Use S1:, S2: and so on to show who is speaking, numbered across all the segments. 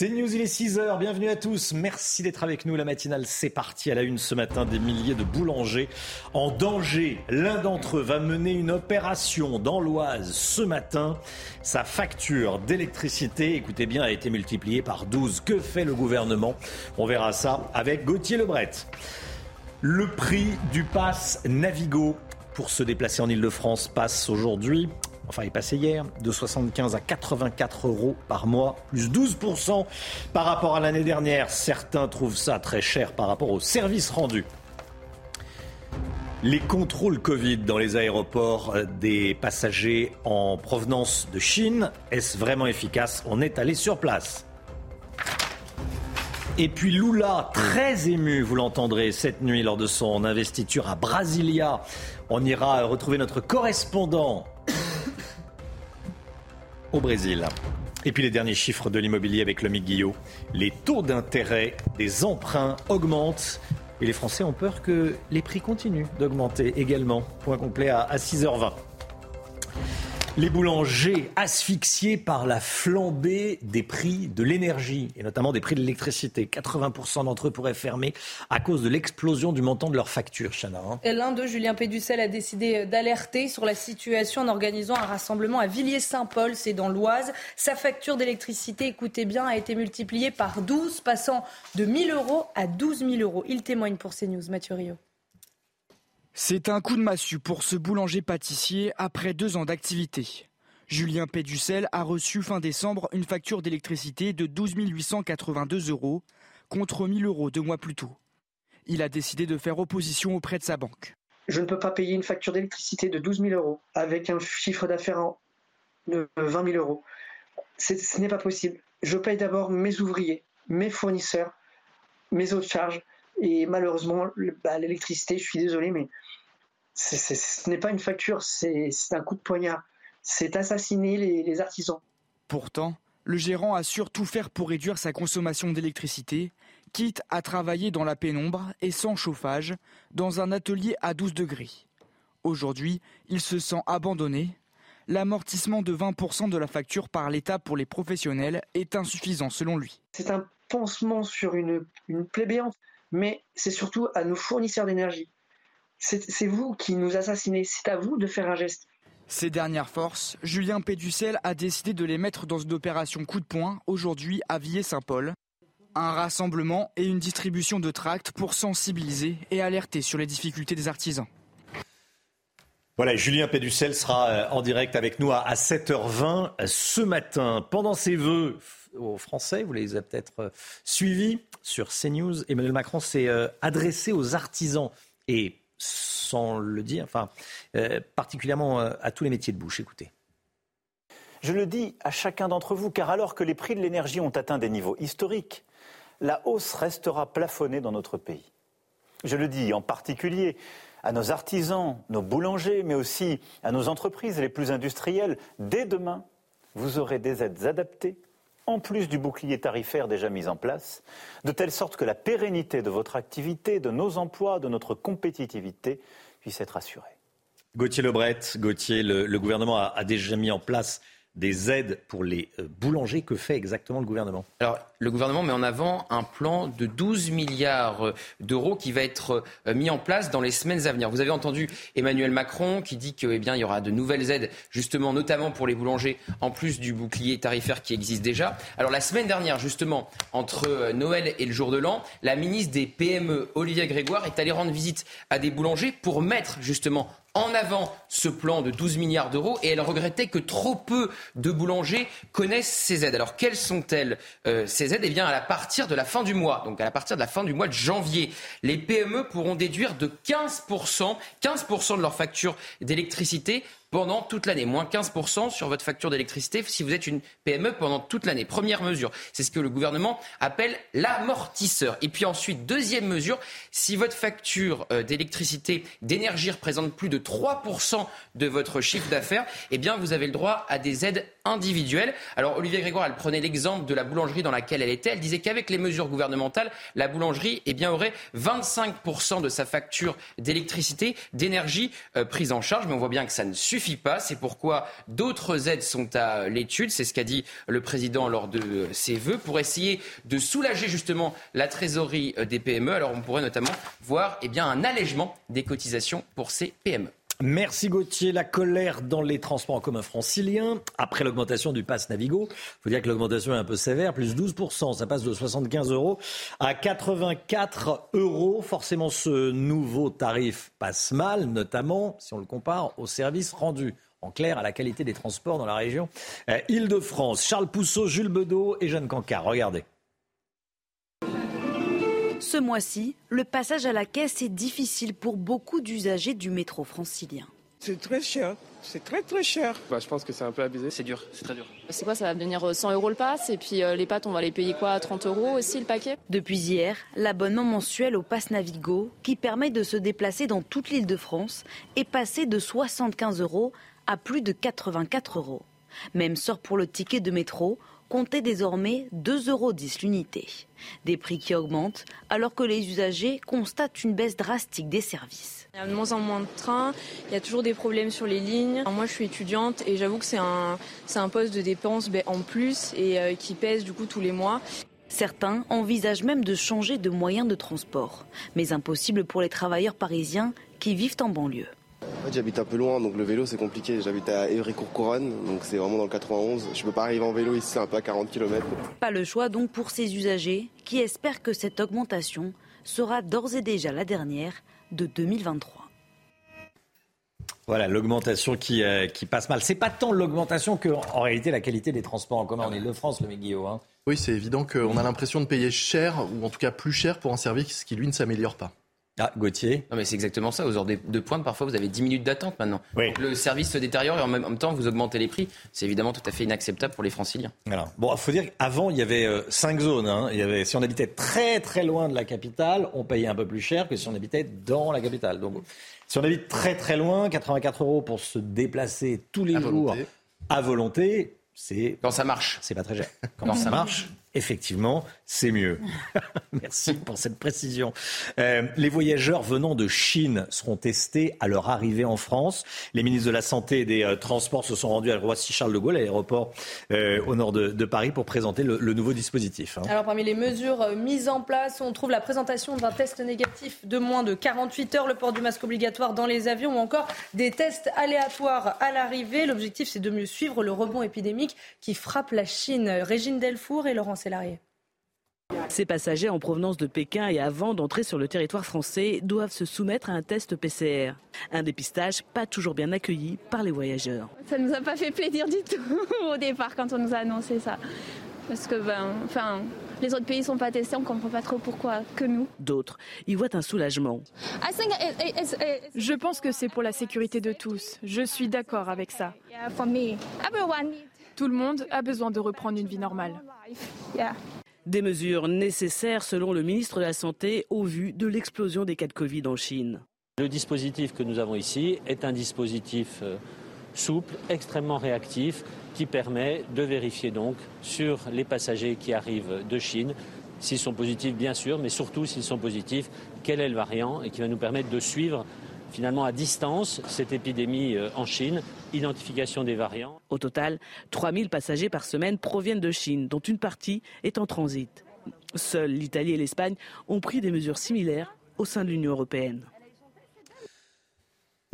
S1: C'est News, il est 6h, bienvenue à tous, merci d'être avec nous, la matinale c'est parti à la une ce matin, des milliers de boulangers en danger. L'un d'entre eux va mener une opération dans l'Oise ce matin. Sa facture d'électricité, écoutez bien, a été multipliée par 12. Que fait le gouvernement? On verra ça avec Gauthier Lebret. Le prix du pass Navigo pour se déplacer en Ile-de-France passe aujourd'hui enfin est passé hier, de 75 à 84 euros par mois, plus 12% par rapport à l'année dernière. Certains trouvent ça très cher par rapport aux services rendus. Les contrôles Covid dans les aéroports des passagers en provenance de Chine, est-ce vraiment efficace? On est allé sur place. Et puis Lula, très ému, vous l'entendrez cette nuit lors de son investiture à Brasilia. On ira retrouver notre correspondant au Brésil. Et puis les derniers chiffres de l'immobilier avec le Guillot. Les taux d'intérêt des emprunts augmentent et les Français ont peur que les prix continuent d'augmenter également. Point complet à 6h20. Les boulangers asphyxiés par la flambée des prix de l'énergie et notamment des prix de l'électricité. 80% d'entre eux pourraient fermer à cause de l'explosion du montant de leurs factures, Chana. Hein.
S2: L'un d'eux, Julien Péducel, a décidé d'alerter sur la situation en organisant un rassemblement à Villiers-Saint-Paul, c'est dans l'Oise. Sa facture d'électricité, écoutez bien, a été multipliée par 12, passant de 1000 euros à 12 000 euros. Il témoigne pour CNews, Mathieu Rio.
S3: C'est un coup de massue pour ce boulanger-pâtissier après deux ans d'activité. Julien Péducel a reçu fin décembre une facture d'électricité de 12 882 euros contre 1000 euros deux mois plus tôt. Il a décidé de faire opposition auprès de sa banque.
S4: Je ne peux pas payer une facture d'électricité de 12 000 euros avec un chiffre d'affaires de 20 000 euros. Ce n'est pas possible. Je paye d'abord mes ouvriers, mes fournisseurs, mes autres charges et malheureusement, bah, l'électricité, je suis désolé, mais ce n'est pas une facture, c'est un coup de poignard. C'est assassiner les, les artisans.
S3: Pourtant, le gérant assure tout faire pour réduire sa consommation d'électricité, quitte à travailler dans la pénombre et sans chauffage, dans un atelier à 12 degrés. Aujourd'hui, il se sent abandonné. L'amortissement de 20% de la facture par l'État pour les professionnels est insuffisant selon lui.
S4: C'est un pansement sur une, une plaie béante mais c'est surtout à nos fournisseurs d'énergie. C'est vous qui nous assassinez, c'est à vous de faire un geste.
S3: Ces dernières forces, Julien Péducel a décidé de les mettre dans une opération coup de poing aujourd'hui à Villers-Saint-Paul. Un rassemblement et une distribution de tracts pour sensibiliser et alerter sur les difficultés des artisans.
S1: Voilà, Julien Péducel sera euh, en direct avec nous à 7h20 ce matin. Pendant ses vœux aux Français, vous les avez peut-être euh, suivis, sur CNews, Emmanuel Macron s'est euh, adressé aux artisans et sans le dire, enfin, euh, particulièrement euh, à tous les métiers de bouche. Écoutez.
S5: Je le dis à chacun d'entre vous, car alors que les prix de l'énergie ont atteint des niveaux historiques, la hausse restera plafonnée dans notre pays. Je le dis en particulier à nos artisans, nos boulangers, mais aussi à nos entreprises les plus industrielles. Dès demain, vous aurez des aides adaptées en plus du bouclier tarifaire déjà mis en place, de telle sorte que la pérennité de votre activité, de nos emplois, de notre compétitivité puisse être assurée.
S1: Gauthier Lebret, Gauthier, le, gouvernement a, déjà mis en place des aides pour les euh, boulangers. Que fait exactement le gouvernement?
S6: Alors, le gouvernement met en avant un plan de 12 milliards euh, d'euros qui va être euh, mis en place dans les semaines à venir. Vous avez entendu Emmanuel Macron qui dit qu'il eh y aura de nouvelles aides, justement, notamment pour les boulangers, en plus du bouclier tarifaire qui existe déjà. Alors, la semaine dernière, justement, entre Noël et le jour de l'an, la ministre des PME, Olivier Grégoire, est allée rendre visite à des boulangers pour mettre, justement, en avant ce plan de 12 milliards d'euros et elle regrettait que trop peu de boulangers connaissent ces aides. Alors quelles sont-elles euh, aides Eh bien à partir de la fin du mois, donc à partir de la fin du mois de janvier, les PME pourront déduire de 15%, 15% de leur facture d'électricité pendant toute l'année. Moins 15% sur votre facture d'électricité si vous êtes une PME pendant toute l'année. Première mesure, c'est ce que le gouvernement appelle l'amortisseur. Et puis ensuite, deuxième mesure, si votre facture euh, d'électricité, d'énergie représente plus de 3% de votre chiffre d'affaires, eh bien vous avez le droit à des aides individuelles. Alors Olivier Grégoire, elle prenait l'exemple de la boulangerie dans laquelle elle était. Elle disait qu'avec les mesures gouvernementales, la boulangerie eh bien, aurait 25% de sa facture d'électricité, d'énergie euh, prise en charge. Mais on voit bien que ça ne suffit pas. C'est pourquoi d'autres aides sont à l'étude. C'est ce qu'a dit le président lors de ses vœux pour essayer de soulager justement la trésorerie euh, des PME. Alors on pourrait notamment voir eh un allègement des cotisations pour ces PME.
S1: Merci Gauthier. La colère dans les transports en commun franciliens après l'augmentation du pass Navigo. Il faut dire que l'augmentation est un peu sévère, plus 12%. Ça passe de 75 euros à 84 euros. Forcément, ce nouveau tarif passe mal, notamment si on le compare aux services rendus. En clair, à la qualité des transports dans la région euh, Île-de-France. Charles Pousseau, Jules Bedeau et Jeanne Cancard. Regardez.
S7: Ce mois-ci, le passage à la caisse est difficile pour beaucoup d'usagers du métro francilien.
S8: C'est très cher. C'est très très cher.
S9: Bah, je pense que c'est un peu abusé. C'est dur, c'est très dur.
S10: C'est quoi Ça va devenir 100 euros le pass et puis euh, les pâtes, on va les payer quoi 30 euros aussi le paquet?
S7: Depuis hier, l'abonnement mensuel au pass Navigo, qui permet de se déplacer dans toute l'île de France, est passé de 75 euros à plus de 84 euros. Même sort pour le ticket de métro, comptez désormais 2,10 euros l'unité. Des prix qui augmentent alors que les usagers constatent une baisse drastique des services.
S10: Il y a de moins en moins de trains, il y a toujours des problèmes sur les lignes. moi je suis étudiante et j'avoue que c'est un, un poste de dépense ben, en plus et euh, qui pèse du coup tous les mois.
S7: Certains envisagent même de changer de moyen de transport, mais impossible pour les travailleurs parisiens qui vivent en banlieue.
S11: J'habite un peu loin, donc le vélo c'est compliqué. J'habite à Évry-Courcouronne, donc c'est vraiment dans le 91. Je peux pas arriver en vélo ici, c'est un peu à 40 km.
S7: Pas le choix donc pour ces usagers qui espèrent que cette augmentation sera d'ores et déjà la dernière de 2023.
S1: Voilà, l'augmentation qui, euh, qui passe mal. C'est pas tant l'augmentation que, en réalité, la qualité des transports en commun en Ile-de-France, le Guillaume. Hein.
S12: Oui, c'est évident qu'on a l'impression de payer cher, ou en tout cas plus cher pour un service qui, lui, ne s'améliore pas.
S1: Ah, Gauthier
S6: Non, mais c'est exactement ça. Aux heures de pointe, parfois, vous avez 10 minutes d'attente maintenant. le service se détériore et en même temps, vous augmentez les prix. C'est évidemment tout à fait inacceptable pour les franciliens.
S1: Alors, bon, il faut dire qu'avant, il y avait euh, cinq zones. Hein. Il y avait, si on habitait très très loin de la capitale, on payait un peu plus cher que si on habitait dans la capitale. Donc, si on habite très très loin, 84 euros pour se déplacer tous les jours à volonté, c'est.
S6: Quand ça marche.
S1: C'est pas très cher. Quand ça marche, effectivement, c'est mieux. Merci pour cette précision. Euh, les voyageurs venant de Chine seront testés à leur arrivée en France. Les ministres de la Santé et des euh, Transports se sont rendus à Roissy-Charles de Gaulle, à l'aéroport euh, au nord de, Paris, pour présenter le, nouveau dispositif.
S2: Hein. Alors, parmi les mesures mises en place, on trouve la présentation d'un test négatif de moins de 48 heures, le port du masque obligatoire dans les avions ou encore des tests aléatoires à l'arrivée. L'objectif, c'est de mieux suivre le rebond épidémique qui frappe la Chine. Régine Delfour et Laurent
S13: Ces passagers en provenance de Pékin et avant d'entrer sur le territoire français doivent se soumettre à un test PCR. Un dépistage pas toujours bien accueilli par les voyageurs.
S14: Ça nous a pas fait plaisir du tout au départ quand on nous a annoncé ça. Parce que ben, enfin, les autres pays sont pas testés, on comprend pas trop pourquoi que nous.
S13: D'autres y voient un soulagement.
S15: Je pense que c'est pour la sécurité de tous. Je suis d'accord avec ça. Tout le monde a besoin de reprendre une vie normale.
S13: Des mesures nécessaires selon le ministre de la Santé au vu de l'explosion des cas de Covid en Chine.
S16: Le dispositif que nous avons ici est un dispositif euh, souple, extrêmement réactif, qui permet de vérifier donc sur les passagers qui arrivent de Chine s'ils sont positifs bien sûr, mais surtout s'ils sont positifs, quel est le variant et qui va nous permettre de suivre finalement à distance cette épidémie euh, en Chine, identification des variants.
S13: Au total, 3000 passagers par semaine proviennent de Chine, dont une partie est en transit. Seuls l'Italie et l'Espagne ont pris des mesures similaires au sein de l'Union européenne.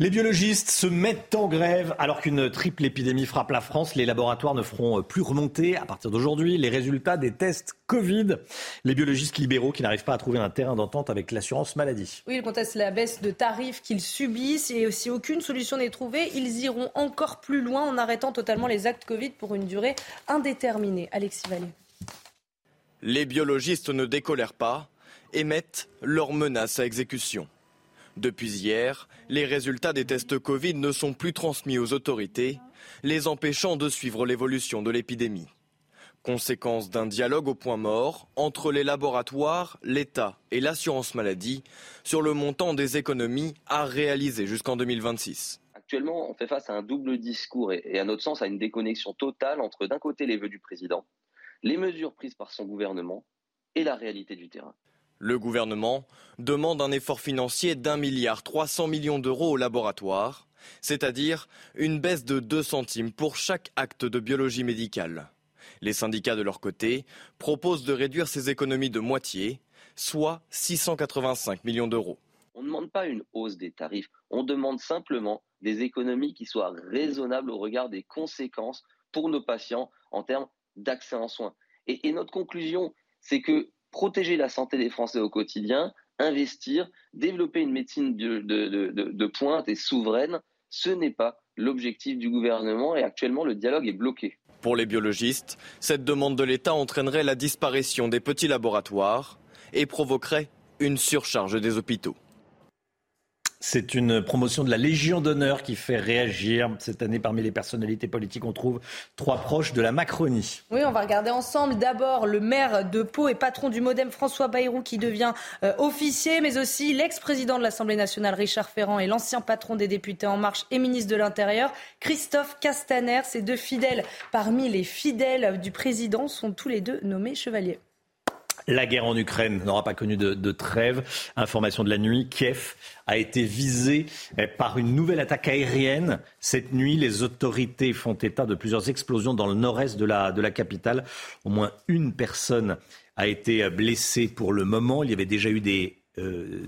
S1: Les biologistes se mettent en grève alors qu'une triple épidémie frappe la France. Les laboratoires ne feront plus remonter à partir d'aujourd'hui les résultats des tests Covid. Les biologistes libéraux qui n'arrivent pas à trouver un terrain d'entente avec l'assurance maladie.
S2: Oui, ils contestent la baisse de tarifs qu'ils subissent et si aucune solution n'est trouvée, ils iront encore plus loin en arrêtant totalement les actes Covid pour une durée indéterminée. Alexis Vallée.
S17: Les biologistes ne décolèrent pas et mettent leurs menaces à exécution. Depuis hier, les résultats des tests Covid ne sont plus transmis aux autorités, les empêchant de suivre l'évolution de l'épidémie. Conséquence d'un dialogue au point mort entre les laboratoires, l'État et l'assurance maladie sur le montant des économies à réaliser jusqu'en 2026.
S18: Actuellement, on fait face à un double discours et, à notre sens à une déconnexion totale entre d'un côté les vœux du président, les mesures prises par son gouvernement et la réalité du terrain.
S17: Le gouvernement demande un effort financier d'un milliard 300 millions d'euros aux laboratoires, c'est-à-dire une baisse de 2 centimes pour chaque acte de biologie médicale. Les syndicats, de leur côté, proposent de réduire ces économies de moitié, soit 685 millions d'euros.
S18: On ne demande pas une hausse des tarifs, on demande simplement des économies qui soient raisonnables au regard des conséquences pour nos patients en termes d'accès en soins. Et, notre conclusion, c'est que protéger la santé des Français au quotidien, investir, développer une médecine de, pointe et souveraine, ce n'est pas l'objectif du gouvernement et actuellement le dialogue est bloqué.
S17: Pour les biologistes, cette demande de l'État entraînerait la disparition des petits laboratoires et provoquerait une surcharge des hôpitaux.
S1: C'est une promotion de la Légion d'honneur qui fait réagir. Cette année, parmi les personnalités politiques, on trouve trois proches de la Macronie.
S2: Oui, on va regarder ensemble. D'abord, le maire de Pau et patron du Modem, François Bayrou, qui devient euh, officier, mais aussi l'ex-président de l'Assemblée nationale, Richard Ferrand, et l'ancien patron des députés En Marche et ministre de l'Intérieur, Christophe Castaner. Ces deux fidèles, parmi les fidèles du président, sont tous les deux nommés chevaliers.
S1: La guerre en Ukraine n'aura pas connu de, trêve. Information de la nuit, Kiev a été visé eh, par une nouvelle attaque aérienne. Cette nuit, les autorités font état de plusieurs explosions dans le nord-est de la, de la capitale. Au moins une personne a été blessée pour le moment. Il y avait déjà eu des, euh,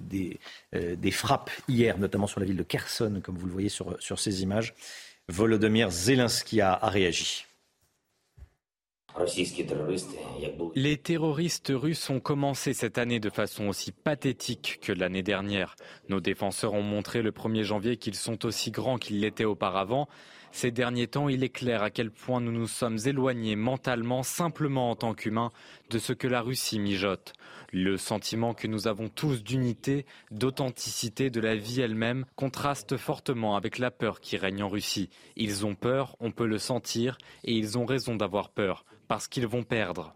S1: euh, des, frappes hier, notamment sur la ville de Kherson, comme vous le voyez sur, sur ces images. Volodymyr Zelensky a réagi.
S19: Les terroristes russes ont commencé cette année de façon aussi pathétique que l'année dernière. Nos défenseurs ont montré le 1er janvier qu'ils sont aussi grands qu'ils l'étaient auparavant. Ces derniers temps, il est clair à quel point nous nous sommes éloignés mentalement, simplement en tant qu'humains, de ce que la Russie mijote. Le sentiment que nous avons tous d'unité, d'authenticité de la vie elle-même contraste fortement avec la peur qui règne en Russie. Ils ont peur, on peut le sentir, et ils ont raison d'avoir peur, parce qu'ils vont perdre.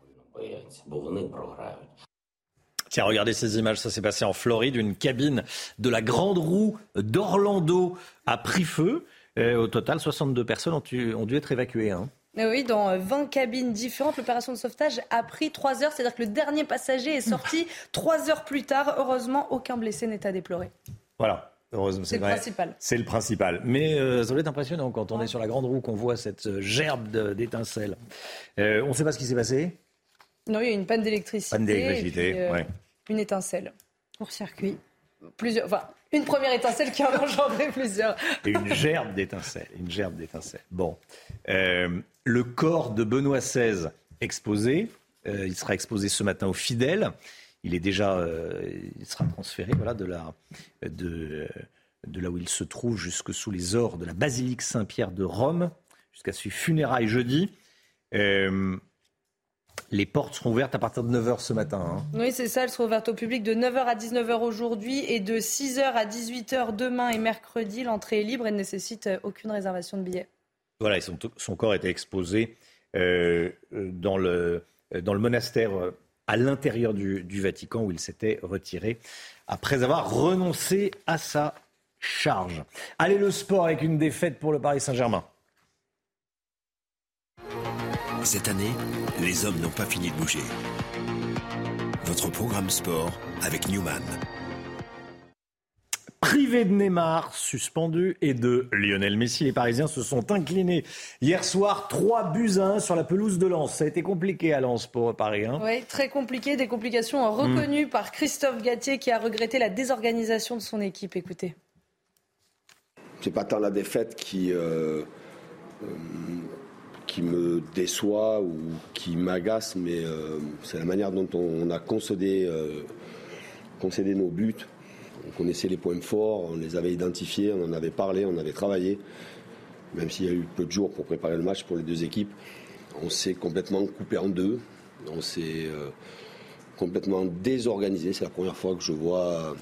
S1: Tiens, regardez ces images, ça s'est passé en Floride, une cabine de la Grande Roue d'Orlando a pris feu. Euh, au total, 62 personnes ont, dû être évacuées. Hein.
S2: Oui, dans 20 cabines différentes, l'opération de sauvetage a pris 3 heures. C'est-à-dire que le dernier passager est sorti 3 heures plus tard. Heureusement, aucun blessé n'est à déplorer.
S1: Voilà. Heureusement,
S2: c'est le principal.
S1: C'est le principal. Mais euh, ça doit être impressionnant quand on est sur la grande roue, qu'on voit cette euh, gerbe d'étincelles. on ne sait pas ce qui s'est passé?
S2: Non, il y a une panne d'électricité.
S1: Panne d'électricité,
S2: oui. Une étincelle. Pour circuit. Plusieurs, enfin, une première étincelle qui en a engendré plusieurs.
S1: Une gerbe d'étincelles. Une gerbe d'étincelles. Bon. Euh, le corps de Benoît XVI exposé. Euh, il sera exposé ce matin aux fidèles. Il est déjà, euh, il sera transféré, voilà, de là où il se trouve jusque sous les ors de la basilique Saint-Pierre de Rome, jusqu'à ses funérailles jeudi. Les portes seront ouvertes à partir de 9h ce matin. Hein.
S2: Oui, c'est ça. Elles seront ouvertes au public de 9h à 19h aujourd'hui et de 6h à 18h demain et mercredi. L'entrée est libre et ne nécessite euh, aucune réservation de billets.
S1: Voilà, son, son corps était exposé euh, dans, le, dans le monastère euh, à l'intérieur du, du Vatican où il s'était retiré après avoir renoncé à sa charge. Allez, le sport avec une défaite pour le Paris Saint-Germain.
S20: Cette année, les hommes n'ont pas fini de bouger. Votre programme sport avec Newman.
S1: Privé de Neymar, suspendu, et de Lionel Messi, les Parisiens se sont inclinés hier soir 3 buts à 1 sur la pelouse de Lens. Ça a été compliqué à Lens pour Paris. Hein.
S2: Oui, très compliqué. Des complications reconnues par Christophe Gatier qui a regretté la désorganisation de son équipe. Écoutez.
S21: C'est pas tant la défaite qui. Euh, euh, qui me déçoit ou qui m'agace, mais euh, c'est la manière dont on, a concédé, euh, concédé nos buts. On connaissait les points forts, on les avait identifiés, on en avait parlé, on avait travaillé. Même s'il y a eu peu de jours pour préparer le match pour les deux équipes, on s'est complètement coupé en deux. On s'est euh, complètement désorganisé. C'est la première fois que je vois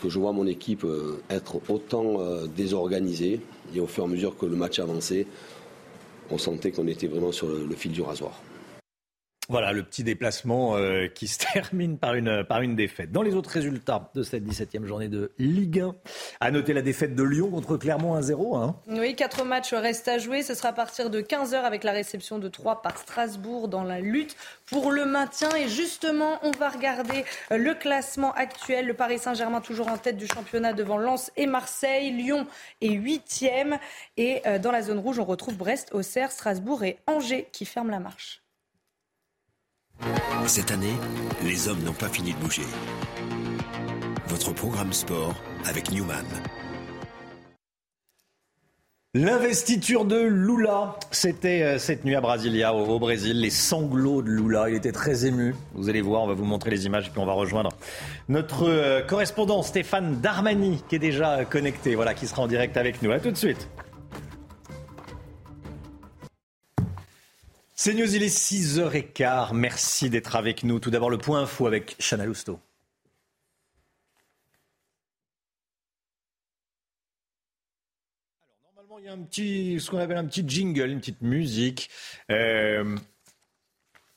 S22: que je vois mon équipe être autant désorganisée. Et au fur et à mesure que le match avançait, on sentait qu'on était vraiment sur le fil du rasoir.
S1: Voilà le petit déplacement euh, qui se termine par une, par une défaite. Dans les autres résultats de cette 17e journée de Ligue 1, à noter la défaite de Lyon contre Clermont 1-0. Hein.
S2: Oui, quatre matchs restent à jouer. Ce sera à partir de 15h avec la réception de 3 par Strasbourg dans la lutte pour le maintien. Et justement, on va regarder euh, le classement actuel. Le Paris Saint-Germain toujours en tête du championnat devant Lens et Marseille. Lyon est 8e. Et euh, dans la zone rouge, on retrouve Brest, Auxerre, Strasbourg et Angers qui ferment la marche.
S20: Cette année, les hommes n'ont pas fini de bouger. Votre programme sport avec Newman.
S1: L'investiture de Lula, c'était euh, cette nuit à Brasilia, au, Brésil, les sanglots de Lula. Il était très ému. Vous allez voir, on va vous montrer les images et puis on va rejoindre notre euh, correspondant Stéphane Darmani qui est déjà connecté, voilà, qui sera en direct avec nous. À tout de suite. C'est News, il est 6h15. Merci d'être avec nous. Tout d'abord, le point info avec Chana Lousteau. Alors, normalement, il y a un petit, ce qu'on appelle un petit jingle, une petite musique. Euh,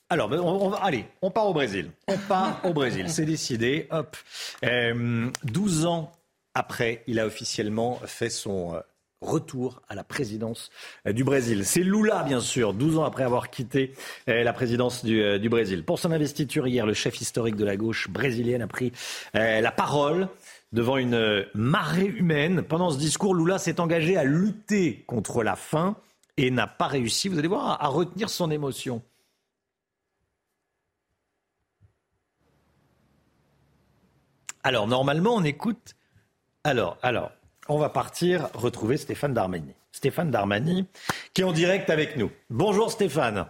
S1: alors, ben, allez, on part au Brésil. On part au Brésil, c'est décidé. Hop. 12 euh, ans après, il a officiellement fait son euh, retour à la présidence euh, du Brésil. C'est Lula, bien sûr, 12 ans après avoir quitté euh, la présidence euh, du, Brésil. Pour son investiture hier, le chef historique de la gauche brésilienne a pris la parole devant une marée humaine. Pendant ce discours, Lula s'est engagé à lutter contre la faim et n'a pas réussi, vous allez voir, à retenir son émotion. Alors, normalement, on écoute. Alors, alors, on va partir retrouver Stéphane Darmani. Stéphane Darmani, qui est en direct avec nous. Bonjour Stéphane.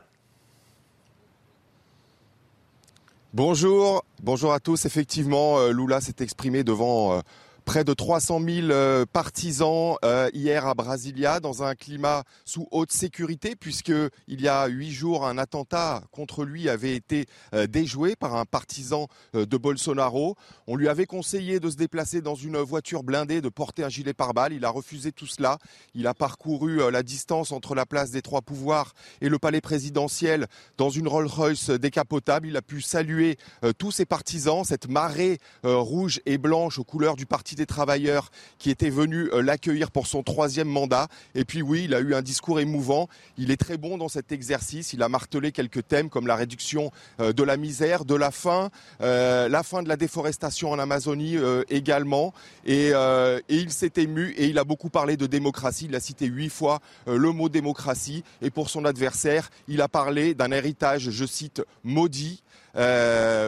S23: Bonjour, bonjour à tous. Effectivement, euh, Lula s'est exprimé devant euh, Près de 300 000 euh, partisans euh, hier à Brasilia dans un climat sous haute sécurité puisque il y a huit jours un attentat contre lui avait été euh, déjoué par un partisan de Bolsonaro. On lui avait conseillé de se déplacer dans une voiture blindée, de porter un gilet pare-balles. Il a refusé tout cela. Il a parcouru la distance entre la place des Trois Pouvoirs et le palais présidentiel dans une Rolls-Royce décapotable. Il a pu saluer tous ses partisans, cette marée rouge et blanche aux couleurs du parti des travailleurs qui étaient venus euh, l'accueillir pour son troisième mandat. Et puis oui, il a eu un discours émouvant. Il est très bon dans cet exercice. Il a martelé quelques thèmes comme la réduction euh, de la misère, de la faim, euh, la fin de la déforestation en Amazonie également. Et, et il s'est ému et il a beaucoup parlé de démocratie. Il a cité huit fois le mot démocratie. Et pour son adversaire, il a parlé d'un héritage, je cite, maudit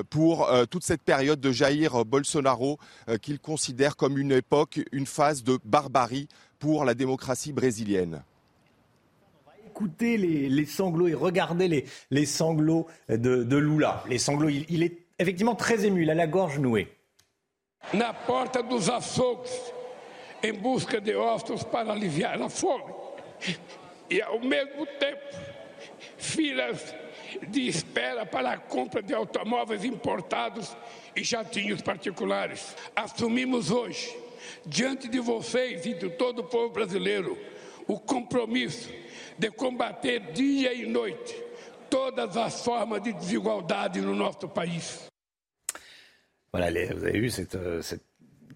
S23: pour euh, toute cette période de Jair Bolsonaro euh, qu'il considère comme une époque, une phase de barbarie pour la démocratie brésilienne
S1: écouter les, sanglots et regarder les, les sanglots de, Lula. Les sanglots, il, est effectivement très ému, il a la gorge nouée.
S24: Na porta dos açougues, em busca de ossos para aliviar a fome. E ao mesmo tempo, filas de espera para a compra de automóveis importados e jatinhos particulares. Assumimos hoje, diante de vocês e de todo o povo brasileiro, o compromisso de combater dia e noite todas as formas de desigualdade no nosso país.
S1: Voilà, vous avez vu cette, euh, cette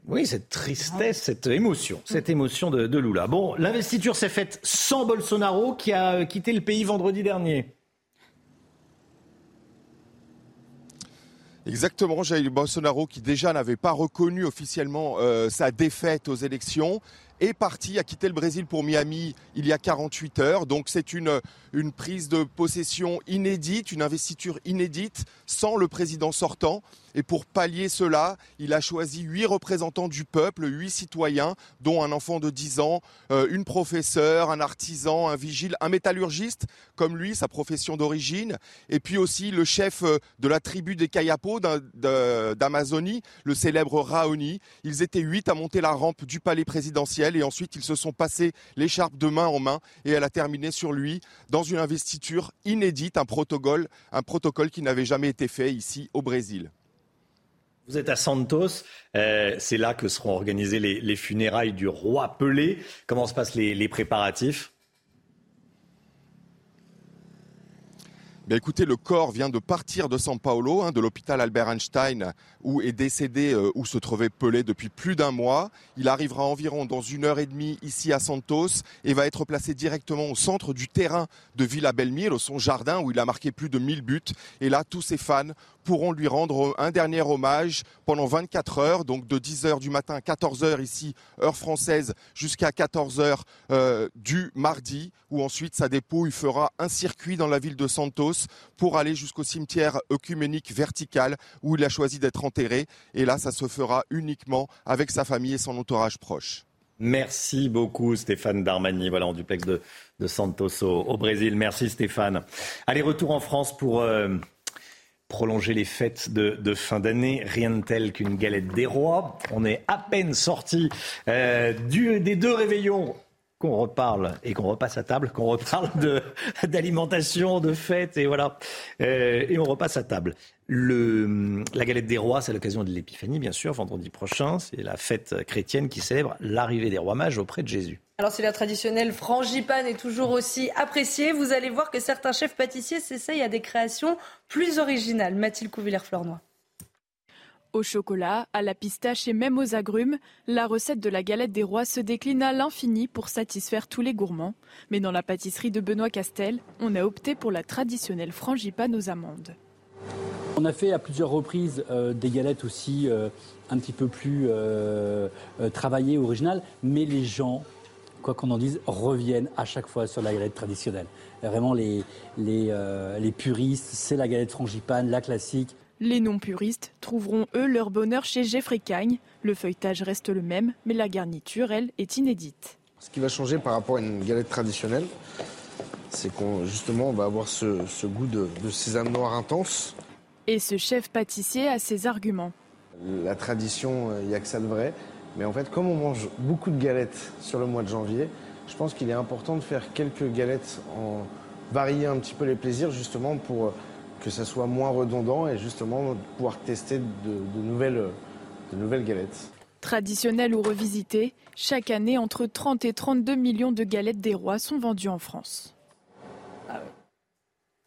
S1: oui, cette tristesse, cette émotion, cette émotion de, de Lula. Bon, l'investiture s'est faite sans Bolsonaro qui a quitté le pays vendredi dernier.
S23: Exactement, Jair Bolsonaro qui déjà n'avait pas reconnu officiellement euh, sa défaite aux élections est parti, a quitté le Brésil pour Miami il y a 48 heures. Donc c'est une, une prise de possession inédite, une investiture inédite sans le président sortant. Et pour pallier cela, il a choisi huit représentants du peuple, huit citoyens, dont un enfant de 10 ans, euh, une professeure, un artisan, un vigile, un métallurgiste, comme lui, sa profession d'origine, et puis aussi le chef euh, de la tribu des Kayapo d'Amazonie, le célèbre Raoni. Ils étaient huit à monter la rampe du palais présidentiel et ensuite ils se sont passés l'écharpe de main en main et elle a terminé sur lui dans une investiture inédite, un protocole, un protocole qui n'avait jamais été fait ici au Brésil.
S1: Vous êtes à Santos, euh, c'est là que seront organisées les, funérailles du roi Pelé. Comment se passent les préparatifs?
S23: Ben écoutez, le corps vient de partir de San Paolo, hein, de l'hôpital Albert Einstein, où est décédé, euh, où se trouvait Pelé depuis plus d'un mois. Il arrivera environ dans une heure et demie ici à Santos et va être placé directement au centre du terrain de Villa Belmire, son jardin où il a marqué plus de 1000 buts. Et là, tous ses fans pourront lui rendre un dernier hommage pendant 24 heures, donc de 10h du matin à 14h ici, heure française, jusqu'à 14h euh, du mardi, où ensuite sa dépouille fera un circuit dans la ville de Santos pour aller jusqu'au cimetière œcuménique vertical où il a choisi d'être enterré. Et là, ça se fera uniquement avec sa famille et son entourage proche.
S1: Merci beaucoup Stéphane Darmani, voilà en duplex de, Santos au, Brésil. Merci Stéphane. Allez, retour en France pour euh, prolonger les fêtes de, fin d'année. Rien de tel qu'une galette des rois. On est à peine sorti euh, des deux réveillons qu'on reparle et qu'on repasse à table, qu'on reparle d'alimentation, de fêtes et voilà. Euh, et on repasse à table. Le, la galette des rois, c'est l'occasion de l'épiphanie, bien sûr, vendredi prochain. C'est la fête chrétienne qui célèbre l'arrivée des rois mages auprès de Jésus.
S2: Alors, si la traditionnelle frangipane est toujours aussi appréciée, vous allez voir que certains chefs pâtissiers s'essayent à des créations plus originales. Mathilde Couvillère-Fleurnois.
S15: Au chocolat, à la pistache et même aux agrumes, la recette de la galette des rois se décline à l'infini pour satisfaire tous les gourmands. Mais dans la pâtisserie de Benoît Castel, on a opté pour la traditionnelle frangipane aux amandes.
S25: On a fait à plusieurs reprises euh, des galettes aussi euh, un petit peu plus euh, travaillées, originales, mais les gens, quoi qu'on en dise, reviennent à chaque fois sur la galette traditionnelle. Vraiment, les, les, les puristes, c'est la galette frangipane, la classique.
S15: Les non-puristes trouveront eux leur bonheur chez Jeffrey Cagne. Le feuilletage reste le même, mais la garniture, elle, est inédite.
S26: Ce qui va changer par rapport à une galette traditionnelle, c'est qu'on justement on va avoir ce, goût de, sésame noir intense.
S15: Et ce chef pâtissier a ses arguments.
S26: La tradition, il n'y a que ça de vrai. Mais en fait, comme on mange beaucoup de galettes sur le mois de janvier, je pense qu'il est important de faire quelques galettes en varier un petit peu les plaisirs justement pour que ça soit moins redondant et justement pouvoir tester de, nouvelles, de nouvelles galettes.
S15: Traditionnelles ou revisitées, chaque année, entre 30 et 32 millions de galettes des rois sont vendues en France.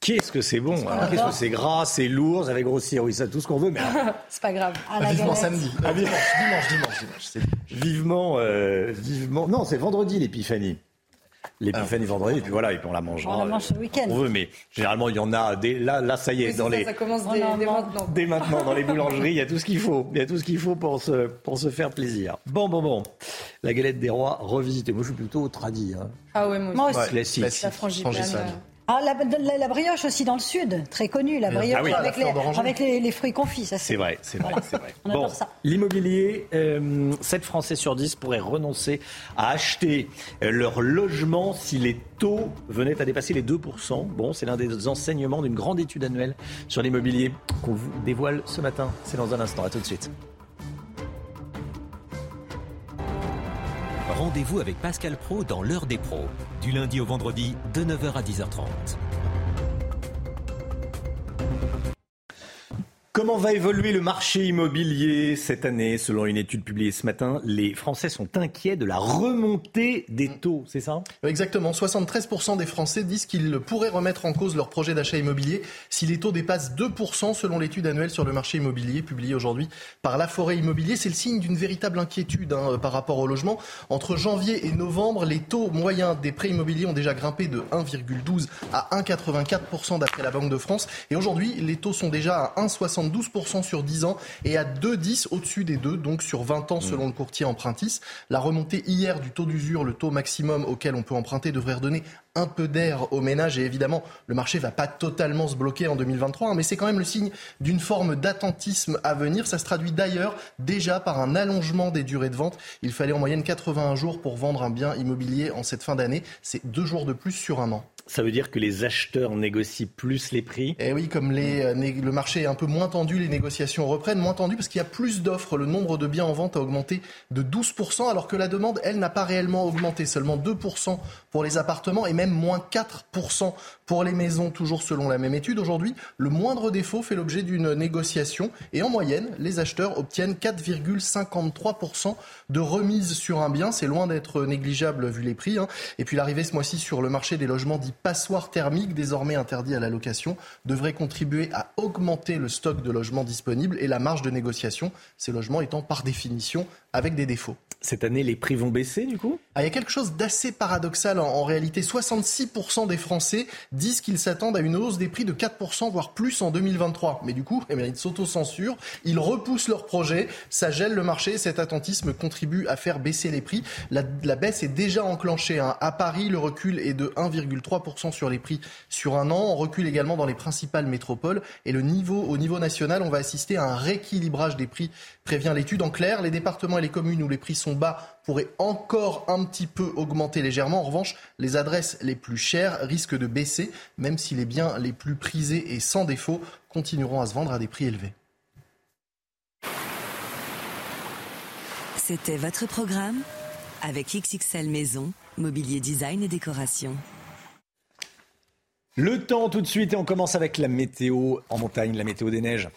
S1: Qu'est-ce que c'est bon Qu'est-ce que c'est gras, c'est lourd, ça va grossir, oui, ça tout ce qu'on veut, mais
S2: c'est pas grave.
S12: À la vivement samedi, ah, dimanche, dimanche, dimanche,
S1: dimanche. Vivement, euh, vivement. Non, c'est vendredi l'épiphanie l'épiphanie vendredi, et puis voilà, et puis on la mangera.
S27: On la mange ce week-end.
S1: On veut, mais généralement, il y en a. Des, là, là, ça y est, dans les.
S2: Ça commence dès, maintenant.
S1: Dès maintenant, dans les boulangeries, il y a tout ce qu'il faut. Il y a tout ce qu'il faut pour se, pour se faire plaisir. Bon, bon, bon. La galette des rois revisitée. Moi, je suis plutôt tradit. Hein.
S2: Ah ouais, moi aussi.
S1: Classique.
S2: La frangipane.
S27: Ah, la, brioche aussi dans le sud, très connue, la brioche ah avec, les, fruits confits.
S1: C'est vrai, c'est vrai, c'est vrai. bon, L'immobilier, 7 euh, Français sur 10 pourraient renoncer à acheter leur logement si les taux venaient à dépasser les 2%. Bon, c'est l'un des enseignements d'une grande étude annuelle sur l'immobilier qu'on vous dévoile ce matin. C'est dans un instant. À tout de suite.
S5: Rendez-vous avec Pascal Pro dans l'heure des pros, du lundi au vendredi de 9h à 10h30.
S1: Comment va évoluer le marché immobilier cette année Selon une étude publiée ce matin, les Français sont inquiets de la remontée des taux, c'est ça?
S12: Exactement. 73% des Français disent qu'ils pourraient remettre en cause leur projet d'achat immobilier si les taux dépassent 2% selon l'étude annuelle sur le marché immobilier publiée aujourd'hui par La Forêt Immobilier. C'est le signe d'une véritable inquiétude hein, par rapport au logement. Entre janvier et novembre, les taux moyens des prêts immobiliers ont déjà grimpé de 1,12 à 1,84% d'après la Banque de France. Et aujourd'hui, les taux sont déjà à 1,62 12% sur 10 ans et à 2,10 au-dessus des deux, donc sur 20 ans selon le courtier Empruntis. La remontée hier du taux d'usure, le taux maximum auquel on peut emprunter, devrait redonner un peu d'air aux ménages et évidemment le marché va pas totalement se bloquer en 2023 hein, mais c'est quand même le signe d'une forme d'attentisme à venir. Ça se traduit d'ailleurs déjà par un allongement des durées de vente. Il fallait en moyenne 81 jours pour vendre un bien immobilier en cette fin d'année. C'est deux jours de plus sur un an
S1: Ça veut dire que les acheteurs négocient plus les prix
S12: Eh oui, comme euh, le marché est un peu moins tendu, les négociations reprennent. Moins tendu parce qu'il y a plus d'offres. Le nombre de biens en vente a augmenté de 12%, alors que la demande, elle, n'a pas réellement augmenté. Seulement 2% pour les appartements et même moins 4% pour les maisons, toujours selon la même étude. Aujourd'hui, le moindre défaut fait l'objet d'une négociation. Et en moyenne, les acheteurs obtiennent 4,53% de remise sur un bien. C'est loin d'être négligeable vu les prix. Hein. Et puis l'arrivée ce mois-ci sur le marché des logements dits passoire thermique, désormais interdit à la location, devrait contribuer à augmenter le stock de logements disponibles et la marge de négociation, ces logements étant par définition avec des défauts.
S1: Cette année, les prix vont baisser du coup?
S12: Ah, Il y a quelque chose d'assez paradoxal en, réalité. 66% des Français disent qu'ils s'attendent à une hausse des prix de 4%, voire plus en 2023. Mais du coup, eh bien, ils s'autocensurent, ils repoussent leur projet, ça gèle le marché. Cet attentisme contribue à faire baisser les prix. La, baisse est déjà enclenchée. Hein. À Paris, le recul est de 1,3% sur les prix sur un an. On recule également dans les principales métropoles. Et au niveau national, on va assister à un rééquilibrage des prix, prévient l'étude. En clair, les départements et les communes où les prix sont bas pourraient encore un petit peu augmenter légèrement. En revanche, les adresses les plus chères risquent de baisser, même si les biens les plus prisés et sans défaut continueront à se vendre à des prix élevés.
S7: C'était votre programme avec XXL Maison, Mobilier Design et Décoration.
S1: Le temps tout de suite et on commence avec la météo en montagne, la météo des neiges.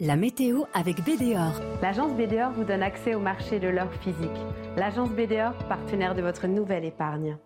S7: La météo avec BDOR.
S28: L'agence BDOR vous donne accès au marché de l'or physique. L'agence BDOR, partenaire de votre nouvelle épargne.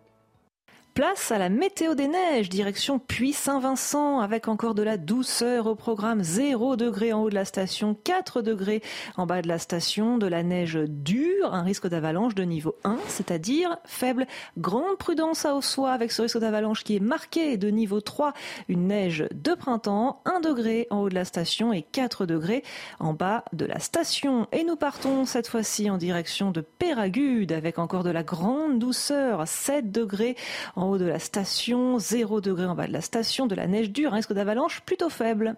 S29: Place à la météo des neiges, direction Puy-Saint-Vincent, avec encore de la douceur au programme 0 degré en haut de la station, 4 degrés en bas de la station, de la neige dure, un risque d'avalanche de niveau 1, c'est-à-dire faible. Grande prudence à Ossois avec ce risque d'avalanche qui est marqué de niveau 3, une neige de printemps, 1 degré en haut de la station et 4 degrés en bas de la station. Et nous partons cette fois-ci en direction de Péragude, avec encore de la grande douceur, 7 degrés en en haut de la station, 0 degré en bas de la station, de la neige dure, un risque d'avalanche plutôt faible.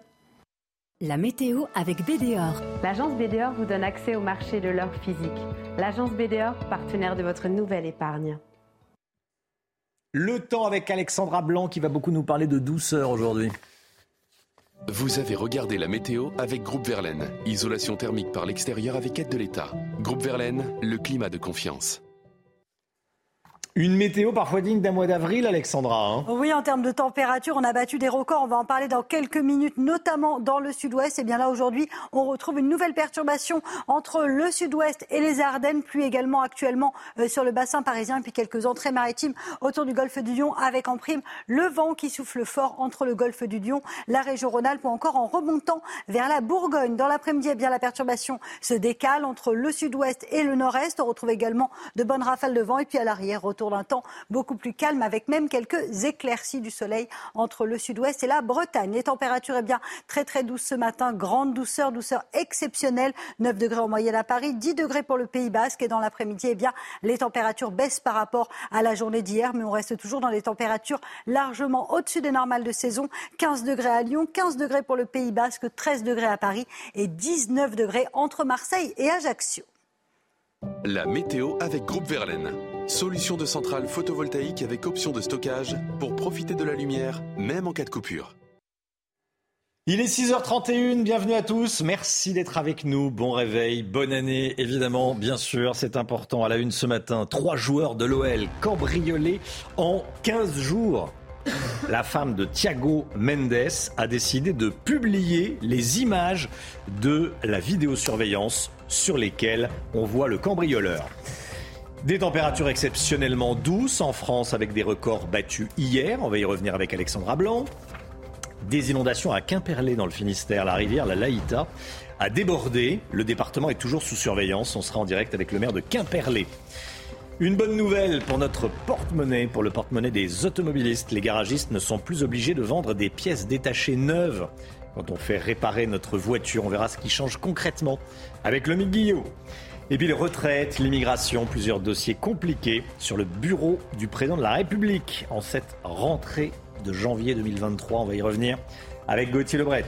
S7: La météo avec BDOR.
S28: L'agence BDOR vous donne accès au marché de l'or physique. L'agence BDOR, partenaire de votre nouvelle épargne.
S1: Le temps avec Alexandra Blanc qui va beaucoup nous parler de douceur aujourd'hui.
S30: Vous avez regardé la météo avec Groupe Verlaine. Isolation thermique par l'extérieur avec aide de l'État. Groupe Verlaine, le climat de confiance.
S1: Une météo parfois digne d'un mois d'avril, Alexandra. Hein.
S27: oui, en termes de température, on a battu des records. On va en parler dans quelques minutes, notamment dans le sud-ouest. Et bien là, aujourd'hui, on retrouve une nouvelle perturbation entre le sud-ouest et les Ardennes, pluie également actuellement euh, sur le bassin parisien, puis quelques entrées maritimes autour du golfe du Lion, avec en prime le vent qui souffle fort entre le golfe du Lion, la région Rhône-Alpes, ou encore en remontant vers la Bourgogne. Dans l'après-midi, eh bien la perturbation se décale entre le sud-ouest et le nord-est. On retrouve également de bonnes rafales de vent. Et puis à l'arrière, retour d'un temps beaucoup plus calme avec même quelques éclaircies du soleil entre le sud-ouest et la Bretagne. Les températures, eh bien, très très douces ce matin, grande douceur, douceur exceptionnelle, 9 degrés en moyenne à Paris, 10 degrés pour le Pays Basque et dans l'après-midi, eh bien, les températures baissent par rapport à la journée d'hier, mais on reste toujours dans les températures largement au-dessus des normales de saison. 15 degrés à Lyon, 15 degrés pour le Pays Basque, 13 degrés à Paris et 19 degrés entre Marseille et Ajaccio.
S30: La météo avec Groupe Verlaine. Solution de centrale photovoltaïque avec option de stockage pour profiter de la lumière, même en cas de coupure.
S1: Il est 6h31, bienvenue à tous, merci d'être avec nous, bon réveil, bonne année évidemment, bien sûr, c'est important. À la une ce matin, trois joueurs de l'OL cambriolés en 15 jours. La femme de Thiago Mendes a décidé de publier les images de la vidéosurveillance sur lesquelles on voit le cambrioleur. Des températures exceptionnellement douces en France avec des records battus hier. On va y revenir avec Alexandra Blanc. Des inondations à Quimperlé dans le Finistère. La rivière, la Laïta, a débordé. Le département est toujours sous surveillance. On sera en direct avec le maire de Quimperlé. Une bonne nouvelle pour notre porte-monnaie, pour le porte-monnaie des automobilistes. Les garagistes ne sont plus obligés de vendre des pièces détachées neuves quand on fait réparer notre voiture. On verra ce qui change concrètement avec le Guillot. Et puis les retraites, l'immigration, plusieurs dossiers compliqués sur le bureau du président de la République en cette rentrée de janvier 2023. On va y revenir avec Gauthier Lebret.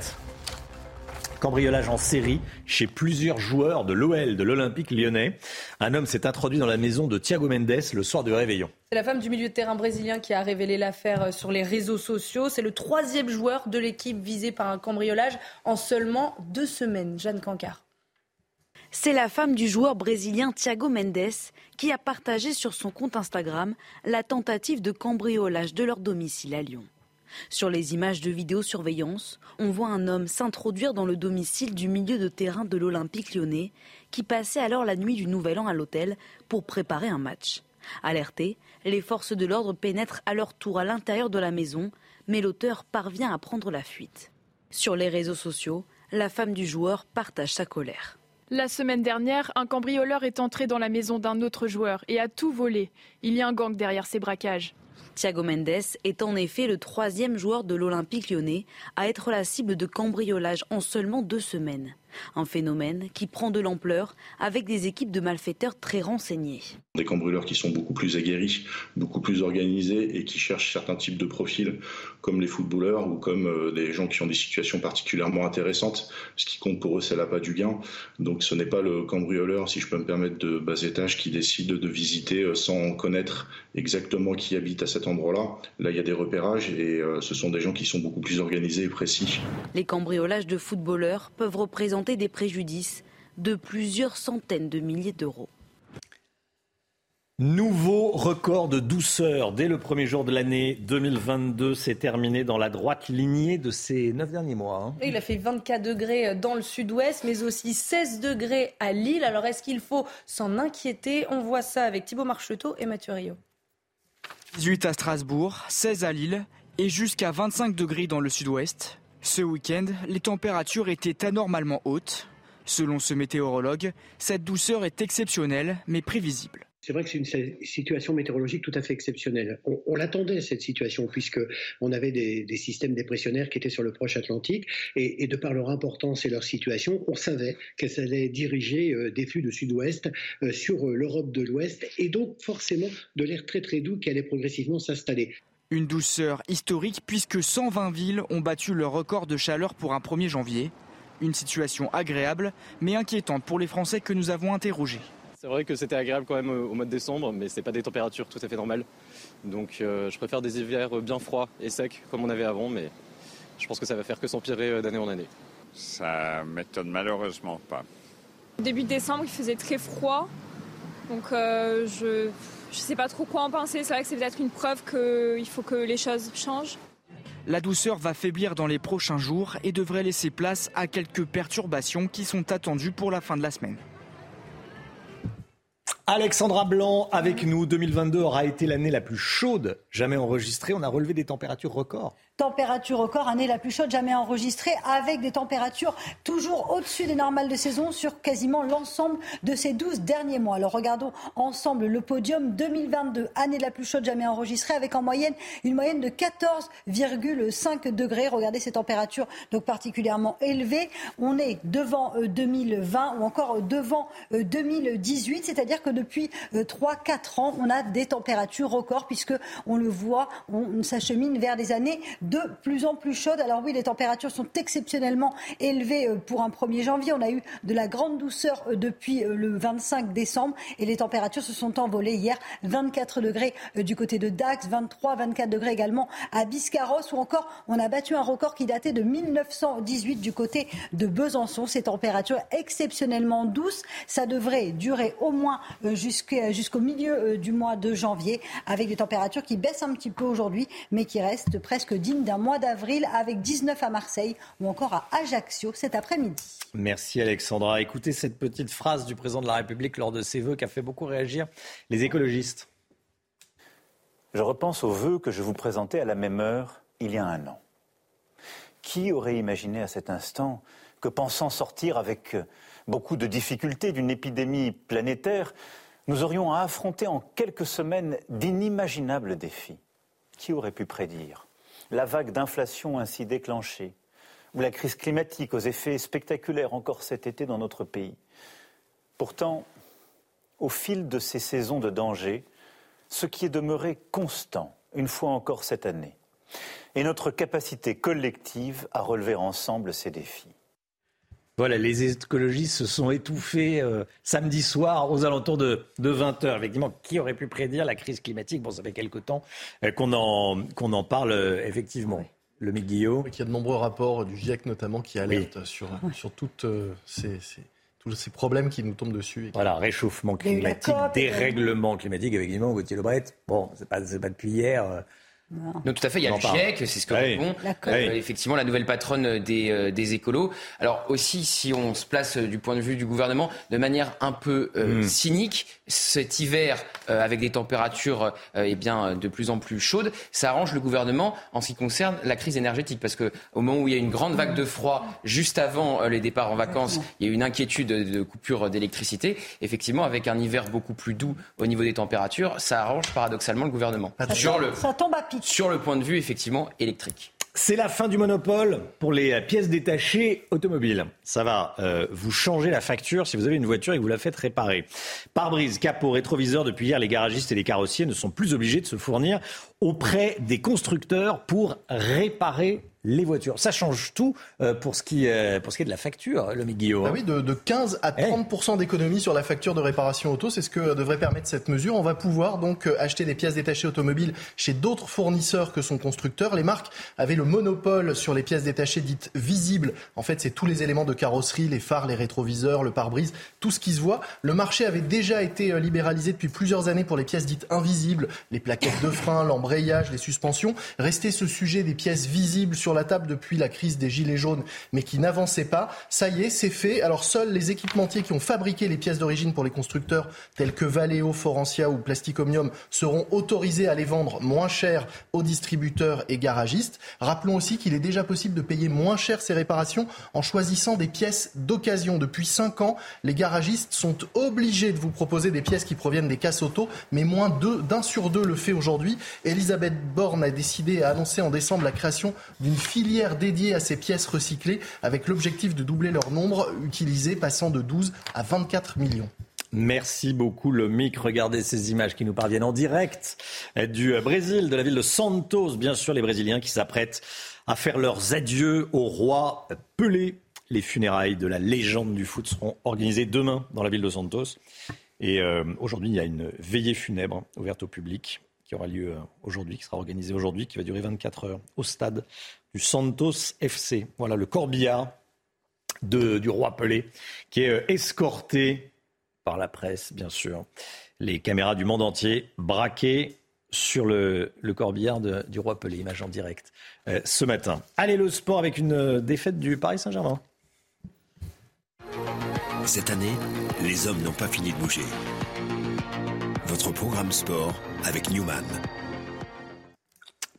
S1: Cambriolage en série chez plusieurs joueurs de l'OL, de l'Olympique lyonnais. Un homme s'est introduit dans la maison de Thiago Mendes le soir du réveillon.
S2: C'est la femme du milieu de terrain brésilien qui a révélé l'affaire sur les réseaux sociaux. C'est le troisième joueur de l'équipe visé par un cambriolage en seulement deux semaines. Jeanne Cancard.
S7: C'est la femme du joueur brésilien Thiago Mendes qui a partagé sur son compte Instagram la tentative de cambriolage de leur domicile à Lyon. Sur les images de vidéosurveillance, on voit un homme s'introduire dans le domicile du milieu de terrain de l'Olympique lyonnais, qui passait alors la nuit du Nouvel An à l'hôtel pour préparer un match. Alertés, les forces de l'ordre pénètrent à leur tour à l'intérieur de la maison, mais l'auteur parvient à prendre la fuite. Sur les réseaux sociaux, la femme du joueur partage sa colère.
S15: La semaine dernière, un cambrioleur est entré dans la maison d'un autre joueur et a tout volé. Il y a un gang derrière ces braquages.
S7: Thiago Mendes est en effet le troisième joueur de l'Olympique lyonnais à être la cible de cambriolage en seulement deux semaines. Un phénomène qui prend de l'ampleur avec des équipes de malfaiteurs très renseignées.
S31: Des cambrioleurs qui sont beaucoup plus aguerris, beaucoup plus organisés et qui cherchent certains types de profils comme les footballeurs ou comme euh, des gens qui ont des situations particulièrement intéressantes. Ce qui compte pour eux, c'est l'appât du gain. Donc ce n'est pas le cambrioleur, si je peux me permettre, de bas étage qui décide de visiter euh, sans connaître exactement qui habite à cet endroit-là. Là, il y a des repérages et euh, ce sont des gens qui sont beaucoup plus organisés et précis.
S7: Les cambriolages de footballeurs peuvent représenter des préjudices de plusieurs centaines de milliers d'euros.
S1: Nouveau record de douceur dès le premier jour de l'année 2022. C'est terminé dans la droite lignée de ces neuf derniers mois. Hein.
S2: Il a fait 24 degrés dans le sud-ouest, mais aussi 16 degrés à Lille. Alors est-ce qu'il faut s'en inquiéter? On voit ça avec Thibaut Marcheteau et Mathieu Rio.
S3: 18 à Strasbourg, 16 à Lille et jusqu'à 25 degrés dans le sud-ouest. Ce week-end, les températures étaient anormalement hautes. Selon ce météorologue, cette douceur est exceptionnelle mais prévisible.
S32: C'est vrai que c'est une situation météorologique tout à fait exceptionnelle. On, l'attendait, cette situation, puisqu'on avait des, systèmes dépressionnaires qui étaient sur le proche Atlantique, et, de par leur importance et leur situation, on savait qu'elles allaient diriger euh, des flux de sud-ouest euh, sur euh, l'Europe de l'Ouest, et donc forcément de l'air très très doux qui allait progressivement s'installer.
S3: Une douceur historique puisque 120 villes ont battu leur record de chaleur pour un 1er janvier. Une situation agréable mais inquiétante pour les Français que nous avons interrogés.
S30: C'est vrai que c'était agréable quand même au mois de décembre, mais ce n'est pas des températures tout à fait normales. Donc euh, je préfère des hivers bien froids et secs comme on avait avant, mais je pense que ça va faire que s'empirer euh, d'année en année.
S33: Ça m'étonne malheureusement pas.
S34: Début décembre, il faisait très froid, donc euh, je je ne sais pas trop quoi en penser. C'est vrai que c'est peut-être une preuve qu'il faut que les choses changent.
S3: La douceur va faiblir dans les prochains jours et devrait laisser place à quelques perturbations qui sont attendues pour la fin de la semaine.
S1: Alexandra Blanc avec nous. 2022 aura été l'année la plus chaude jamais enregistrée. On a relevé des températures records
S27: température record, année la plus chaude jamais enregistrée, avec des températures toujours au-dessus des normales de saison sur quasiment l'ensemble de ces 12 derniers mois. Alors regardons ensemble le podium 2022, année la plus chaude jamais enregistrée, avec en moyenne une moyenne de 14,5 degrés. Regardez ces températures donc particulièrement élevées. On est devant 2020 euh, ou encore devant 2018, euh, c'est-à-dire que depuis 3-4 euh, ans, on a des températures records puisque on le voit, on s'achemine vers des années plus en plus chaude. Alors oui, les températures sont exceptionnellement élevées euh, pour un 1er janvier. On a eu de la grande douceur euh, depuis euh, le 25 décembre et les températures se sont envolées hier. 24 degrés du côté de Dax, 23, 24 degrés également à Biscarros ou encore on a battu un record qui datait de 1918 du côté de Besançon. Ces températures exceptionnellement douces, ça devrait durer au moins jusqu'au milieu du mois de janvier avec des températures qui baissent un petit peu aujourd'hui mais qui restent presque d'un mois d'avril avec 19 à Marseille ou encore à Ajaccio cet après-midi.
S1: Merci Alexandra. Écoutez cette petite phrase du président de la République lors de ses vœux qui a fait beaucoup réagir les écologistes.
S5: Je repense aux vœux que je vous présentais à la même heure il y a un an. Qui aurait imaginé à cet instant que pensant sortir avec beaucoup de difficultés d'une épidémie planétaire, nous aurions à affronter en quelques semaines d'inimaginables défis? Qui aurait pu prédire? La vague d'inflation ainsi déclenchée, ou la crise climatique aux effets spectaculaires encore cet été dans notre pays. Pourtant, au fil de ces saisons de danger, ce qui est demeuré constant, une fois encore cette année, est notre capacité collective à relever ensemble ces défis.
S1: Voilà, les écologistes se sont étouffés euh, samedi soir aux alentours de, 20h. Effectivement, qui aurait pu prédire la crise climatique? Bon, ça fait quelque temps euh, qu'on en, qu'on en parle, euh, effectivement. Le Guillaume.
S12: Il y a de nombreux rapports du GIEC notamment qui alertent sur, sur toutes ces, tous ces problèmes qui nous tombent dessus.
S1: Voilà, réchauffement climatique, dérèglement climatique, effectivement, Gauthier Lebret. Bon, c'est pas, pas depuis hier.
S6: Non. tout à fait, il y a le GIEC, c'est ce que répond euh, effectivement la nouvelle patronne des, euh, des écolos. Alors aussi, si on se place euh, du point de vue du gouvernement de manière un peu hmm. cynique, cet hiver avec des températures eh bien de plus en plus chaudes, ça arrange le gouvernement en ce qui concerne la crise énergétique, parce que au moment où il y a une grande vague de froid juste avant les départs en vacances, il y a une inquiétude de coupure d'électricité. Effectivement, avec un hiver beaucoup plus doux au niveau des températures, ça arrange paradoxalement le gouvernement.
S27: Ça, le... ça tombe à pic
S6: sur le point de vue effectivement électrique.
S1: C'est la fin du monopole pour les pièces détachées automobiles. Ça va euh, vous changer la facture si vous avez une voiture et que vous la faites réparer. Pare-brise, capot, rétroviseur, depuis hier, les garagistes et les carrossiers ne sont plus obligés de se fournir auprès des constructeurs pour réparer les voitures. Ça change tout euh, pour, ce qui, euh, pour ce qui est de la facture, le Guillaume.
S12: Ah oui, de, 15 à 30 eh. d'économie sur la facture de réparation auto, c'est ce que devrait permettre cette mesure. On va pouvoir donc euh, acheter des pièces détachées automobiles chez d'autres fournisseurs que son constructeur. Les marques avaient le monopole sur les pièces détachées dites visibles. En fait, c'est tous les éléments de carrosserie, les phares, les rétroviseurs, le pare-brise, tout ce qui se voit. Le marché avait déjà été libéralisé depuis plusieurs années pour les pièces dites invisibles, les plaquettes de frein, l'embrayage, les suspensions. Restait ce sujet des pièces visibles sur la table depuis la crise des Gilets jaunes, mais qui n'avançait pas. Ça y est, c'est fait. Alors seuls les équipementiers qui ont fabriqué les pièces d'origine pour les constructeurs, tels que Valeo, Forentia ou Plasticomium, seront autorisés à les vendre moins cher aux distributeurs et garagistes. Rappelons aussi qu'il est déjà possible de payer moins cher ces réparations en choisissant des pièces d'occasion. Depuis 5 ans, les garagistes sont obligés de vous proposer des pièces qui proviennent des casses auto, mais moins d'un sur deux le fait aujourd'hui. Elisabeth Borne a décidé a annoncé en décembre la création d'une filière dédiée à ces pièces recyclées avec l'objectif de doubler leur nombre utilisé, passant de 12 à 24 millions.
S1: Merci beaucoup, Lomic. Regardez ces images qui nous parviennent en direct du Brésil, de la ville de Santos. Bien sûr, les Brésiliens qui s'apprêtent à faire leurs adieux au roi Pelé. Les funérailles de la légende du foot seront organisées demain dans la ville de Santos. Et euh, aujourd'hui, il y a une veillée funèbre ouverte au public qui aura lieu euh, aujourd'hui, qui sera organisée aujourd'hui, qui va durer 24 heures au stade du Santos FC. Voilà le corbillard du roi Pelé qui est euh, escorté par la presse, bien sûr. Les caméras du monde entier braquées sur le, le corbillard du roi Pelé, image en direct euh, ce matin. Allez, le sport avec une défaite du Paris Saint-Germain.
S20: Cette année, les hommes n'ont pas fini de bouger. Votre programme sport avec Newman.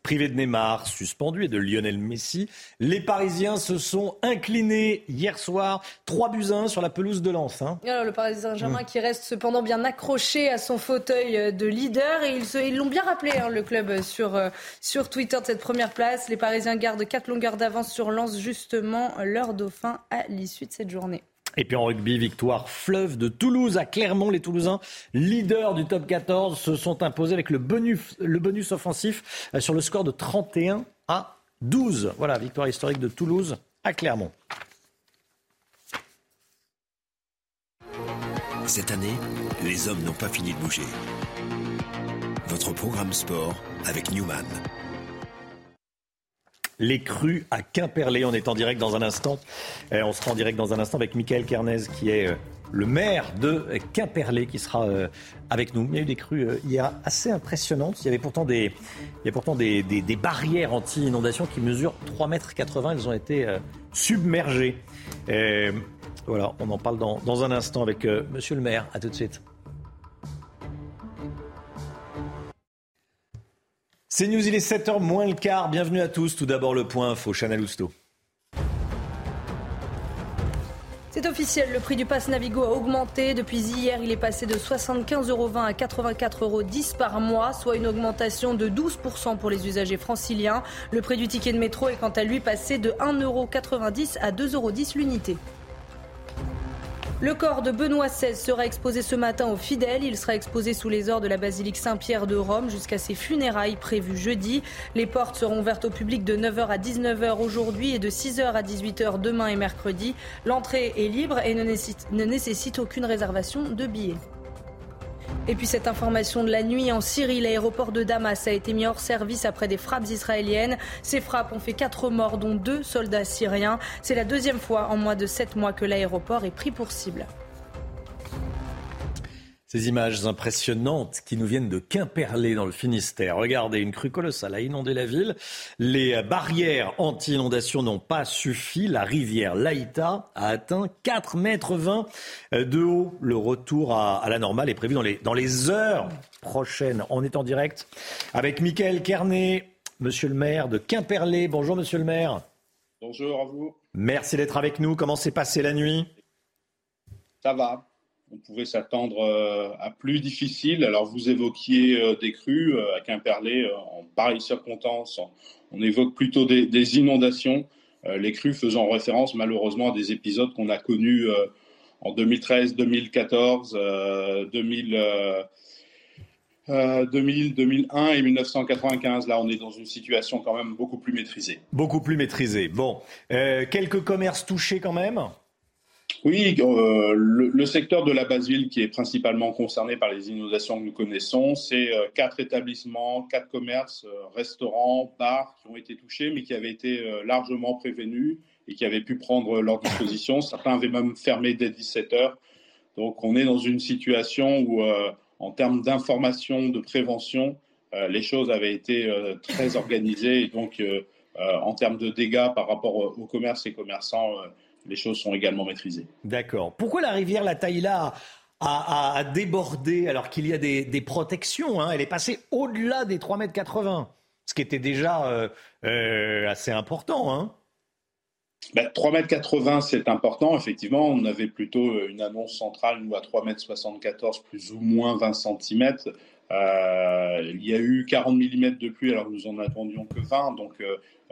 S1: Privé de Neymar, suspendu et de Lionel Messi, les Parisiens se sont inclinés hier soir 3 buts 1 sur la pelouse de Lens. Hein.
S2: Alors, le Paris Saint-Germain mmh. qui reste cependant bien accroché à son fauteuil de leader et ils l'ont bien rappelé hein, le club sur, euh, sur Twitter de cette première place. Les Parisiens gardent 4 longueurs d'avance sur Lens justement leur dauphin à l'issue de cette journée.
S1: Et puis en rugby, victoire fleuve de Toulouse à Clermont. Les Toulousains, leaders du top 14, se sont imposés avec le bonus, le bonus offensif euh, sur le score de 31 à 12. Voilà, victoire historique de Toulouse à Clermont.
S20: Cette année, les hommes n'ont pas fini de bouger. Votre programme sport avec Newman.
S1: Les crues à Quimperlé. On est en direct dans un instant. on sera en direct dans un instant avec Michael Kernez, qui est euh, le maire de Quimperlé, qui sera euh, avec nous. Il y a eu des crues euh, hier assez impressionnantes. Il y avait pourtant des, il y a pourtant des, barrières anti-inondation qui mesurent 3,80 mètres. Elles ont été submergées. voilà, on en parle dans, dans un instant avec monsieur le maire. À tout de suite. C'est News, il est 7h moins le quart. Bienvenue à tous. Tout d'abord le point info, Chanel Housteau.
S2: C'est officiel, le prix du pass Navigo a augmenté. Depuis hier, il est passé de 75,20 euros à 84,10 euros par mois, soit une augmentation de 12% pour les usagers franciliens. Le prix du ticket de métro est quant à lui passé de 1,90 euros à 2,10 euros l'unité. Le corps de Benoît XVI sera exposé ce matin aux fidèles. Il sera exposé sous les ors de la basilique Saint-Pierre de Rome jusqu'à ses funérailles prévues jeudi. Les portes seront ouvertes au public de 9h à 19h aujourd'hui et de 6h à 18h demain et mercredi. L'entrée est libre et ne nécessite, ne nécessite aucune réservation de billets. Et puis cette information de la nuit en Syrie, l'aéroport de Damas a été mis hors service après des frappes israéliennes. Ces frappes ont fait quatre morts, dont deux soldats syriens. C'est la deuxième fois en moins de sept mois que l'aéroport est pris pour cible.
S1: Ces images impressionnantes qui nous viennent de Quimperlé dans le Finistère. Regardez, une crue colossale a inondé la ville. Les barrières anti-inondation n'ont pas suffi. La rivière Laïta a atteint 4,20 mètres de haut. Le retour à, la normale est prévu dans les, dans les heures prochaines. On est en direct avec Mickaël Kernet, monsieur le maire de Quimperlé. Bonjour, monsieur le maire.
S35: Bonjour à vous.
S1: Merci d'être avec nous. Comment s'est passée la nuit?
S35: Ça va on pouvait s'attendre euh, à plus difficile. Alors vous évoquiez euh, des crues euh, à Quimperlé. En pareille circonstance, on évoque plutôt des, inondations. Les crues faisant référence malheureusement à des épisodes qu'on a connus en 2013, 2014, 2000. 2000, 2001 et 1995. Là, on est dans une situation quand même beaucoup plus maîtrisée.
S1: Beaucoup plus maîtrisée. Bon, quelques commerces touchés quand même?
S35: Oui, euh, le, secteur de la Basile, qui est principalement concerné par les inondations que nous connaissons, c'est euh, quatre établissements, quatre commerces, euh, restaurants, bars qui ont été touchés, mais qui avaient été largement prévenus et qui avaient pu prendre leur disposition. Certains avaient même fermé dès 17 heures. Donc, on est dans une situation où, en termes d'information, de prévention, les choses avaient été très organisées. Et donc, en termes de dégâts par rapport aux commerces et commerçants, les choses sont également maîtrisées.
S1: D'accord. Pourquoi la rivière La Taïla a, débordé alors qu'il y a des, protections hein? Elle est passée au-delà des 3,80 m, ce qui était déjà euh, euh, assez important. Hein?
S35: Ben, 3,80 m, c'est important. Effectivement, on avait plutôt une annonce centrale, nous, à 3,74 m, plus ou moins 20 cm. Il y a eu 40 mm de pluie alors que nous en attendions que 20. Donc,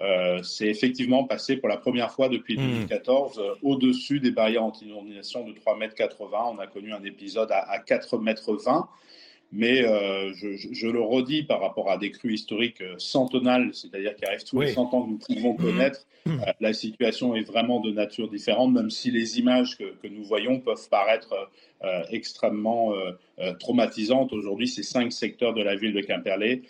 S35: euh, c'est effectivement passé pour la première fois depuis 2014 hmm. euh, au-dessus des barrières anti-inondation de 3,80 m. On a connu un épisode à, à 4,20 m. Mais euh, je, le redis par rapport à des crues historiques centenales, c'est-à-dire qui arrivent tous les 100 ans que nous pouvons hmm. connaître, hmm. la situation est vraiment de nature différente, même si les images que, que nous voyons peuvent paraître extrêmement traumatisantes. Aujourd'hui, c'est cinq secteurs de la ville de Quimperlé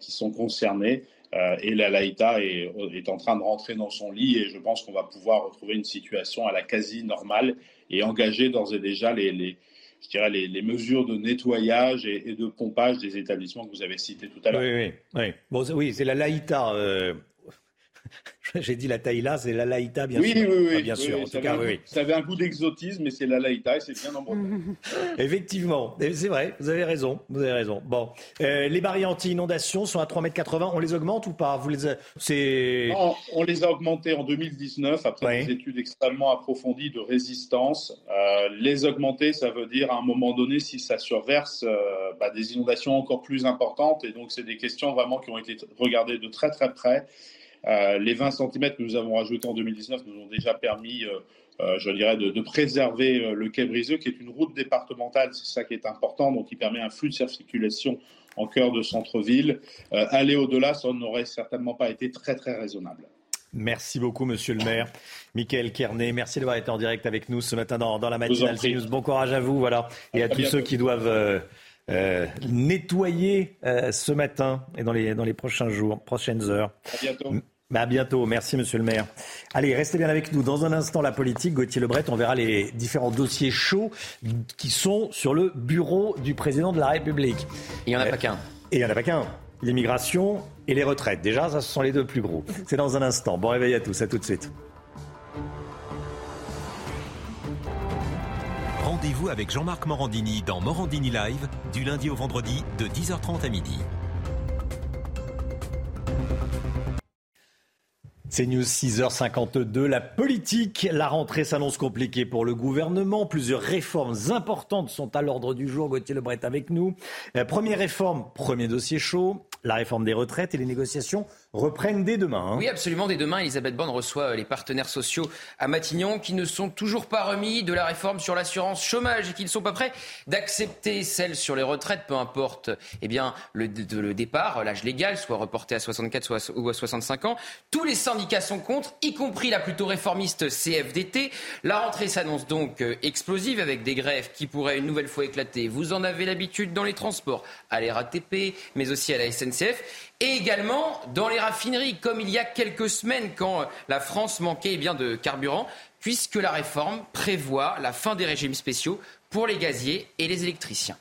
S35: qui sont concernés. Euh, et la Laïta est, est, en train de rentrer dans son lit et je pense qu'on va pouvoir retrouver une situation à la quasi normale et engager d'ores et déjà les, les je dirais les, mesures de nettoyage et, de pompage des établissements que vous avez cités tout à l'heure.
S1: Oui, oui. Bon, oui c'est la Laïta. Euh, J'ai dit la taïla, c'est la laïta, bien
S35: sûr.
S1: Oui,
S35: oui,
S1: oui. bien sûr, en tout cas, oui.
S35: Ça avait un goût d'exotisme, mais c'est la laïta et c'est bien en
S1: Effectivement, c'est vrai, vous avez raison, vous avez raison. Bon, euh, les barrières anti-inondation sont à 3,80 m, on les augmente ou pas? Vous les
S35: non, On les a augmentés en 2019 après des études extrêmement approfondies de résistance. Euh, les augmenter, ça veut dire à un moment donné, si ça surverse euh, bah, des inondations encore plus importantes. Et donc, c'est des questions vraiment qui ont été regardées de très très près. Euh, les 20 cm que nous avons rajoutés en 2019 nous ont déjà permis, euh, euh, je dirais, de, préserver le quai Briseux, qui est une route départementale, c'est ça qui est important, donc qui permet un flux de circulation en cœur de centre-ville. aller au-delà, ça n'aurait certainement pas été très, très raisonnable.
S1: Merci beaucoup, monsieur le maire. Michael Kernet, merci d'avoir été en direct avec nous ce matin dans, la matinale CNews. Bon courage à vous, voilà, et à, tous ceux qui doivent nettoyer ce matin et dans les, dans les prochains jours, prochaines heures.
S35: À bientôt.
S1: Bah, à bientôt. Merci, monsieur le maire. Allez, restez bien avec nous. Dans un instant, la politique. Gauthier Lebret, on verra les différents dossiers chauds qui sont sur le bureau du président de la République.
S36: Il n'y en a pas qu'un.
S1: Et il n'y en a pas qu'un. L'immigration et les retraites. Déjà, ça, ce sont les deux plus gros. C'est dans un instant. Bon réveil à tous. À tout de suite.
S20: Rendez-vous avec Jean-Marc Morandini dans Morandini Live, du lundi au vendredi, de 10h30 à midi.
S1: C'est News 6h52. La politique, la rentrée s'annonce compliquée pour le gouvernement. Plusieurs réformes importantes sont à l'ordre du jour. Gauthier Lebret avec nous. Euh, première réforme, premier dossier chaud. La réforme des retraites et les négociations reprennent dès demain. Hein.
S6: Oui, absolument. Dès demain, Elisabeth Borne reçoit euh, les partenaires sociaux à Matignon qui ne sont toujours pas remis de la réforme sur l'assurance chômage et qui ne sont pas prêts d'accepter celle sur les retraites, peu importe eh bien, le, départ, l'âge légal, soit reporté à 64 soit, ou à 65 ans. Tous les syndicats sont contre, y compris la plutôt réformiste CFDT. La rentrée s'annonce donc euh, explosive avec des grèves qui pourraient une nouvelle fois éclater. Vous en avez l'habitude dans les transports, à la RATP, mais aussi à la SNCF et également dans les raffineries, comme il y a quelques semaines quand la France manquait eh bien, de carburant, puisque la réforme prévoit la fin des régimes spéciaux pour les gaziers et les électriciens.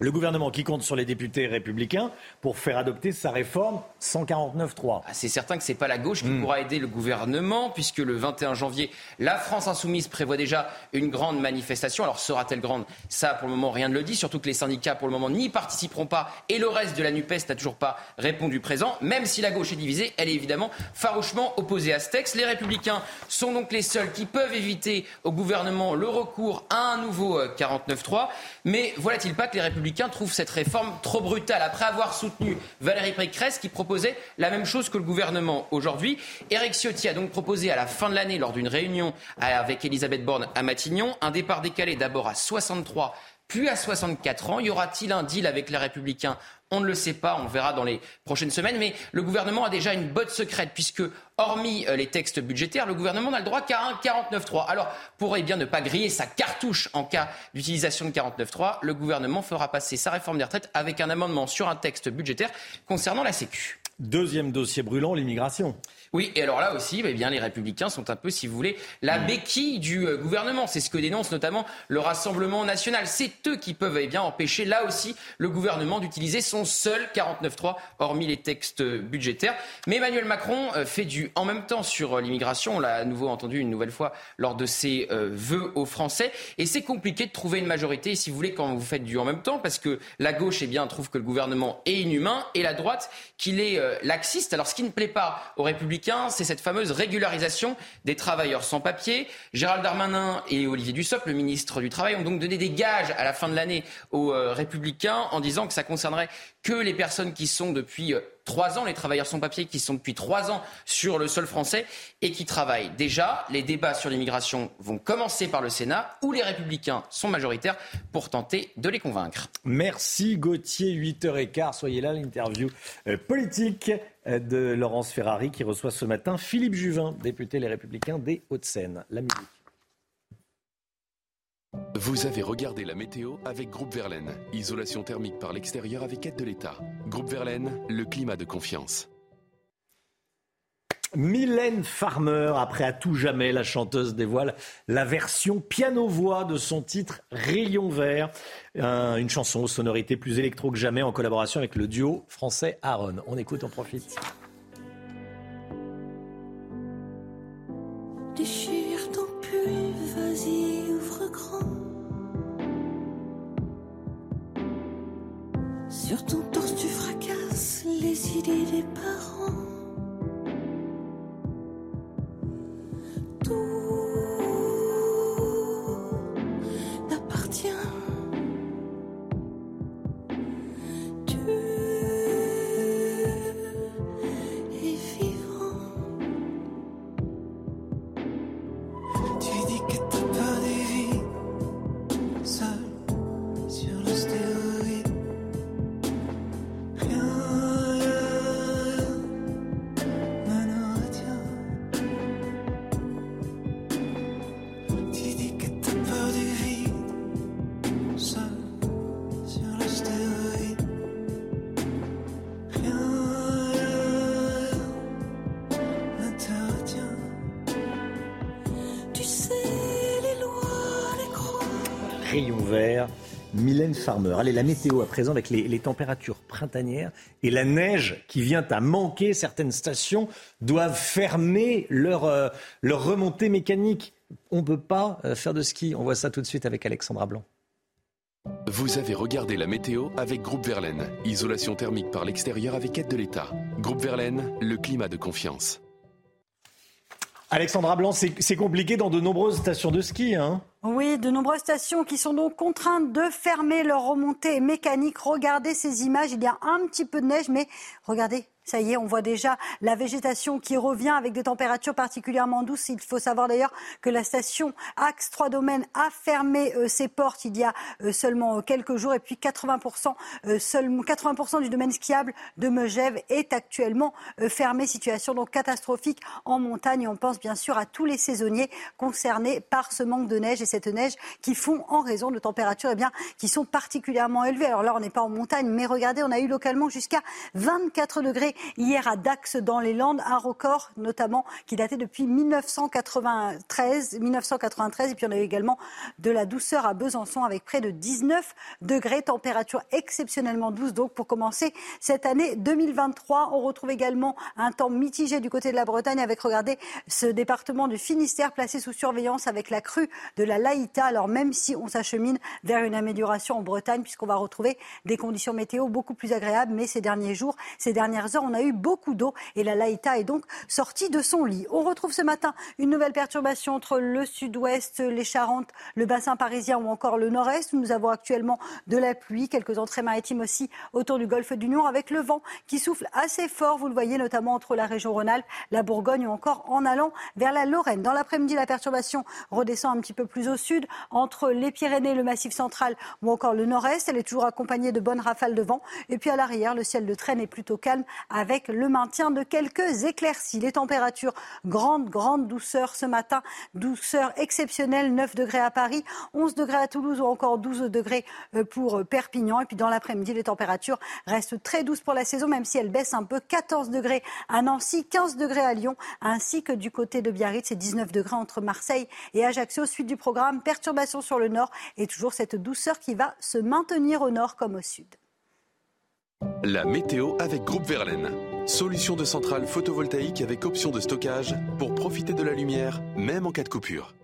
S1: Le gouvernement qui compte sur les députés républicains pour faire adopter sa réforme 149.3.
S6: Ah, c'est certain que ce n'est pas la gauche qui hmm. pourra aider le gouvernement, puisque le 21 janvier, la France insoumise prévoit déjà une grande manifestation. Alors sera-t-elle grande? Ça, pour le moment, rien ne le dit, surtout que les syndicats, pour le moment, n'y participeront pas, et le reste de la NUPES n'a toujours pas répondu présent. Même si la gauche est divisée, elle est évidemment farouchement opposée à ce texte. Les républicains sont donc les seuls qui peuvent éviter au gouvernement le recours à un nouveau 49.3. Euh, Mais voilà-t-il pas que les républicains républicains trouvent cette réforme trop brutale. Après avoir soutenu Valérie Pécresse qui proposait la même chose que le gouvernement aujourd'hui, Éric Ciotti a donc proposé à la fin de l'année, lors d'une réunion avec Elisabeth Borne à Matignon, un départ décalé d'abord à 63 puis à 64 ans. Y aura-t-il un deal avec les Républicains on ne le sait pas, on verra dans les prochaines semaines, mais le gouvernement a déjà une botte secrète, puisque, hormis euh, les textes budgétaires, le gouvernement n'a le droit qu'à un 49.3. Alors, pour eh bien, ne pas griller sa cartouche en cas d'utilisation de 49.3, le gouvernement fera passer sa réforme des retraites avec un amendement sur un texte budgétaire concernant la Sécu.
S1: Deuxième dossier brûlant, l'immigration.
S6: Oui, et alors là aussi, eh bien, les Républicains sont un peu, si vous voulez, la hmm. béquille du euh, gouvernement. C'est ce que dénonce notamment le Rassemblement national. C'est eux qui peuvent eh bien, empêcher, là aussi, le gouvernement d'utiliser son seul 49.3, hormis les textes budgétaires. Mais Emmanuel Macron euh, fait du en même temps sur euh, l'immigration. On l'a à nouveau entendu une nouvelle fois lors de ses vœux aux Français. Et c'est compliqué de trouver une majorité, si vous voulez, quand vous faites du en même temps, parce que la gauche eh bien, trouve que le gouvernement est inhumain et la droite qu'il est laxiste. Alors, ce qui ne plaît pas aux Républicains, c'est cette fameuse régularisation des travailleurs sans papier. Gérald Darmanin et Olivier Dussopt, le ministre du Travail, ont donc donné des gages à la fin de l'année aux euh, Républicains en disant que ça concernerait que les personnes qui sont depuis euh, trois ans, les travailleurs sans papier qui sont depuis trois ans sur le sol français et qui travaillent. Déjà, les débats sur l'immigration vont commencer par le Sénat, où les républicains sont majoritaires, pour tenter de les convaincre.
S1: Merci Gauthier, 8h15. Soyez là, l'interview euh, politique euh, de Laurence Ferrari qui reçoit ce matin Philippe Juvin, député Les Républicains des Hauts-de-Seine. La musique.
S37: Vous avez regardé la météo avec Groupe Verlaine. Isolation thermique par l'extérieur avec aide de l'État. Groupe Verlaine, le climat de confiance.
S1: Mylène Farmer, après à tout jamais, la chanteuse dévoile la version piano-voix de son titre Rayon vert, une chanson aux sonorités plus électro que jamais en collaboration avec le duo français Aaron. On écoute, on profite.
S38: Ton torse, tu fracasses les idées des parents.
S1: Farmer. Allez, la météo à présent avec les, températures printanières et la neige qui vient à manquer. Certaines stations doivent fermer leur, euh, leur remontée mécanique. On ne peut pas euh, faire de ski. On voit ça tout de suite avec Alexandra Blanc.
S37: Vous avez regardé la météo avec Groupe Verlaine. Isolation thermique par l'extérieur avec aide de l'État. Groupe Verlaine, le climat de confiance.
S1: Alexandra Blanc, c'est compliqué dans de nombreuses stations de ski. Hein
S27: Oui, de nombreuses stations qui sont donc contraintes de fermer leur remontée mécanique. Regardez ces images, il y a un petit peu de neige, mais regardez, ça y est, on voit déjà la végétation qui revient avec des températures particulièrement douces. Il faut savoir d'ailleurs que la station Axe 3 Domaines a fermé euh, ses portes il y a euh, seulement quelques jours et puis 80%, euh, seulement 80% du domaine skiable de Megève est actuellement fermé. Situation donc catastrophique en montagne. on pense bien sûr à tous les saisonniers concernés par ce manque de neige et cette neige qui fond en raison de températures eh bien, qui sont particulièrement élevées. Alors là, on n'est pas en montagne, mais regardez, on a eu localement jusqu'à 24 degrés hier à Dax dans les Landes, un record notamment qui datait depuis 1993, 1993 et puis on a eu également de la douceur à Besançon avec près de 19 degrés, température exceptionnellement douce donc pour commencer cette année 2023. On retrouve également un temps mitigé du côté de la Bretagne avec, regardez, ce département du Finistère placé sous surveillance avec la crue de la Laïta. Alors même si on s'achemine vers une amélioration en Bretagne puisqu'on va retrouver des conditions météo beaucoup plus agréables, mais ces derniers jours, ces dernières heures, on a eu beaucoup d'eau et la Laïta est donc sortie de son lit. On retrouve ce matin une nouvelle perturbation entre le sud-ouest, les Charentes, le bassin parisien ou encore le nord-est. Nous avons actuellement de la pluie, quelques entrées maritimes aussi autour du golfe du avec le vent qui souffle assez fort. Vous le voyez notamment entre la région Rhône-Alpes, la Bourgogne ou encore en allant vers la Lorraine. Dans l'après-midi, la perturbation redescend un petit peu plus au sud entre les Pyrénées, le Massif central ou encore le nord-est. Elle est toujours accompagnée de bonnes rafales de vent. Et puis à l'arrière, le ciel de traîne est plutôt calme avec le maintien de quelques éclaircies. Les températures, grande, grande douceur ce matin, douceur exceptionnelle, 9 degrés à Paris, 11 degrés à Toulouse ou encore 12 degrés euh, pour Perpignan. Et puis dans l'après-midi, les températures restent très douces pour la saison, même si elles baissent un peu. 14 degrés à Nancy, 15 degrés à Lyon, ainsi que du côté de Biarritz, et 19 degrés entre Marseille et Ajaccio. Suite du programme, perturbation sur le nord et toujours cette douceur qui va se maintenir au nord comme au sud.
S37: La météo avec Groupe Verlaine. Solution de centrale photovoltaïque avec option de stockage pour profiter de la lumière, même en cas de coupure.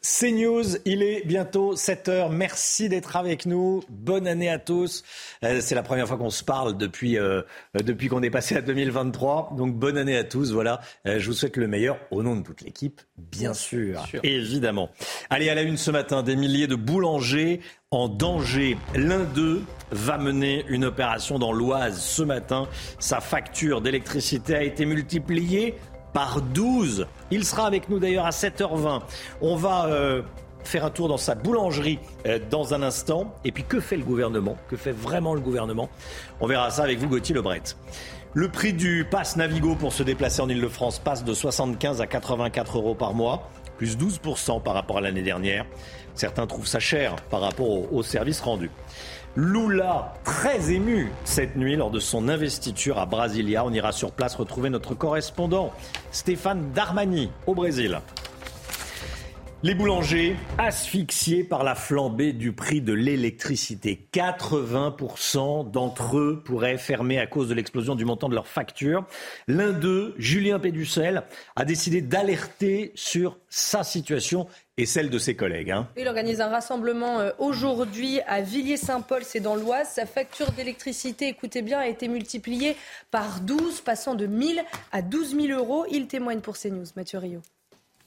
S1: C'est News, il est bientôt 7 heures. Merci d'être avec nous. Bonne année à tous. Euh, c'est la première fois qu'on se parle depuis, euh, depuis qu'on est passé à 2023. Donc bonne année à tous. Voilà, euh, je vous souhaite le meilleur au nom de toute l'équipe, bien sûr, évidemment. Allez, à la une ce matin, des milliers de boulangers en danger. L'un d'eux va mener une opération dans l'Oise ce matin. Sa facture d'électricité a été multipliée par 12. Il sera avec nous d'ailleurs à 7h20. On va euh, faire un tour dans sa boulangerie euh, dans un instant. Et puis que fait le gouvernement? Que fait vraiment le gouvernement? On verra ça avec vous, Gauthier Lebret. Le prix du pass Navigo pour se déplacer en Ile-de-France passe de 75 à 84 euros par mois, plus 12% par rapport à l'année dernière. Certains trouvent ça cher par rapport au, au service rendu. Lula, très ému cette nuit lors de son investiture à Brasilia. On ira sur place retrouver notre correspondant Stéphane Darmani au Brésil. Les boulangers asphyxiés par la flambée du prix de l'électricité. 80% d'entre eux pourraient fermer à cause de l'explosion du montant de leur facture. L'un d'eux, Julien Péducel, a décidé d'alerter sur sa situation et celle de ses collègues. Hein.
S2: Il organise un rassemblement euh, aujourd'hui à Villiers-Saint-Paul, c'est dans l'Oise. Sa facture d'électricité, écoutez bien, a été multipliée par 12, passant de 1000 à 12 000 euros. Il témoigne pour CNews, Mathieu Rio.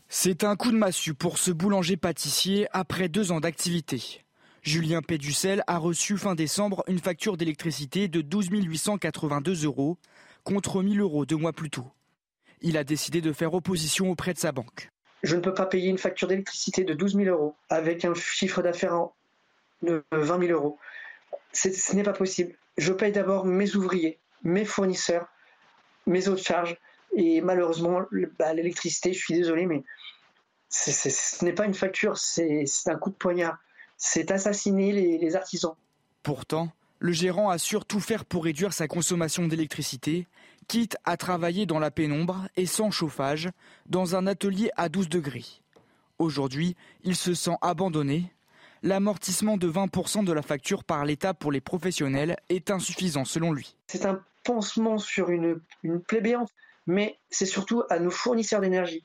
S3: C'est un coup de massue pour ce boulanger-pâtissier après deux ans d'activité. Julien Péducel a reçu fin décembre une facture d'électricité de 12 882 euros contre 1000 euros deux mois plus tôt. Il a décidé de faire opposition auprès de sa banque.
S39: Je ne peux pas payer une facture d'électricité de 12 000 euros avec un chiffre d'affaires de 20 000 euros. Ce n'est pas possible. Je paye d'abord mes ouvriers, mes fournisseurs, mes autres charges. Et malheureusement, bah, l'électricité, je suis désolé, mais ce n'est pas une facture, c'est un coup de poignard. C'est assassiner les artisans.
S3: Pourtant, le gérant assure tout faire pour réduire sa consommation d'électricité, quitte à travailler dans la pénombre et sans chauffage, dans un atelier à 12 degrés. Aujourd'hui, il se sent abandonné. L'amortissement de 20% de la facture par l'État pour les professionnels est insuffisant selon lui.
S39: C'est un pansement sur une, une plaie mais c'est surtout à nos fournisseurs d'énergie.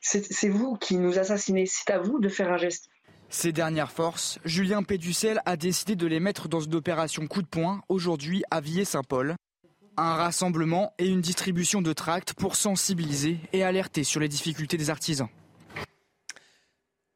S39: C'est vous qui nous assassinez, c'est à vous de faire un geste.
S3: Ces dernières forces, Julien Péducel a décidé de les mettre dans une opération coup de poing aujourd'hui à Villers-Saint-Paul. Un rassemblement et une distribution de tracts pour sensibiliser et alerter sur les difficultés des artisans.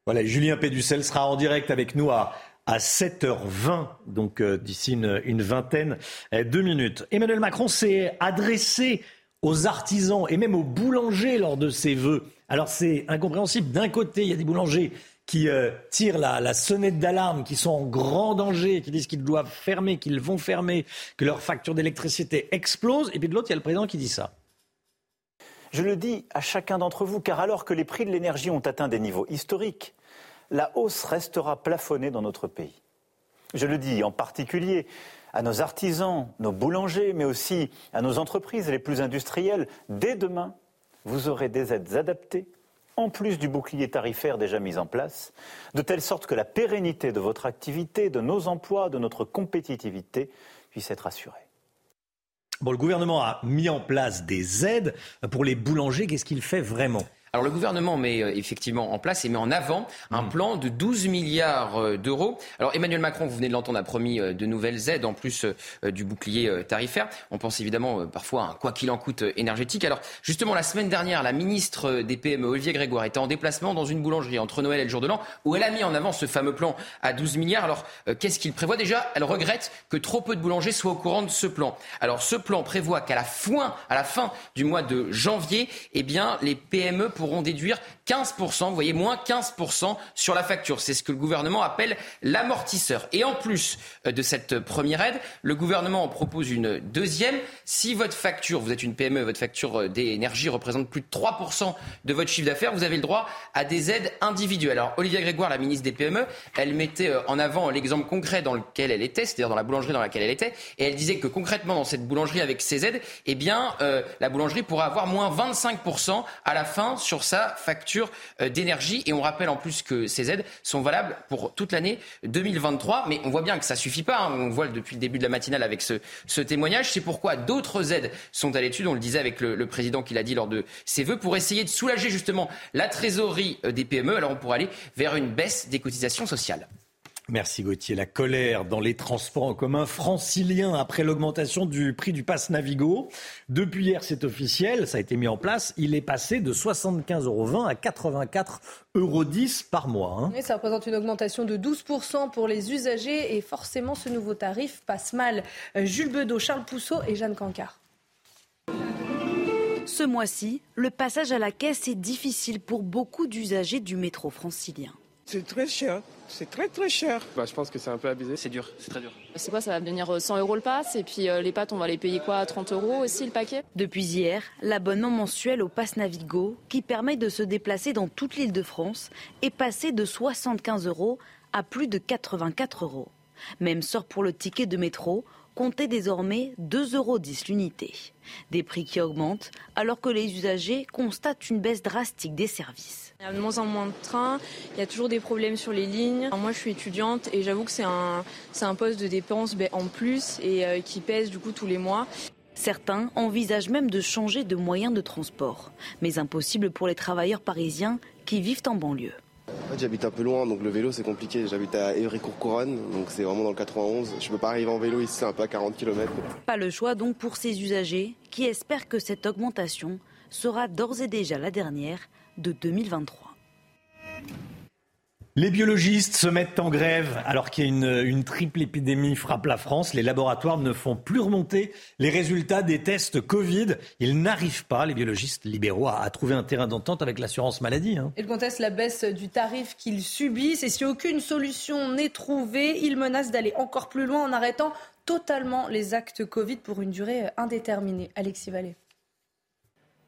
S1: Voilà, Julien Péducel sera en direct avec nous à, à 7h20, donc euh, d'ici une, vingtaine de minutes. Emmanuel Macron s'est adressé aux artisans et même aux boulangers lors de ses vœux. Alors c'est incompréhensible. D'un côté, il y a des boulangers qui euh, tirent la, sonnette d'alarme, qui sont en grand danger, qui disent qu'ils doivent fermer, qu'ils vont fermer, que leur facture d'électricité explose. Et puis de l'autre, il y a le président qui dit ça.
S5: Je le dis à chacun d'entre vous, car alors que les prix de l'énergie ont atteint des niveaux historiques, la hausse restera plafonnée dans notre pays. Je le dis en particulier à nos artisans, nos boulangers, mais aussi à nos entreprises les plus industrielles. Dès demain, vous aurez des aides adaptées en plus du bouclier tarifaire déjà mis en place, de telle sorte que la pérennité de votre activité, de nos emplois, de notre compétitivité puisse être assurée.
S1: Bon, le gouvernement a mis en place des aides pour les boulangers. Qu'est-ce qu'il fait vraiment?
S6: Alors le gouvernement met euh, effectivement en place et met en avant un hmm. plan de 12 milliards euh, d'euros. Alors Emmanuel Macron, vous venez de l'entendre, a promis euh, de nouvelles aides en plus du bouclier tarifaire. On pense évidemment parfois à un quoi qu'il en coûte énergétique. Alors justement la semaine dernière, la ministre des PME, Olivier Grégoire, était en déplacement dans une boulangerie entre Noël et le jour de l'an où elle a mis en avant ce fameux plan à 12 milliards. Alors qu'est-ce qu'il prévoit? Déjà, elle regrette que trop peu de boulangers soient au courant de ce plan. Alors ce plan prévoit qu'à la, à la fin du mois de janvier, eh bien les PME pourront déduire 15%, vous voyez, moins 15% sur la facture. C'est ce que le gouvernement appelle l'amortisseur. Et en plus euh, de cette première aide, le gouvernement en propose une deuxième. Si votre facture, vous êtes une PME, votre facture euh, d'énergie représente plus de 3% de votre chiffre d'affaires, vous avez le droit à des aides individuelles. Alors, Olivia Grégoire, la ministre des PME, elle mettait euh, en avant l'exemple concret dans lequel elle était, c'est-à-dire dans la boulangerie dans laquelle elle était, et elle disait que concrètement, dans cette boulangerie avec ces aides, eh bien, la boulangerie pourra avoir moins 25% à la fin sur sa facture euh, d'énergie. Et on rappelle en plus que ces aides sont valables pour toute l'année 2023. Mais on voit bien que ça suffit pas. Hein. On voit depuis le début de la matinale avec ce, témoignage. C'est pourquoi d'autres aides sont à l'étude. On le disait avec le, président qui l'a dit lors de ses vœux pour essayer de soulager justement la trésorerie euh, des PME. Alors on pourrait aller vers une baisse des cotisations sociales.
S1: Merci Gauthier. La colère dans les transports en commun franciliens après l'augmentation du prix du pass Navigo. Depuis hier, c'est officiel, ça a été mis en place. Il est passé de 75,20 euros à 84,10 euros par mois.
S2: Hein. ça représente une augmentation de 12% pour les usagers et forcément ce nouveau tarif passe mal. Euh, Jules Bedeau, Charles Pousseau et Jeanne Cancard.
S7: Ce mois-ci, le passage à la caisse est difficile pour beaucoup d'usagers du métro francilien.
S8: C'est très cher. C'est très très cher.
S9: Bah, je pense que c'est un peu abusé. C'est dur, c'est très dur.
S10: C'est quoi Ça va devenir 100 euh, euros le pass et puis euh, les pâtes, on va les payer quoi 30 euros aussi le paquet?
S7: Depuis hier, l'abonnement mensuel au pass Navigo, qui permet de se déplacer dans toute l'île de France, est passé de 75 euros à plus de 84 euros. Même sort pour le ticket de métro, comptez désormais 2,10 euros l'unité. Des prix qui augmentent alors que les usagers constatent une baisse drastique des services.
S10: Il y a de moins en moins de trains, il y a toujours des problèmes sur les lignes. moi je suis étudiante et j'avoue que c'est un, un poste de dépense ben, en plus et euh, qui pèse du coup tous les mois.
S7: Certains envisagent même de changer de moyen de transport, mais impossible pour les travailleurs parisiens qui vivent en banlieue.
S40: J'habite un peu loin, donc le vélo c'est compliqué. J'habite à Évry-Courcouronne, donc c'est vraiment dans le 91. Je peux pas arriver en vélo ici, c'est un peu à 40 km.
S7: Pas le choix donc pour ces usagers qui espèrent que cette augmentation sera d'ores et déjà la dernière de 2023.
S1: Les biologistes se mettent en grève alors qu'il y a une, une, triple épidémie frappe la France. Les laboratoires ne font plus remonter les résultats des tests Covid. Ils n'arrivent pas, les biologistes libéraux, à, trouver un terrain d'entente avec l'assurance maladie. Hein.
S2: Ils contestent la baisse du tarif qu'ils subissent et si aucune solution n'est trouvée, ils menacent d'aller encore plus loin en arrêtant totalement les actes Covid pour une durée indéterminée. Alexis Vallée.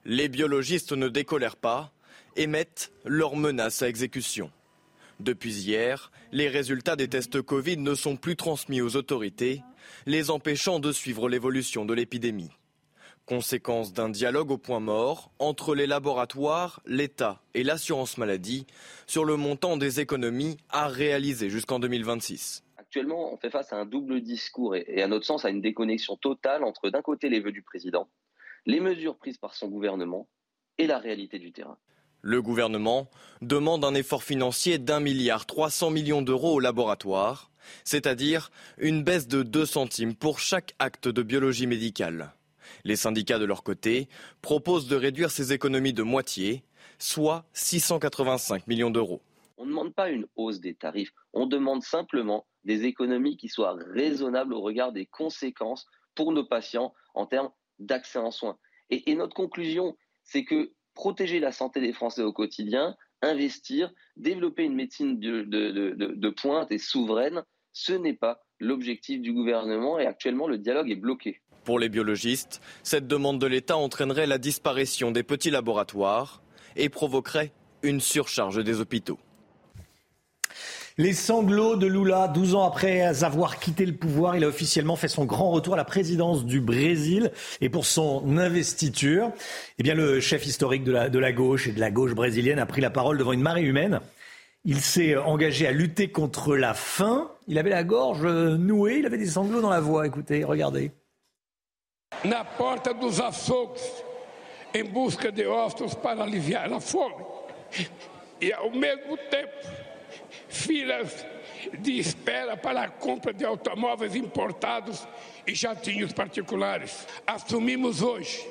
S17: Les biologistes ne décolèrent pas et mettent leurs menaces à exécution. Depuis hier, les résultats des tests Covid ne sont plus transmis aux autorités, les empêchant de suivre l'évolution de l'épidémie. Conséquence d'un dialogue au point mort entre les laboratoires, l'État et l'assurance maladie sur le montant des économies à réaliser jusqu'en 2026.
S18: Actuellement, on fait face à un double discours et, à notre sens à une déconnexion totale entre d'un côté les vœux du président, les mesures prises par son gouvernement et la réalité du terrain.
S17: Le gouvernement demande un effort financier d'un milliard 300 millions d'euros au laboratoire, c'est-à-dire une baisse de 2 centimes pour chaque acte de biologie médicale. Les syndicats de leur côté proposent de réduire ces économies de moitié, soit 685 millions d'euros.
S18: On ne demande pas une hausse des tarifs, on demande simplement des économies qui soient raisonnables au regard des conséquences pour nos patients en termes d'accès en soins. Et, notre conclusion, c'est que protéger la santé des Français au quotidien, investir, développer une médecine de, pointe et souveraine, ce n'est pas l'objectif du gouvernement et actuellement le dialogue est bloqué.
S17: Pour les biologistes, cette demande de l'État entraînerait la disparition des petits laboratoires et provoquerait une surcharge des hôpitaux.
S1: Les sanglots de Lula, 12 ans après avoir quitté le pouvoir, il a officiellement fait son grand retour à la présidence du Brésil. Et pour son investiture, eh bien, le chef historique de la, gauche et de la gauche brésilienne a pris la parole devant une marée humaine. Il s'est engagé à lutter contre la faim. Il avait la gorge nouée, il avait des sanglots dans la voix. Écoutez, regardez.
S41: Na porta dos açougues, em busca de para aliviar a fome. E filas de espera para a compra de automóveis importados e jatinhos particulares. Assumimos hoje,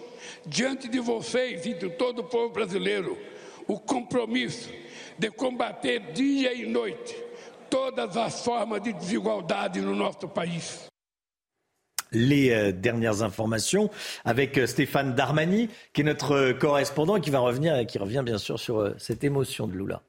S41: diante de vocês e de todo o povo brasileiro, o compromisso de combater dia e noite todas as formas de desigualdade no nosso país.
S1: les euh, dernières informations avec euh, Stéphane Darmani, qui est notre correspondant et qui va revenir qui revient bien sûr sur euh, cette émotion de Lula.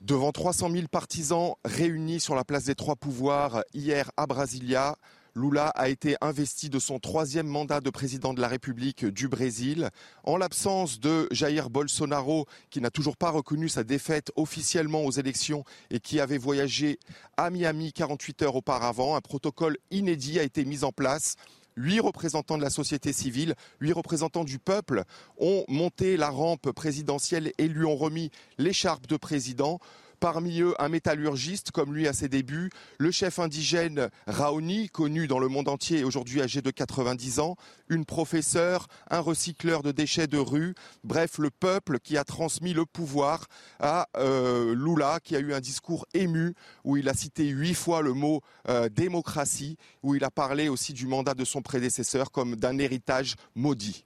S23: Devant 300 000 partisans réunis sur la place des Trois Pouvoirs hier à Brasilia, Lula a été investi de son troisième mandat de président de la République du Brésil. En l'absence de Jair Bolsonaro, qui n'a toujours pas reconnu sa défaite officiellement aux élections et qui avait voyagé à Miami 48 heures auparavant, un protocole inédit a été mis en place Huit représentants de la société civile, huit représentants du peuple ont monté la rampe présidentielle et lui ont remis l'écharpe de président. Parmi eux, un métallurgiste comme lui à ses débuts, le chef indigène Raoni, connu dans le monde entier aujourd'hui âgé de 90 ans, une professeure, un recycleur de déchets de rue, bref, le peuple qui a transmis le pouvoir à euh, Lula, qui a eu un discours ému où il a cité huit fois le mot euh, démocratie, où il a parlé aussi du mandat de son prédécesseur comme d'un héritage maudit.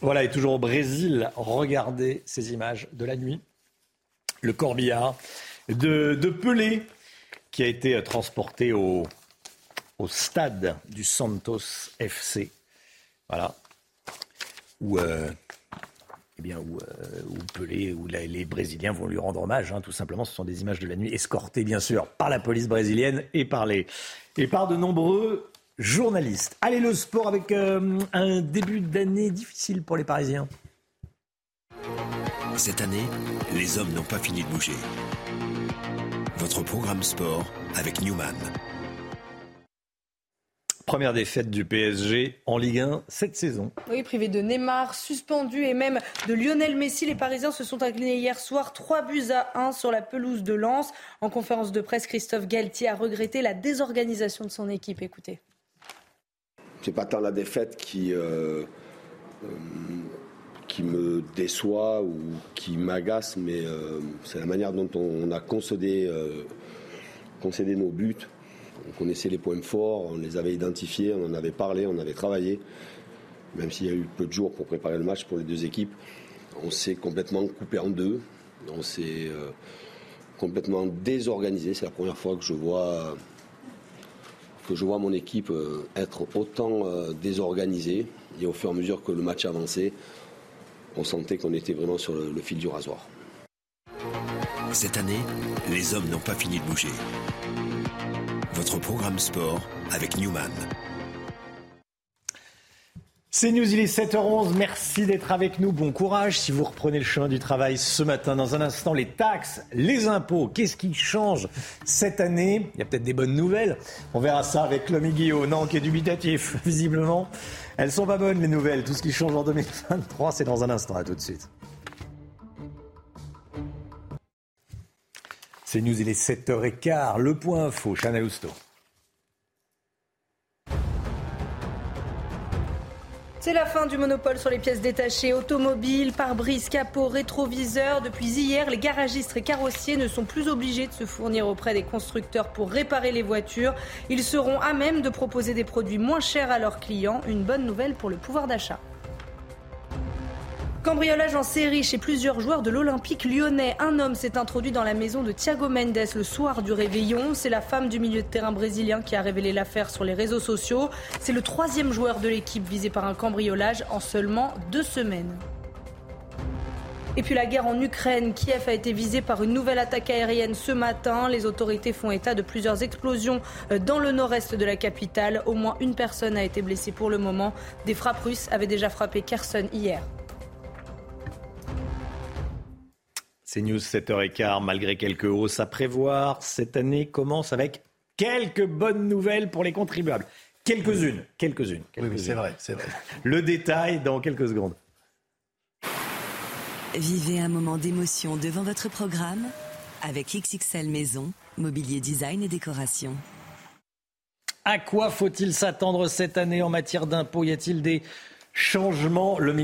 S1: Voilà, et toujours au Brésil, regardez ces images de la nuit le corbillard de, Pelé, qui a été transporté au, stade du Santos FC. Voilà. Où, euh, eh bien, où, euh, Pelé, où les Brésiliens vont lui rendre hommage, hein, tout simplement. Ce sont des images de la nuit, escortées bien sûr par la police brésilienne et par, les, et par de nombreux journalistes. Allez, le sport avec euh, un début d'année difficile pour les Parisiens.
S20: Cette année, les hommes n'ont pas fini de bouger. Votre programme sport avec Newman.
S1: Première défaite du PSG en Ligue 1 cette saison.
S2: Oui, privé de Neymar, suspendu et même de Lionel Messi, les Parisiens se sont inclinés hier soir 3 buts à 1 sur la pelouse de Lens. En conférence de presse, Christophe Galtier a regretté la désorganisation de son équipe. Écoutez.
S21: C'est pas tant la défaite qui, euh, euh, qui me déçoit ou qui m'agace, mais euh, c'est la manière dont on a concédé, euh, concédé nos buts. On connaissait les points forts, on les avait identifiés, on en avait parlé, on avait travaillé. Même s'il y a eu peu de jours pour préparer le match pour les deux équipes, on s'est complètement coupé en deux. On s'est euh, complètement désorganisé. C'est la première fois que je vois que je vois mon équipe être autant désorganisée. Et au fur et à mesure que le match avançait, on sentait qu'on était vraiment sur le, fil du rasoir.
S20: Cette année, les hommes n'ont pas fini de bouger. Votre programme sport avec Newman.
S1: C'est News, il est 7h11. Merci d'être avec nous. Bon courage si vous reprenez le chemin du travail ce matin. Dans un instant, les taxes, les impôts. Qu'est-ce qui change cette année? Il y a peut-être des bonnes nouvelles. On verra ça avec l'homme Guillaume. Non, qui est dubitatif, visiblement. Elles sont pas bonnes les nouvelles. Tout ce qui change en 2023, c'est dans un instant. À tout de suite. C'est News, il est 7h15. Le point info, Chanel Housteau.
S2: C'est la fin du monopole sur les pièces détachées automobiles, pare-brise, capot, rétroviseur. Depuis hier, les garagistes et carrossiers ne sont plus obligés de se fournir auprès des constructeurs pour réparer les voitures. Ils seront à même de proposer des produits moins chers à leurs clients. Une bonne nouvelle pour le pouvoir d'achat. Cambriolage en série chez plusieurs joueurs de l'Olympique lyonnais. Un homme s'est introduit dans la maison de Thiago Mendes le soir du réveillon. C'est la femme du milieu de terrain brésilien qui a révélé l'affaire sur les réseaux sociaux. C'est le troisième joueur de l'équipe visé par un cambriolage en seulement deux semaines. Et puis la guerre en Ukraine, Kiev a été visée par une nouvelle attaque aérienne ce matin. Les autorités font état de plusieurs explosions euh, dans le nord-est de la capitale. Au moins une personne a été blessée pour le moment. Des frappes russes avaient déjà frappé Kherson hier.
S1: C'est News 7h15, malgré quelques hausses à prévoir, cette année commence avec quelques bonnes nouvelles pour les contribuables. Quelques-unes, quelques-unes.
S12: oui, c'est vrai, c'est vrai.
S1: Le détail dans quelques secondes.
S20: Vivez un moment d'émotion devant votre programme avec XXL Maison, mobilier design et décoration.
S1: À quoi faut-il s'attendre cette année en matière d'impôts? Y a-t-il des changements? Le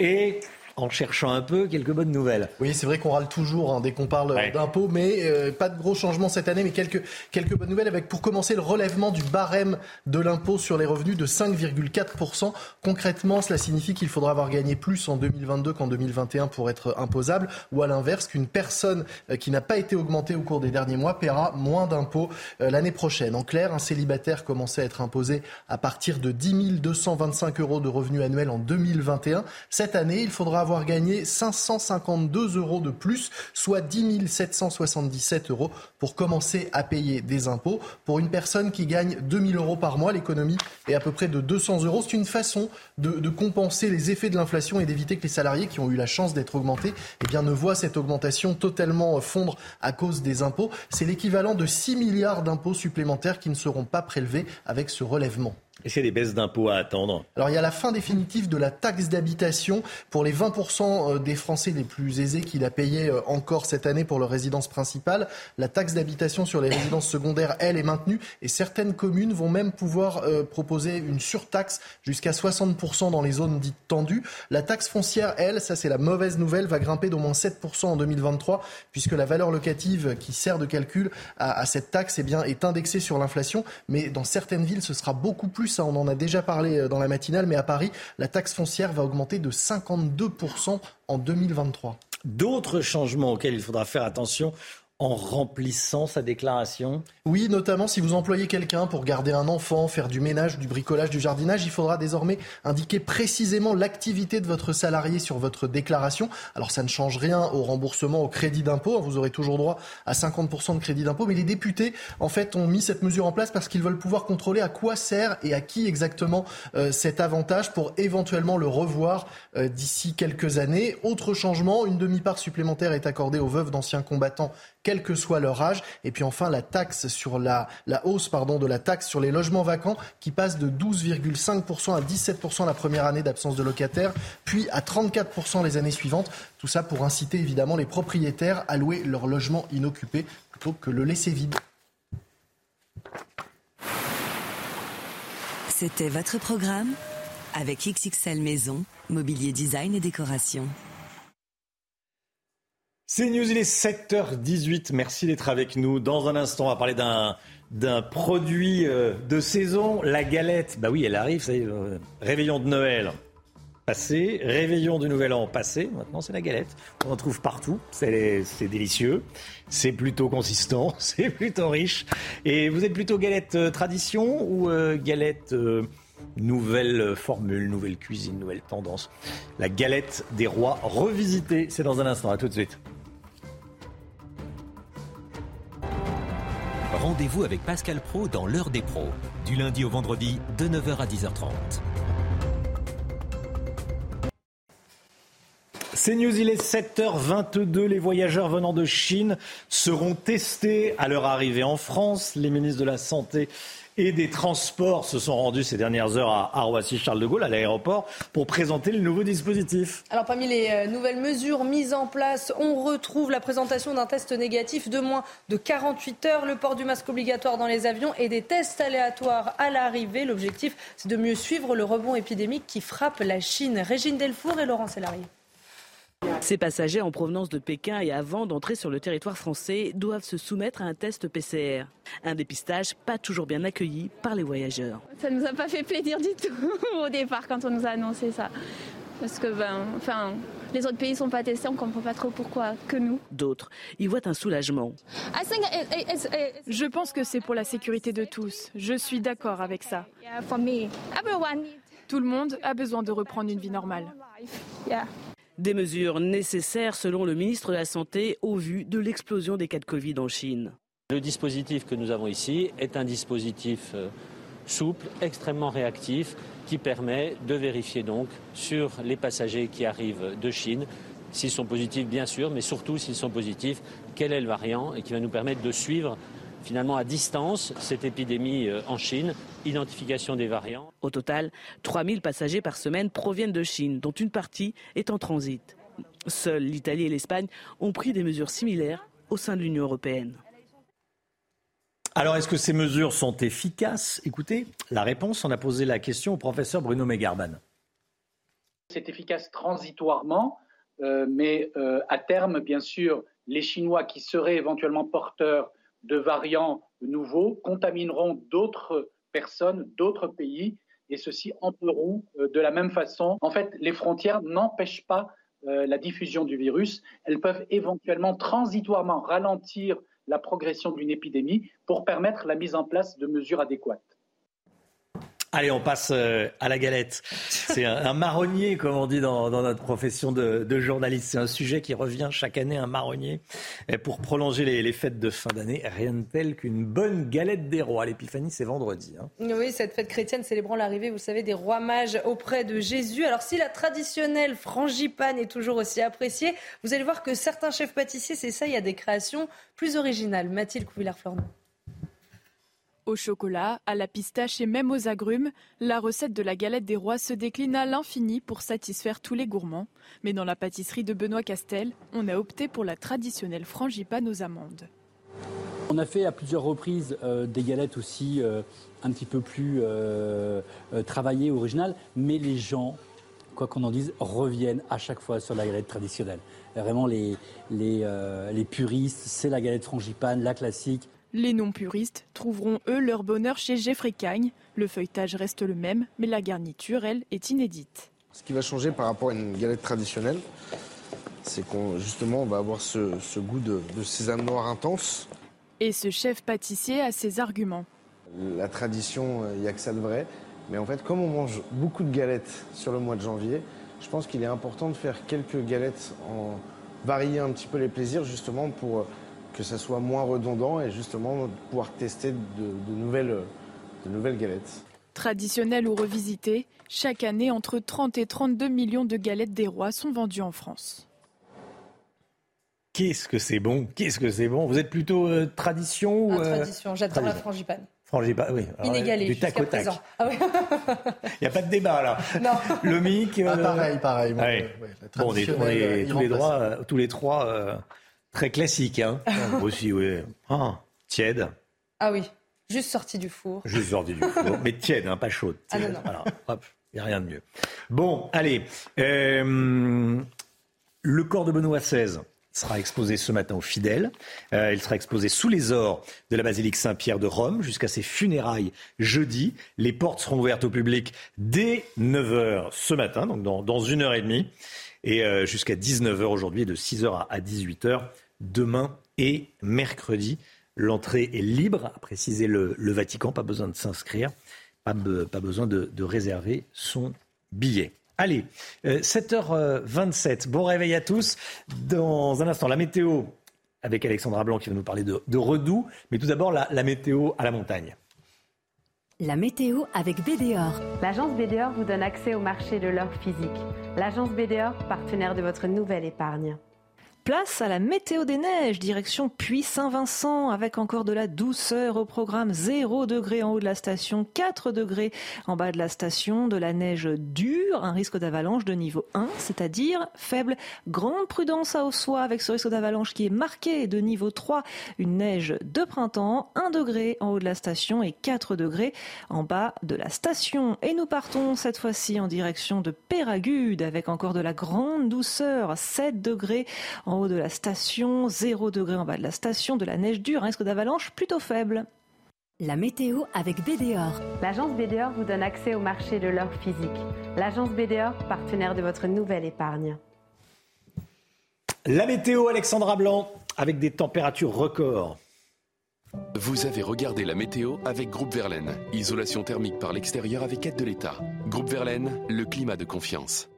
S1: et en cherchant un peu quelques bonnes nouvelles.
S12: Oui, c'est vrai qu'on râle toujours hein, dès qu'on parle d'impôts, mais euh, pas de gros changements cette année, mais quelques, quelques bonnes nouvelles avec pour commencer le relèvement du barème de l'impôt sur les revenus de 5,4%. Concrètement, cela signifie qu'il faudra avoir gagné plus en 2022 qu'en 2021 pour être imposable, ou à l'inverse, qu'une personne euh, qui n'a pas été augmentée au cours des derniers mois paiera moins d'impôts euh, l'année prochaine. En clair, un célibataire commençait à être imposé à partir de 10 225 euros de revenus annuels en 2021. Cette année, il faudra avoir gagné 552 euros de plus, soit 10 777 euros pour commencer à payer des impôts. Pour une personne qui gagne 2000 euros par mois, l'économie est à peu près de 200 euros. C'est une façon de, compenser les effets de l'inflation et d'éviter que les salariés qui ont eu la chance d'être augmentés eh bien, ne voient cette augmentation totalement fondre à cause des impôts. C'est l'équivalent de 6 milliards d'impôts supplémentaires qui ne seront pas prélevés avec ce relèvement.
S1: Et c'est des baisses d'impôts à attendre
S12: Alors il y a la fin définitive de la taxe d'habitation pour les 20% euh, des Français les plus aisés qui la payaient euh, encore cette année pour leur résidence principale. La taxe d'habitation sur les résidences secondaires, elle, est maintenue et certaines communes vont même pouvoir euh, proposer une surtaxe jusqu'à 60% dans les zones dites tendues. La taxe foncière, elle, ça c'est la mauvaise nouvelle, va grimper d'au moins 7% en 2023 puisque la valeur locative qui sert de calcul à, cette taxe eh bien, est indexée sur l'inflation. Mais dans certaines villes, ce sera beaucoup plus on en a déjà parlé euh, dans la matinale, mais à Paris, la taxe foncière va augmenter de 52% en 2023.
S1: D'autres changements auxquels il faudra faire attention en remplissant sa déclaration
S12: Oui, notamment si vous employez quelqu'un pour garder un enfant, faire du ménage, du bricolage, du jardinage, il faudra désormais indiquer précisément l'activité de votre salarié sur votre déclaration. Alors ça ne change rien au remboursement au crédit d'impôt, vous aurez toujours droit à 50% de crédit d'impôt, mais les députés en fait ont mis cette mesure en place parce qu'ils veulent pouvoir contrôler à quoi sert et à qui exactement euh, cet avantage pour éventuellement le revoir euh, d'ici quelques années. Autre changement, une demi-part supplémentaire est accordée aux veuves d'anciens combattants quel que soit leur âge. Et puis enfin, la taxe sur la, hausse de la taxe sur les logements vacants qui passe de 12,5% à 17% la première année d'absence de locataire, puis à 34% les années suivantes. Tout ça pour inciter évidemment les propriétaires à louer leur logement inoccupé plutôt que le laisser vide.
S20: C'était votre programme avec XXL Maison, mobilier design et décoration.
S1: C'est News, il est 7h18. Merci d'être avec nous. Dans un instant, on va parler d'un produit euh, de saison, la galette. Bah oui, elle arrive, ça y est, euh, réveillon de Noël passé, réveillon du Nouvel An passé. Maintenant, c'est la galette. On en trouve partout. C'est délicieux. C'est plutôt consistant. C'est plutôt riche. Et vous êtes plutôt galette euh, tradition ou galette nouvelle formule, nouvelle cuisine, nouvelle tendance? La galette des rois revisitée. C'est dans un instant. À tout de suite.
S20: Rendez-vous avec Pascal Pro dans l'heure des pros, du lundi au vendredi de 9h à 10h30.
S1: C'est News, il est 7h22. Les voyageurs venant de Chine seront testés à leur arrivée en France. Les ministres de la Santé et des Transports se sont rendus ces dernières heures à, Roissy-Charles de Gaulle, à l'aéroport, pour présenter le nouveau dispositif.
S2: Alors parmi les euh, nouvelles mesures mises en place, on retrouve la présentation d'un test négatif de moins de 48 heures, le port du masque obligatoire dans les avions et des tests aléatoires à l'arrivée. L'objectif, c'est de mieux suivre le rebond épidémique qui frappe la Chine. Régine Delfour et Laurent Sélarié.
S42: Ces passagers en provenance de Pékin et avant d'entrer sur le territoire français doivent se soumettre à un test PCR. Un dépistage pas toujours bien accueilli par les voyageurs.
S43: Ça ne nous a pas fait plaisir du tout au départ quand on nous a annoncé ça.
S15: parce que ben, enfin, les autres pays sont pas testés, on comprend pas trop pourquoi que nous.
S42: D'autres y voient un soulagement.
S15: Je pense que c'est pour la sécurité de tous. Je suis d'accord avec ça. Tout le monde a besoin de reprendre une vie normale.
S42: Des mesures nécessaires selon le ministre de la Santé au vu de l'explosion des cas de Covid en Chine.
S44: Le dispositif que nous avons ici est un dispositif euh, souple, extrêmement réactif, qui permet de vérifier donc sur les passagers qui arrivent de Chine s'ils sont positifs bien sûr, mais surtout s'ils sont positifs, quel est le variant et qui va nous permettre de suivre finalement à distance cette épidémie euh, en Chine, identification des variants.
S42: Au total, 3000 passagers par semaine proviennent de Chine, dont une partie est en transit. Seuls l'Italie et l'Espagne ont pris des mesures similaires au sein de l'Union européenne.
S1: Alors, est-ce que ces mesures sont efficaces? Écoutez, la réponse, on a posé la question au professeur Bruno Megarban.
S43: C'est efficace transitoirement, euh, mais euh, à terme, bien sûr, les Chinois qui seraient éventuellement porteurs de variants nouveaux contamineront d'autres personnes, d'autres pays, et ceux-ci entreront euh, de la même façon. En fait, les frontières n'empêchent pas la diffusion du virus. Elles peuvent éventuellement transitoirement ralentir la progression d'une épidémie pour permettre la mise en place de mesures adéquates.
S1: Allez, on passe euh, à la galette. C'est un, marronnier, comme on dit dans, notre profession de, journaliste. C'est un sujet qui revient chaque année, un marronnier. Et pour prolonger les, fêtes de fin d'année, rien de tel qu'une bonne galette des rois. L'épiphanie, c'est vendredi. Hein.
S2: Oui, cette fête chrétienne célébrant l'arrivée, vous savez, des rois mages auprès de Jésus. Alors, si la traditionnelle frangipane est toujours aussi appréciée, vous allez voir que certains chefs pâtissiers s'essayent à des créations plus originales. Mathilde Couvillard-Flornon.
S15: Au chocolat, à la pistache et même aux agrumes, la recette de la galette des rois se décline à l'infini pour satisfaire tous les gourmands. Mais dans la pâtisserie de Benoît Castel, on a opté pour la traditionnelle frangipane aux amandes.
S25: On a fait à plusieurs reprises euh, des galettes aussi euh, un petit peu plus euh, travaillées, originales, mais les gens, quoi qu'on en dise, reviennent à chaque fois sur la galette traditionnelle. Vraiment, les, les, les puristes, c'est la galette frangipane, la classique.
S15: Les non-puristes trouveront eux leur bonheur chez Jeffrey Cagne. Le feuilletage reste le même, mais la garniture, elle, est inédite.
S26: Ce qui va changer par rapport à une galette traditionnelle, c'est qu'on justement on va avoir ce, goût de, de sésame noir intense.
S15: Et ce chef pâtissier a ses arguments.
S26: La tradition, il n'y a que ça de vrai. Mais en fait, comme on mange beaucoup de galettes sur le mois de janvier, je pense qu'il est important de faire quelques galettes en varier un petit peu les plaisirs justement pour que ça soit moins redondant et justement pouvoir tester de, nouvelles, de nouvelles galettes.
S15: Traditionnelles ou revisitées, chaque année, entre 30 et 32 millions de galettes des rois sont vendues en France.
S1: Qu'est-ce que c'est bon? Qu'est-ce que c'est bon? Vous êtes plutôt euh, tradition ou
S2: ah, euh, Tradition, j'adore la frangipane.
S1: Frangipane, oui.
S2: Inégalé du tac au tac.
S1: Ah Il n'y a pas de débat là. Non. Le mic.
S12: Ah, pareil, pareil.
S1: bon, on est, tous, les droits, tous les trois Très classique, hein Aussi, oui. Ah, tiède.
S2: Ah oui, juste sorti du four.
S1: Juste sorti du four, mais tiède, hein, pas chaude.
S2: Ah non, non.
S1: Voilà, hop, il n'y a rien de mieux. Bon, allez. Euh, le corps de Benoît XVI sera exposé ce matin aux fidèles. Euh, il sera exposé sous les ors de la basilique Saint-Pierre de Rome jusqu'à ses funérailles jeudi. Les portes seront ouvertes au public dès 9h ce matin, donc dans, dans une heure et demie. Et euh, jusqu'à 19h aujourd'hui, de 6h à 18h demain et mercredi. L'entrée est libre, a précisé le, Vatican, pas besoin de s'inscrire, pas, besoin de, réserver son billet. Allez, 7h27, euh, bon réveil à tous. Dans un instant, la météo avec Alexandra Blanc qui va nous parler de, Redoux, mais tout d'abord la météo à la montagne.
S45: La météo avec BDOR.
S28: L'agence BDOR vous donne accès au marché de l'or physique. L'agence BDOR, partenaire de votre nouvelle épargne.
S29: Place à la météo des neiges, direction Puy-Saint-Vincent, avec encore de la douceur au programme 0 degré en haut de la station, 4 degrés en bas de la station, de la neige dure, un risque d'avalanche de niveau 1, c'est-à-dire faible. Grande prudence à Ossois avec ce risque d'avalanche qui est marqué de niveau 3, une neige de printemps, 1 degré en haut de la station et 4 degrés en bas de la station. Et nous partons cette fois-ci en direction de Péragude avec encore de la grande douceur, 7 degrés en en haut de la station, 0 degré en bas de la station, de la neige dure, un risque d'avalanche plutôt faible.
S45: La météo avec BDOR.
S28: L'agence BDOR vous donne accès au marché de l'or physique. L'agence BDOR, partenaire de votre nouvelle épargne.
S1: La météo, Alexandra Blanc, avec des températures records.
S46: Vous avez regardé la météo avec Groupe Verlaine. Isolation thermique par l'extérieur avec aide de l'État. Groupe Verlaine, le climat de confiance.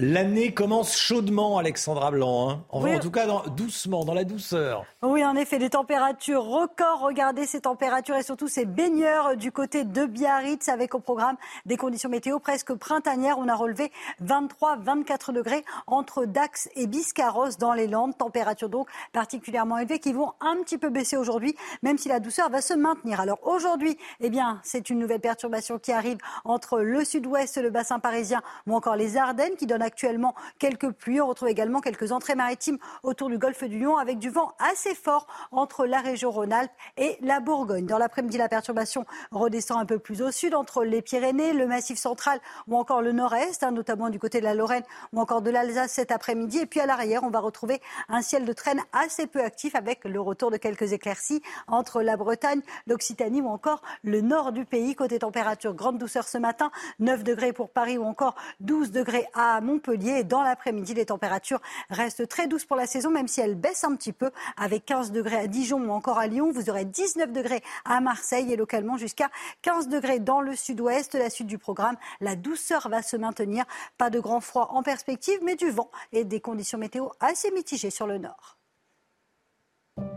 S1: L'année commence chaudement, Alexandra Blanc. Hein. En, en, tout cas, doucement, dans la douceur.
S27: Oui, en effet, des températures records. Regardez ces températures et surtout ces baigneurs du côté de Biarritz avec au programme des conditions météo presque printanières. On a relevé 23-24 degrés entre Dax et Biscarros dans les Landes. Températures donc particulièrement élevées qui vont un petit peu baisser aujourd'hui, même si la douceur va se maintenir. Alors aujourd'hui, eh bien, c'est une nouvelle perturbation qui arrive entre le sud-ouest, le bassin parisien ou encore les Ardennes qui donne actuellement quelques pluies. On retrouve également quelques entrées maritimes autour du golfe du Lion avec du vent assez fort entre la région Rhône-Alpes et la Bourgogne. Dans l'après-midi, la perturbation redescend un peu plus au sud entre les Pyrénées, le Massif central ou encore le nord-est, hein, notamment du côté de la Lorraine ou encore de l'Alsace cet après-midi. Et puis à l'arrière, on va retrouver un ciel de traîne assez peu actif avec le retour de quelques éclaircies entre la Bretagne, l'Occitanie ou encore le nord du pays. Côté température, grande douceur ce matin, 9 degrés pour Paris ou encore 12 degrés à Montpellier. Et dans l'après-midi, les températures restent très douces pour la saison, même si elles baissent un petit peu, avec 15 degrés à Dijon ou encore à Lyon. Vous aurez 19 degrés à Marseille et localement jusqu'à 15 degrés dans le sud-ouest. La suite du programme, la douceur va se maintenir. Pas de grand froid en perspective, mais du vent et des conditions météo assez mitigées sur le nord.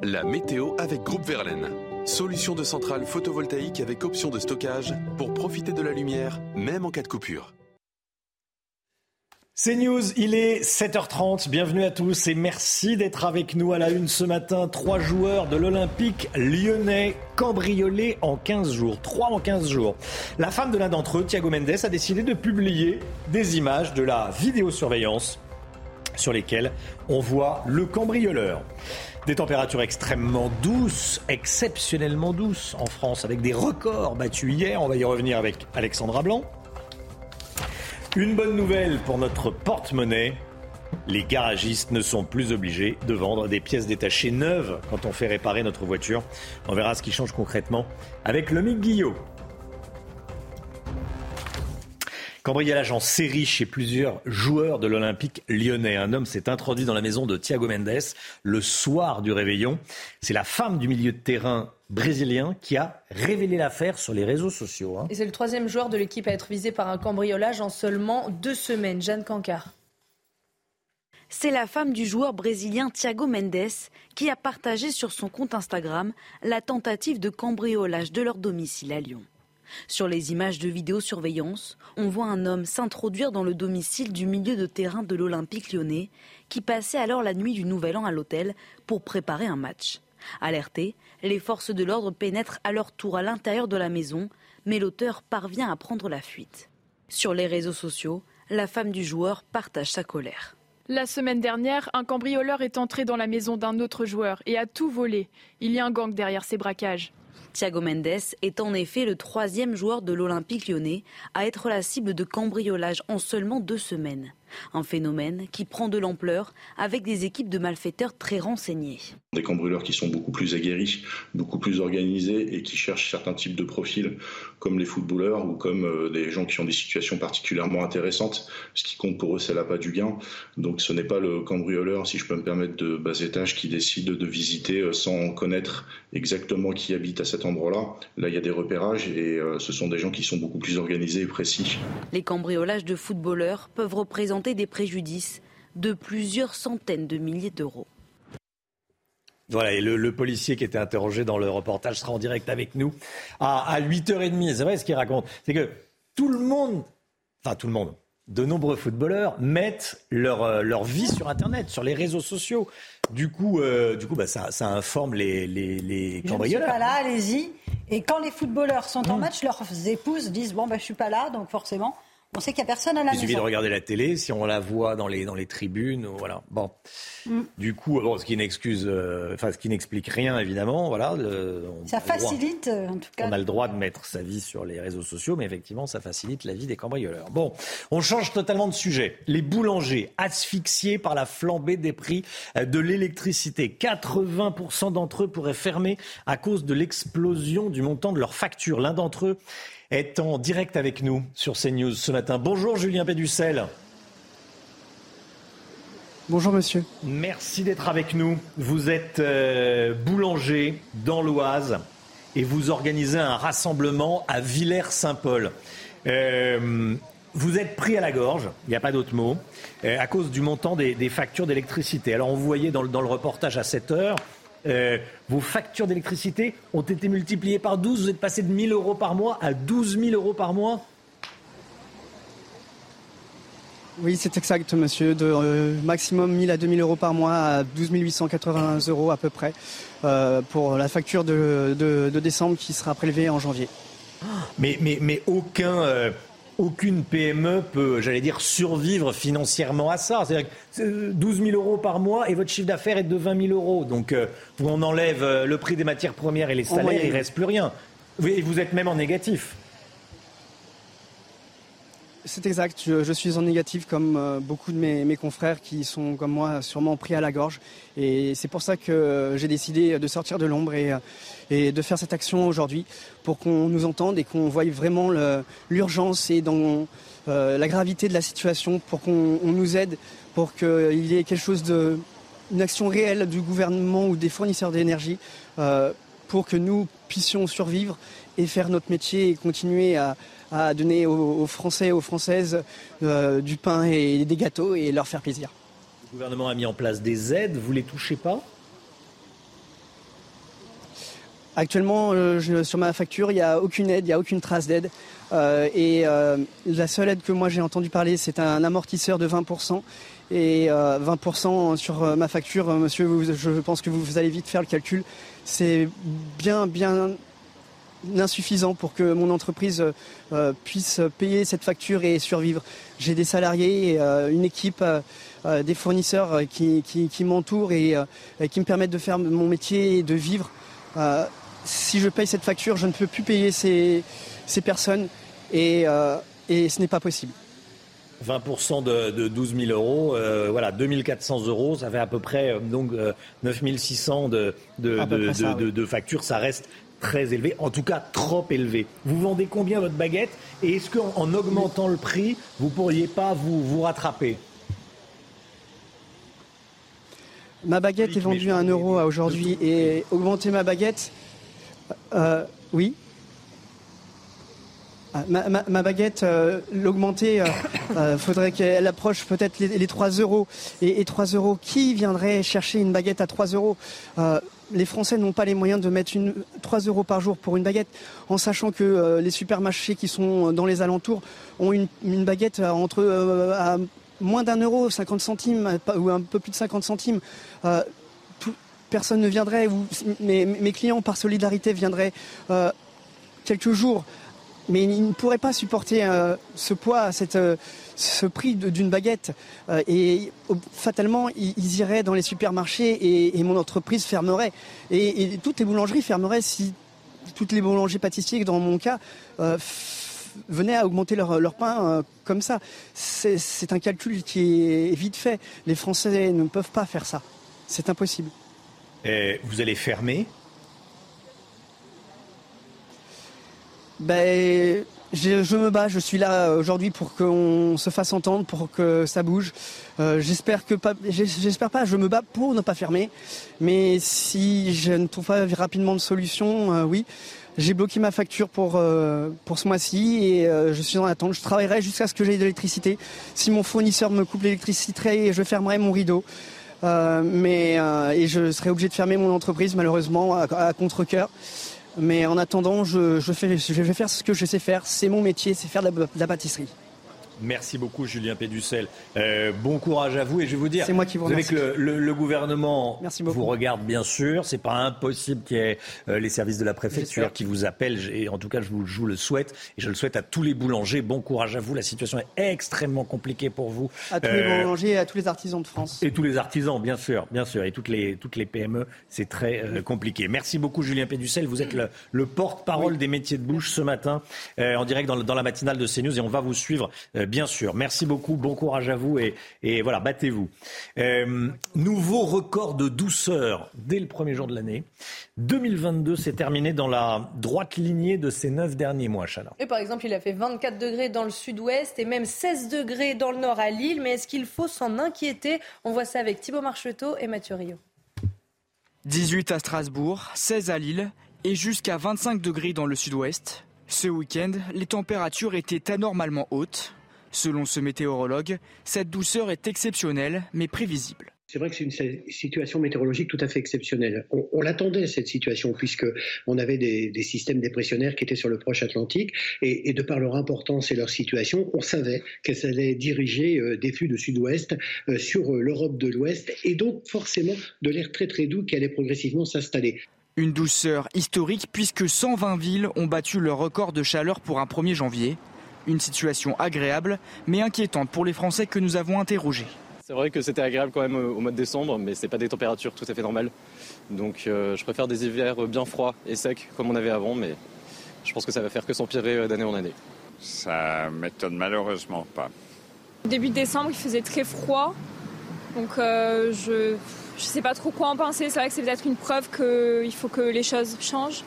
S46: La météo avec Groupe Verlaine. Solution de centrale photovoltaïque avec option de stockage pour profiter de la lumière, même en cas de coupure.
S1: C'est News, il est 7h30, bienvenue à tous et merci d'être avec nous à la une ce matin. Trois joueurs de l'Olympique lyonnais cambriolés en 15 jours, trois en 15 jours. La femme de l'un d'entre eux, Thiago Mendes, a décidé de publier des images de la vidéosurveillance sur lesquelles on voit le cambrioleur. Des températures extrêmement douces, exceptionnellement douces en France, avec des records battus hier. On va y revenir avec Alexandra Blanc. Une bonne nouvelle pour notre porte-monnaie. Les garagistes ne sont plus obligés de vendre des pièces détachées neuves quand on fait réparer notre voiture. On verra ce qui change concrètement avec le Guillot. Cambriolage en série chez plusieurs joueurs de l'Olympique lyonnais. Un homme s'est introduit dans la maison de Thiago Mendes le soir du réveillon. C'est la femme du milieu de terrain brésilien qui a révélé l'affaire sur les réseaux sociaux. Hein.
S2: Et c'est le troisième joueur de l'équipe à être visé par un cambriolage en seulement deux semaines. Jeanne Cancard.
S7: C'est la femme du joueur brésilien Thiago Mendes qui a partagé sur son compte Instagram la tentative de cambriolage de leur domicile à Lyon. Sur les images de vidéosurveillance, on voit un homme s'introduire dans le domicile du milieu de terrain de l'Olympique lyonnais, qui passait alors la nuit du Nouvel An à l'hôtel pour préparer un match. Alertés, les forces de l'ordre pénètrent à leur tour à l'intérieur de la maison, mais l'auteur parvient à prendre la fuite. Sur les réseaux sociaux, la femme du joueur partage sa colère.
S15: La semaine dernière, un cambrioleur est entré dans la maison d'un autre joueur et a tout volé. Il y a un gang derrière ces braquages.
S7: Thiago Mendes est en effet le troisième joueur de l'Olympique lyonnais à être la cible de cambriolage en seulement deux semaines. Un phénomène qui prend de l'ampleur avec des équipes de malfaiteurs très renseignées.
S47: Des cambrioleurs qui sont beaucoup plus aguerris, beaucoup plus organisés et qui cherchent certains types de profils comme les footballeurs ou comme euh, des gens qui ont des situations particulièrement intéressantes. Ce qui compte pour eux, c'est l'appât du gain. Donc ce n'est pas le cambrioleur, si je peux me permettre, de bas étage qui décide de visiter euh, sans connaître exactement qui habite à cet endroit-là. Là, il y a des repérages et euh, ce sont des gens qui sont beaucoup plus organisés et précis.
S7: Les cambriolages de footballeurs peuvent représenter des préjudices de plusieurs centaines de milliers d'euros.
S1: Voilà, et le, policier qui était interrogé dans le reportage sera en direct avec nous à, à 8h30. C'est vrai ce qu'il raconte. C'est que tout le monde, enfin tout le monde, de nombreux footballeurs mettent leur, euh, leur vie sur Internet, sur les réseaux sociaux. Du coup, euh, du coup bah, ça, ça, informe les, les, les cambrioleurs.
S27: Je ne suis pas là, allez-y. Et quand les footballeurs sont en mmh. match, leurs épouses disent Bon, bah, je ne suis pas là, donc forcément,
S48: On sait qu'il n'y a personne à la
S1: Il
S48: maison.
S1: suffit de regarder la télé, si on la voit dans les, dans les tribunes, voilà. Bon.
S48: Mm.
S1: Du coup, bon, ce qui n'excuse, euh, enfin, ce qui n'explique rien, évidemment, voilà. le- on
S48: Ça
S1: droit-
S48: facilite, euh, en tout cas.
S1: On a le droit de mettre sa vie sur les réseaux sociaux, mais effectivement, ça facilite la vie des cambrioleurs. Bon, on change totalement de sujet. Les boulangers asphyxiés par la flambée des prix euh, de l'électricité. 80% d'entre eux pourraient fermer à cause de l'explosion du montant de leurs factures. L'un d'entre eux est en direct avec nous sur CNews ce matin. Bonjour Julien Péducel.
S49: Bonjour monsieur.
S1: Merci d'être avec nous. Vous êtes euh, boulanger dans l'Oise et vous organisez un rassemblement à Villers-Saint-Paul. Euh, vous êtes pris à la gorge, il n'y a pas d'autre mot, euh, à cause du montant des, des factures d'électricité. Alors on voyait dans le, dans le reportage à 7 heures, euh, vos factures d'électricité ont été multipliées par 12. Vous êtes passé de 1000 euros par mois à 12 000 euros par mois.
S49: Oui, c'est exact, monsieur. De euh, maximum 1000 à 2000 euros par mois à 12 880 euros à peu près euh, pour la facture de, de- de décembre qui sera prélevée en janvier.
S1: Mais, mais, mais aucun, euh, aucune PME peut, j'allais dire, survivre financièrement à ça. C'est-à-dire que c'est, euh, 12 000 euros par mois et votre chiffre d'affaires est de 20 000 euros. Donc, euh, on enlève euh, le prix des matières premières et les salaires, il reste plus rien. Et vous êtes même en négatif.
S49: C'est exact, je, je suis en négatif comme euh, beaucoup de mes, mes confrères qui sont comme moi sûrement pris à la gorge. Et c'est pour ça que euh, j'ai décidé de sortir de l'ombre et, euh, et de faire cette action aujourd'hui pour qu'on nous entende et qu'on voie vraiment l'urgence et dans euh, la gravité de la situation pour qu'on on nous aide, pour qu'il y ait quelque chose de, une action réelle du gouvernement ou des fournisseurs d'énergie euh, pour que nous puissions survivre et faire notre métier et continuer à, donner aux, aux Français et aux Françaises euh, du pain et des gâteaux et leur faire plaisir.
S1: Le gouvernement a mis en place des aides. Vous les touchez pas?
S49: Actuellement, euh, je- sur ma facture, il n'y a aucune aide, il n'y a aucune trace d'aide. Euh, et euh, la seule aide que moi j'ai entendu parler, c'est un amortisseur de 20%. Et euh, 20% sur euh, ma facture, euh, monsieur, je pense que vous, allez vite faire le calcul. C'est bien, bien insuffisant pour que mon entreprise puisse payer cette facture et survivre. J'ai des salariés, et, une équipe, des fournisseurs qui, qui- qui m'entourent et, et qui me permettent de faire mon métier et de vivre. Si je paye cette facture, je ne peux plus payer ces, ces personnes et, euh, et ce n'est pas possible.
S1: 20% de, de 12 000 euros, euh, voilà, 2400 euros, ça fait à peu près euh, donc euh, 9600 de, de, de-
S49: ça,
S1: de-
S49: oui.
S1: de factures. Ça reste très élevé, en tout cas trop élevé. Vous vendez combien votre baguette Et est-ce qu'en en augmentant le prix, vous pourriez pas vous, vous rattraper?
S49: Ma baguette est vendue à 1 euro à aujourd'hui et augmenter ma baguette, euh, oui. Ah, Ma, baguette, euh, l'augmenter, euh, euh, faudrait qu'elle approche peut-être les, les 3 euros. Et, et 3 euros, qui viendrait chercher une baguette à 3 euros? Euh, Les Français n'ont pas les moyens de mettre une, 3 euros par jour pour une baguette, en sachant que euh, les supermarchés qui sont dans les alentours ont une, baguette à entre à moins d'un euro, 50 centimes, ou un peu plus de 50 centimes. Personne ne viendrait, ou mes, clients par solidarité viendraient euh, quelques jours, mais ils ne pourraient pas supporter euh, ce poids, euh, ce prix d'une baguette. Et fatalement, ils, iraient dans les supermarchés et, mon entreprise fermerait. Et, toutes les boulangeries fermeraient si toutes les boulangers pâtissiers, dans mon cas, venaient à augmenter leur, pain comme ça. C'est un calcul qui est vite fait. Les Français ne peuvent pas faire ça. C'est impossible.
S1: Et Vous allez fermer?
S49: Ben, je, me bats, je suis là euh, aujourd'hui pour qu'on se fasse entendre, pour que ça bouge. Euh, j'espère que pas, j'es- j'espère pas, je me bats pour ne pas fermer. Mais si je ne trouve pas rapidement de solution, euh, oui. J'ai bloqué ma facture pour, euh, ce mois-ci et euh, je suis en attente. Je travaillerai jusqu'à ce que j'aie de l'électricité. Si mon fournisseur me coupe l'électricité, je fermerai mon rideau. Euh, mais, euh, et je serai obligé de fermer mon entreprise malheureusement à, à contre-cœur. Mais en attendant, je, fais, je vais faire ce que je sais faire. C'est mon métier, c'est faire de la pâtisserie.
S1: Merci beaucoup, Julien Péducel. Euh, bon courage à vous. Et je vais vous dire,
S49: c'est moi qui vous,
S1: savez que le, le, gouvernement
S49: Merci
S1: vous regarde bien sûr. C'est pas impossible qu'il y ait euh, les services de la préfecture qui vous appellent. Et en tout cas, je vous, je vous, le souhaite. Et je le souhaite à tous les boulangers. Bon courage à vous. La situation est extrêmement compliquée pour vous.
S49: À tous les euh, boulangers et à tous les artisans de France.
S1: Et tous les artisans, bien sûr, bien sûr. Et toutes les, toutes les PME, c'est très compliqué. Merci beaucoup, Julien Péducel. Vous êtes le, le porte-parole des métiers de bouche ce matin, en direct dans, dans, la matinale de CNews. Et on va vous suivre, bien sûr. Merci beaucoup, bon courage à vous et, et voilà, battez-vous. Euh, nouveau record de douceur dès le premier jour de l'année. 2022 s'est terminé dans la droite lignée de ces neuf derniers mois, Chala.
S2: Et par exemple, il a fait 24 degrés dans le sud-ouest et même 16 degrés dans le nord à Lille. Mais est-ce qu'il faut s'en inquiéter? On voit ça avec Thibaut Marcheteau et Mathieu Rio.
S3: 18 à Strasbourg, 16 à Lille et jusqu'à 25 degrés dans le sud-ouest. Ce week-end, les températures étaient anormalement hautes. Selon ce météorologue, cette douceur est exceptionnelle mais prévisible.
S50: C'est vrai que c'est une situation météorologique tout à fait exceptionnelle. On, l'attendait, cette situation, puisqu'on avait des, systèmes dépressionnaires qui étaient sur le proche Atlantique, et, de par leur importance et leur situation, on savait qu'elles allaient diriger euh, des flux de sud-ouest euh, sur euh, l'Europe de l'Ouest, et donc forcément de l'air très très doux qui allait progressivement s'installer.
S3: Une douceur historique puisque 120 villes ont battu leur record de chaleur pour un 1er janvier. Une situation agréable, mais inquiétante pour les Français que nous avons interrogés.
S45: C'est vrai que c'était agréable quand même au mois de décembre, mais ce n'est pas des températures tout à fait normales. Donc euh, je préfère des hivers bien froids et secs comme on avait avant, mais je pense que ça va faire que s'empirer euh, d'année en année.
S51: Ça m'étonne malheureusement pas.
S52: Début décembre, il faisait très froid, donc euh, je ne sais pas trop quoi en penser. C'est vrai que c'est peut-être une preuve qu'il faut que les choses changent.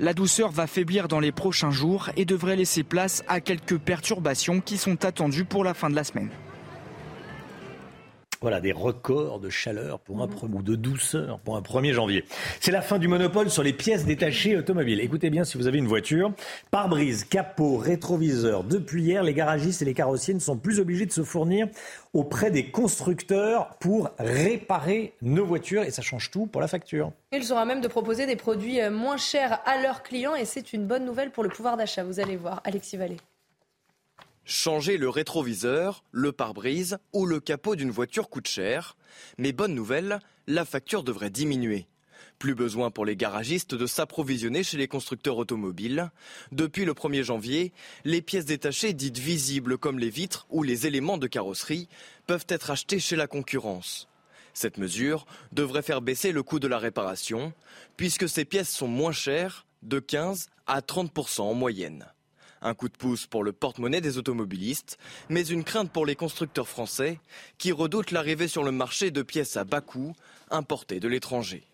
S3: La douceur va faiblir dans les prochains jours et devrait laisser place à quelques perturbations qui sont attendues pour la fin de la semaine.
S1: Voilà, des records de chaleur pour un ou de douceur pour un 1er janvier. C'est la fin du monopole sur les pièces détachées automobiles. Écoutez bien si vous avez une voiture. Pare-brise, capot, rétroviseur. Depuis hier, les garagistes et les carrossiers ne sont plus obligés de se fournir auprès des constructeurs pour réparer nos voitures et ça change tout pour la facture.
S2: Il sera même de proposer des produits euh, moins chers à leurs clients et c'est une bonne nouvelle pour le pouvoir d'achat. Vous allez voir, Alexis Vallée.
S17: Changer le rétroviseur, le pare-brise ou le capot d'une voiture coûte cher. Mais bonne nouvelle, la facture devrait diminuer. Plus besoin pour les garagistes de s'approvisionner chez les constructeurs automobiles. Depuis le 1er janvier, les pièces détachées dites visibles comme les vitres ou les éléments de carrosserie peuvent être achetées chez la concurrence. Cette mesure devrait faire baisser le coût de la réparation, puisque ces pièces sont moins chères, de 15 à 30% en moyenne. Un coup de pouce pour le porte-monnaie des automobilistes, mais une crainte pour les constructeurs français qui redoutent l'arrivée sur le marché de pièces à bas coût importées de l'étranger.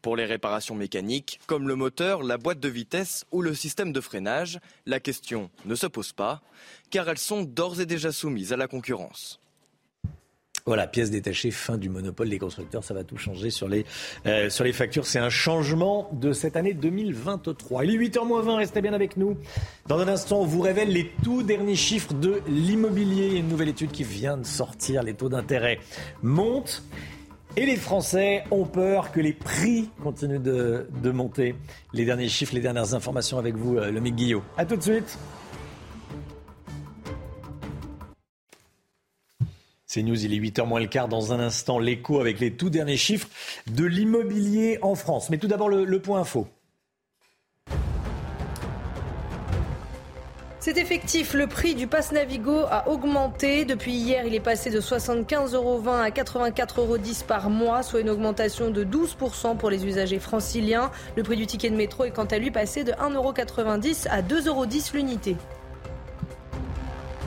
S17: Pour les réparations mécaniques, comme le moteur, la boîte de vitesse ou le système de freinage, la question ne se pose pas, car elles sont d'ores et déjà soumises à la concurrence.
S1: Voilà, pièces détachées, fin du monopole des constructeurs, ça va tout changer sur les, euh, sur les factures. C'est un changement de cette année 2023. Il est 8h20, restez bien avec nous. Dans un instant, on vous révèle les tout derniers chiffres de l'immobilier. Une nouvelle étude qui vient de sortir, les taux d'intérêt montent. Et les Français ont peur que les prix continuent de, de monter. Les derniers chiffres, les dernières informations avec vous, euh, le Guillot. A tout de suite. C'est News, il est 8h moins le quart. Dans un instant, l'écho avec les tout derniers chiffres de l'immobilier en France. Mais tout d'abord, le, point info.
S2: C'est effectif, le prix du pass Navigo a augmenté. Depuis hier, il est passé de 75,20 euros à 84,10 euros par mois, soit une augmentation de 12% pour les usagers franciliens. Le prix du ticket de métro est quant à lui passé de 1,90 euros à 2,10 euros l'unité.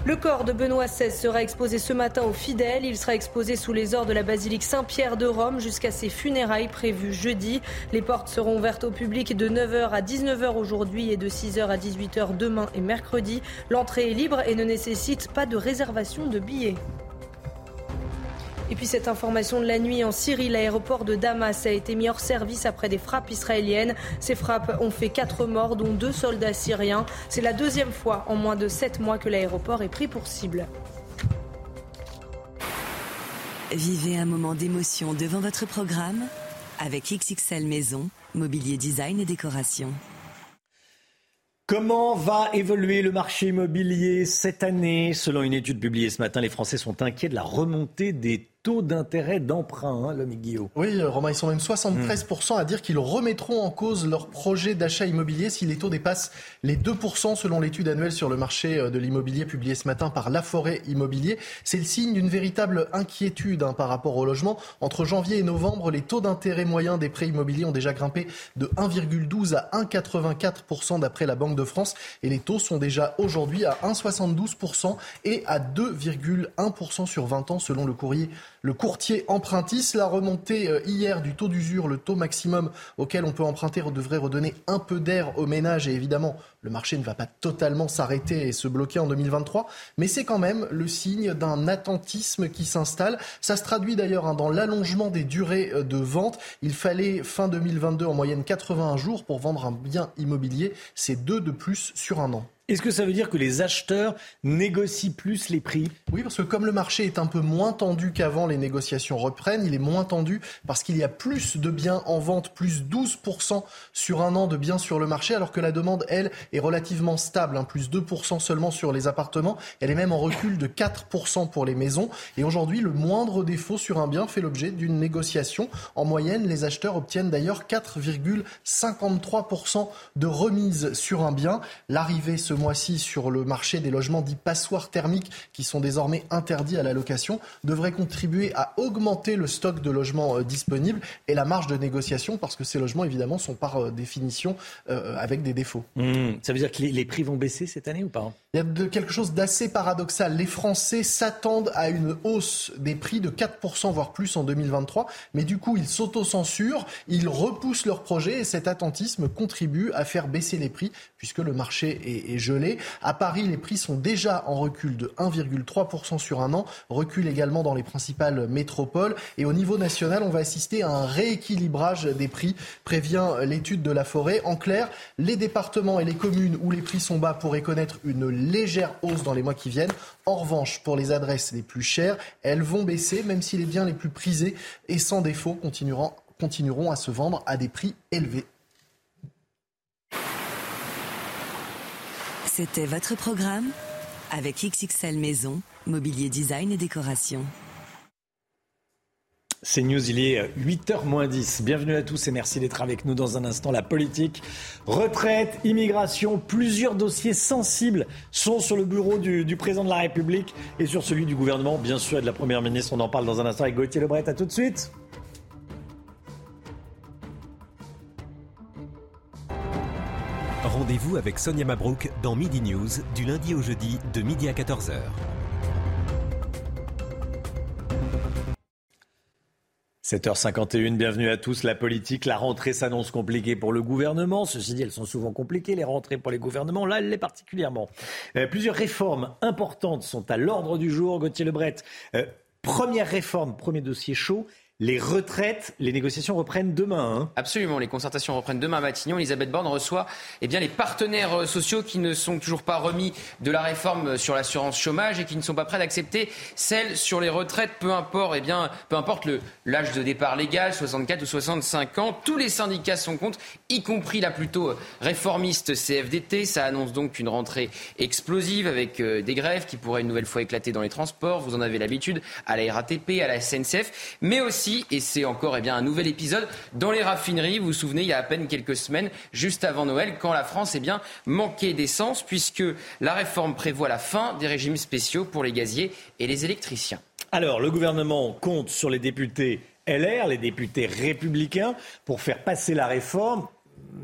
S2: Le corps de Benoît XVI sera exposé ce matin aux fidèles. Il sera exposé sous les ors de la basilique Saint-Pierre de Rome jusqu'à ses funérailles prévues jeudi. Les portes seront ouvertes au public de 9h à 19h aujourd'hui et de 6h à 18h demain et mercredi. L'entrée est libre et ne nécessite pas de réservation de billets. Et puis cette information de la nuit en Syrie, l'aéroport de Damas a été mis hors service après des frappes israéliennes. Ces frappes ont fait quatre morts, dont deux soldats syriens. C'est la deuxième fois en moins de sept mois que l'aéroport est pris pour cible.
S7: Vivez un moment d'émotion devant votre programme avec XXL Maison, mobilier design et décoration.
S1: Comment va évoluer le marché immobilier cette année? Selon une étude publiée ce matin, les Français sont inquiets de la remontée des taux d'intérêt d'emprunt, hein, l'homme Guillaume.
S12: Oui, euh, Romain, ils sont même 73% à dire qu'ils remettront en cause leur projet d'achat immobilier si les taux dépassent les 2% selon l'étude annuelle sur le marché euh, de l'immobilier publiée ce matin par La Forêt Immobilier. C'est le signe d'une véritable inquiétude hein, par rapport au logement. Entre janvier et novembre, les taux d'intérêt moyens des prêts immobiliers ont déjà grimpé de 1,12 à 1,84% d'après la Banque de France et les taux sont déjà aujourd'hui à 1,72% et à 2,1% sur 20 ans selon le courrier le courtier empruntiste. La remontée euh, hier du taux d'usure, le taux maximum auquel on peut emprunter, devrait redonner un peu d'air aux ménages et évidemment le marché ne va pas totalement s'arrêter et se bloquer en 2023, mais c'est quand même le signe d'un attentisme qui s'installe. Ça se traduit d'ailleurs hein, dans l'allongement des durées euh, de vente. Il fallait fin 2022 en moyenne 81 jours pour vendre un bien immobilier. C'est deux de plus sur un an.
S1: Est-ce que ça veut dire que les acheteurs négocient plus les prix?
S12: Oui, parce que comme le marché est un peu moins tendu qu'avant, les négociations reprennent. Il est moins tendu parce qu'il y a plus de biens en vente, plus 12% sur un an de biens sur le marché, alors que la demande, elle, est relativement stable, hein, plus 2% seulement sur les appartements. Elle est même en recul de 4% pour les maisons. Et aujourd'hui, le moindre défaut sur un bien fait l'objet d'une négociation. En moyenne, les acheteurs obtiennent d'ailleurs 4,53% de remise sur un bien. L'arrivée se mois-ci sur le marché des logements dits passoires thermiques qui sont désormais interdits à la location devrait contribuer à augmenter le stock de logements euh, disponibles et la marge de négociation parce que ces logements évidemment sont par euh, définition euh, avec des défauts.
S1: Mmh. Ça veut dire que les, prix vont baisser cette année ou pas
S12: Il y a quelque chose d'assez paradoxal. Les Français s'attendent à une hausse des prix de 4% voire plus en 2023, mais du coup ils s'autocensurent, ils repoussent leurs projets et cet attentisme contribue à faire baisser les prix puisque le marché est, est gelé. À Paris, les prix sont déjà en recul de 1,3% sur un an, recul également dans les principales métropoles. Et au niveau national, on va assister à un rééquilibrage des prix, prévient l'étude de la forêt. En clair, les départements et les communes où les prix sont bas pourraient connaître une légère hausse dans les mois qui viennent. En revanche, pour les adresses les plus chères, elles vont baisser, même si les biens les plus prisés et sans défaut continueront, à se vendre à des prix élevés.
S53: C'était votre programme avec XXL Maison, mobilier design et décoration.
S1: C'est News, il est 8h moins 10. Bienvenue à tous et merci d'être avec nous dans un instant. La politique, retraite, immigration, plusieurs dossiers sensibles sont sur le bureau du, du, président de la République et sur celui du gouvernement, bien sûr, et de la Première ministre. On en parle dans un instant avec Gauthier Lebret. À tout de suite.
S54: Rendez-vous avec Sonia Mabrouk dans Midi News du lundi au jeudi de midi à 14h.
S1: 7h51, bienvenue à tous. La politique, la rentrée s'annonce compliquée pour le gouvernement. Ceci dit, elles sont souvent compliquées, les rentrées pour les gouvernements. Là, elle l'est particulièrement. Euh, plusieurs réformes importantes sont à l'ordre du jour. Gauthier Lebret, euh, première réforme, premier dossier chaud, les retraites, les négociations reprennent demain. Hein.
S6: Absolument, les concertations reprennent demain à Matignon. Elisabeth Borne reçoit eh bien, les partenaires euh, sociaux qui ne sont toujours pas remis de la réforme sur l'assurance chômage et qui ne sont pas prêts d'accepter celle sur les retraites, peu importe, eh bien, peu importe l'âge de départ légal, 64 ou 65 ans. Tous les syndicats sont contre, y compris la plutôt euh, réformiste CFDT. Ça annonce donc une rentrée explosive avec euh, des grèves qui pourraient une nouvelle fois éclater dans les transports. Vous en avez l'habitude à la RATP, à la SNCF, mais aussi et c'est encore eh bien, un nouvel épisode, dans les raffineries. Vous vous souvenez, il y a à peine quelques semaines, juste avant Noël, quand la France eh bien, manquait d'essence, puisque la réforme prévoit la fin des régimes spéciaux pour les gaziers et les électriciens.
S1: Alors, le gouvernement compte sur les députés LR, les députés républicains, pour faire passer la réforme.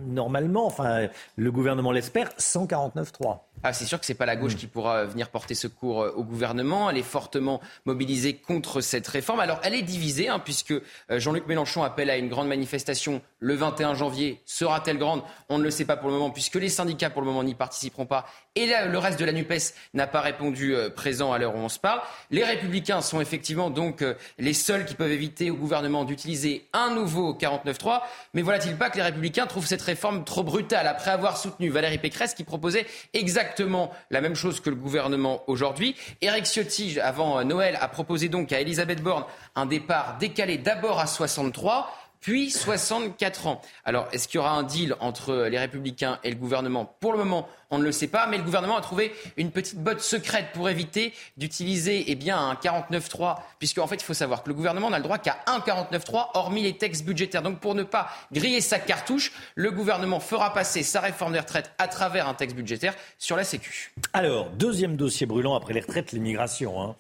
S1: Normalement, enfin, le gouvernement l'espère, 149-3.
S6: Ah, c'est sûr que c'est pas la gauche mm. qui pourra venir porter secours euh, au gouvernement. Elle est fortement mobilisée contre cette réforme. Alors, elle est divisée, hein, puisque euh, Jean-Luc Mélenchon appelle à une grande manifestation le 21 janvier. Sera-t-elle grande? On ne le sait pas pour le moment, puisque les syndicats, pour le moment, n'y participeront pas. Et là, le reste de la NUPES n'a pas répondu euh, présent à l'heure où on se parle. Les Républicains sont effectivement donc les seuls qui peuvent éviter au gouvernement d'utiliser un nouveau 49-3. Mais voilà-t-il pas que les Républicains trouvent cette réforme trop brutale après avoir soutenu Valérie Pécresse qui proposait exactement exactement la même chose que le gouvernement aujourd'hui. Eric Ciotti, avant Noël, a proposé donc à Elisabeth Borne un départ décalé d'abord à 63 puis 64 ans. Alors, est-ce qu'il y aura un deal entre les Républicains et le gouvernement? Pour le moment, on ne le sait pas, mais le gouvernement a trouvé une petite botte secrète pour éviter d'utiliser eh bien, un 49.3, puisque en fait, il faut savoir que le gouvernement n'a le droit qu'à un 49.3, hormis les textes budgétaires. Donc, pour ne pas griller sa cartouche, le gouvernement fera passer sa réforme des retraites à travers un texte budgétaire sur la Sécu.
S1: Alors, deuxième dossier brûlant après les retraites, l'immigration. Hein.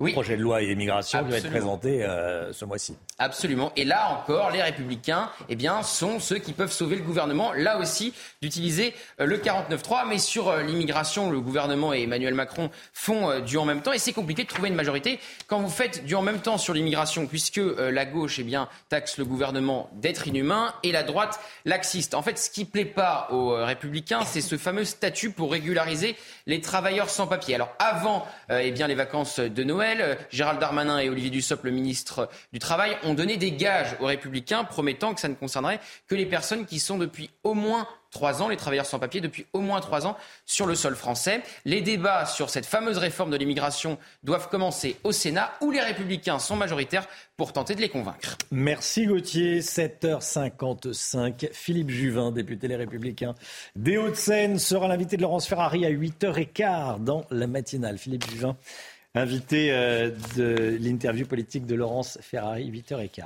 S1: Le projet de loi et immigration va être présenté euh, ce mois-ci.
S6: Absolument. Et là encore, les républicains eh bien, sont ceux qui peuvent sauver le gouvernement, là aussi, d'utiliser euh, le 49-3. Mais sur euh, l'immigration, le gouvernement et Emmanuel Macron font du en même temps. Et c'est compliqué de trouver une majorité quand vous faites du en même temps sur l'immigration, puisque la gauche eh bien, taxe le gouvernement d'être inhumain et la droite laxiste. En fait, ce qui plaît pas aux républicains, c'est ce fameux statut pour régulariser les travailleurs sans papier. Alors avant eh bien, les vacances de Noël, euh, Gérald Darmanin et Olivier Dussopt, le ministre du Travail, ont donné des gages aux Républicains promettant que ça ne concernerait que les personnes qui sont depuis au moins trois ans, les travailleurs sans papier depuis au moins trois ans sur le sol français. Les débats sur cette fameuse réforme de l'immigration doivent commencer au Sénat où les républicains sont majoritaires pour tenter de les convaincre.
S1: Merci Gauthier, 7h55. Philippe Juvin, député Les Républicains des Hauts-de-Seine, sera l'invité de Laurence Ferrari à 8h15 dans la matinale. Philippe Juvin invité euh, de l'interview politique de Laurence Ferrari, 8h15.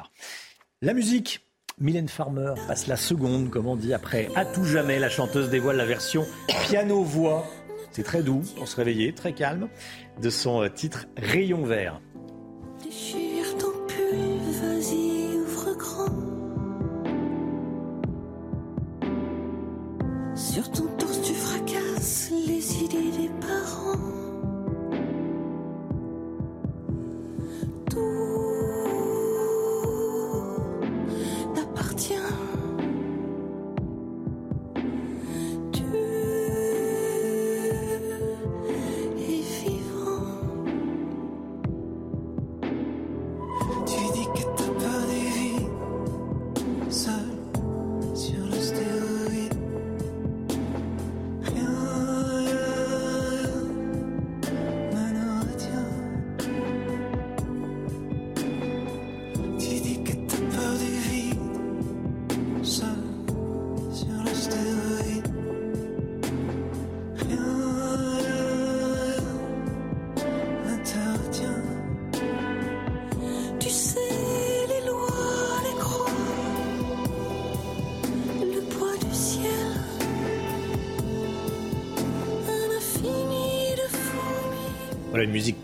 S1: La musique. Mylène Farmer passe la seconde, comme on dit, après À tout jamais, la chanteuse dévoile la version piano-voix. C'est très doux pour se réveiller, très calme, de son euh, titre Rayon vert.
S38: Ton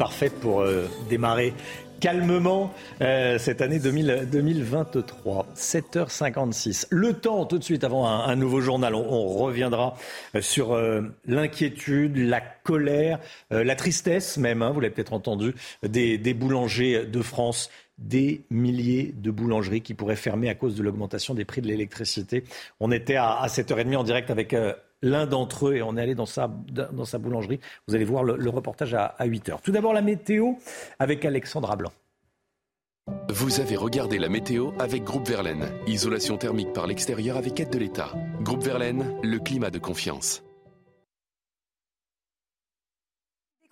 S1: parfaite pour euh, démarrer calmement euh, cette année 2023. 7h56. Le temps, tout de suite, avant un, nouveau journal, on, reviendra euh, sur l'inquiétude, la colère, la tristesse même, hein, vous l'avez peut-être entendu, des, boulangers de France des milliers de boulangeries qui pourraient fermer à cause de l'augmentation des prix de l'électricité. On était à 7h30 en direct avec l'un d'entre eux et on est allé dans sa, dans sa boulangerie. Vous allez voir le, reportage à, à 8 heures. Tout d'abord la météo avec Alexandra Blanc.
S55: Vous avez regardé la météo avec Groupe Verlaine. Isolation thermique par l'extérieur avec aide de l'État. Groupe Verlaine, le climat de confiance.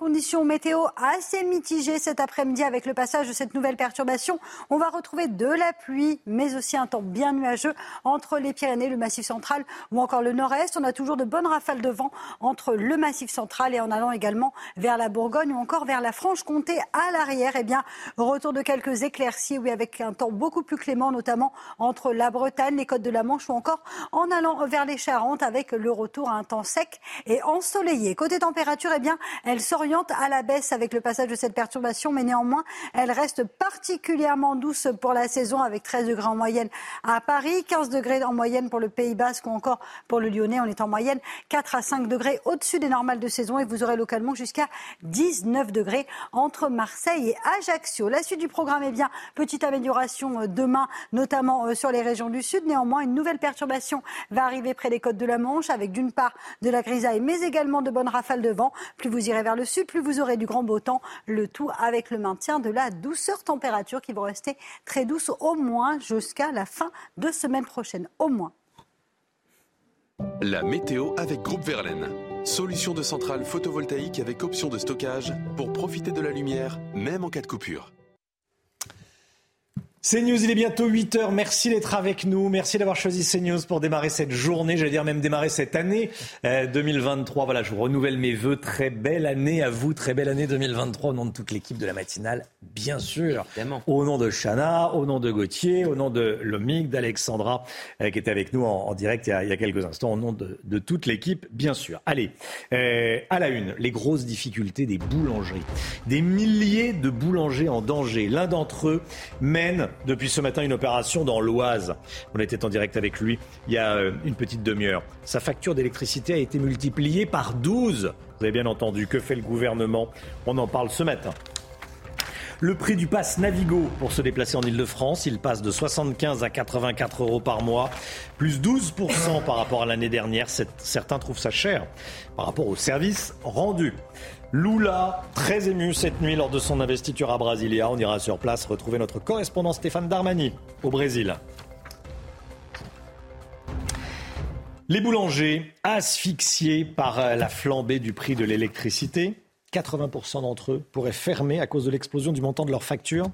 S27: Conditions météo assez mitigées cet après-midi avec le passage de cette nouvelle perturbation. On va retrouver de la pluie, mais aussi un temps bien nuageux entre les Pyrénées, le Massif central ou encore le Nord-Est. On a toujours de bonnes rafales de vent entre le Massif central et en allant également vers la Bourgogne ou encore vers la Franche-Comté à l'arrière. Eh bien, retour de quelques éclaircies, oui, avec un temps beaucoup plus clément, notamment entre la Bretagne, les côtes de la Manche ou encore en allant vers les Charentes avec le retour à un temps sec et ensoleillé. Côté température, eh bien, elle s'oriente à la baisse avec le passage de cette perturbation, mais néanmoins, elle reste particulièrement douce pour la saison avec 13 degrés en moyenne à Paris, 15 degrés en moyenne pour le Pays Basque ou encore pour le Lyonnais. On est en moyenne 4 à 5 degrés au-dessus des normales de saison et vous aurez localement jusqu'à 19 degrés entre Marseille et Ajaccio. La suite du programme, est bien, petite amélioration euh, demain, notamment euh, sur les régions du sud. Néanmoins, une nouvelle perturbation va arriver près des côtes de la Manche avec d'une part de la grisaille, mais également de bonnes rafales de vent. Plus vous irez vers le sud, plus vous aurez du grand beau temps, le tout avec le maintien de la douceur température qui va rester très douce au moins jusqu'à la fin de semaine prochaine, au moins.
S55: La météo avec Groupe Verlaine. Solution de centrale photovoltaïque avec option de stockage pour profiter de la lumière, même en cas de coupure.
S1: CNews, il est bientôt 8h. Merci d'être avec nous. Merci d'avoir choisi CNews pour démarrer cette journée, j'allais dire même démarrer cette année 2023. Euh, voilà, je vous renouvelle mes voeux. Très belle année à vous, très belle année 2023 au nom de toute l'équipe de la matinale, bien sûr. Au nom de Chana, au nom de Gauthier, au nom de Lomic, d'Alexandra, euh, qui était avec nous en, direct il y, a, quelques instants, au nom de, toute l'équipe, bien sûr. Allez, euh, à la une, les grosses difficultés des boulangeries. Des milliers de boulangers en danger. L'un d'entre eux mène depuis ce matin une opération dans l'Oise. On était en direct avec lui il y a euh, une petite demi-heure. Sa facture d'électricité a été multipliée par 12. Vous avez bien entendu. Que fait le gouvernement? On en parle ce matin. Le prix du pass Navigo pour se déplacer en Ile-de-France, il passe de 75 à 84 euros par mois, plus 12% par rapport à l'année dernière. Certains trouvent ça cher par rapport au service rendu. Lula, très ému cette nuit lors de son investiture à Brasilia. On ira sur place retrouver notre correspondant Stéphane Darmani au Brésil. Les boulangers asphyxiés par la flambée du prix de l'électricité. 80% d'entre eux pourraient fermer à cause de l'explosion du montant de leur facture.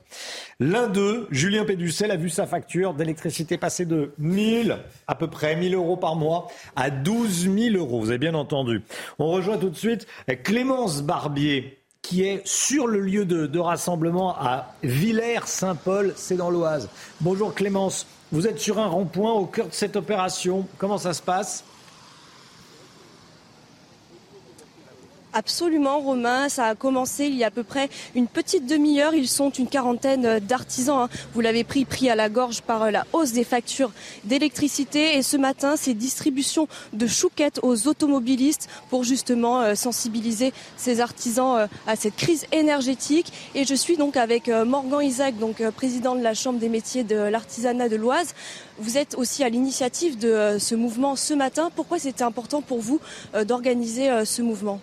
S1: L'un d'eux, Julien Péducel, a vu sa facture d'électricité passer de 1000, à peu près 1000 euros par mois, à 12 000 euros. Vous avez bien entendu. On rejoint tout de suite Clémence Barbier, qui est sur le lieu de, de rassemblement à Villers-Saint-Paul, c'est dans l'Oise. Bonjour Clémence, vous êtes sur un rond-point au cœur de cette opération. Comment ça se passe?
S56: Absolument, Romain. Ça a commencé il y a à peu près une petite demi-heure. Ils sont une quarantaine d'artisans. Hein. Vous l'avez pris, pris à la gorge par euh, la hausse des factures d'électricité. Et ce matin, c'est distribution de chouquettes aux automobilistes pour justement euh, sensibiliser ces artisans euh, à cette crise énergétique. Et je suis donc avec Morgan Isaac, donc président de la Chambre des métiers de l'artisanat de l'Oise. Vous êtes aussi à l'initiative de ce mouvement ce matin. Pourquoi c'était important pour vous d'organiser ce mouvement?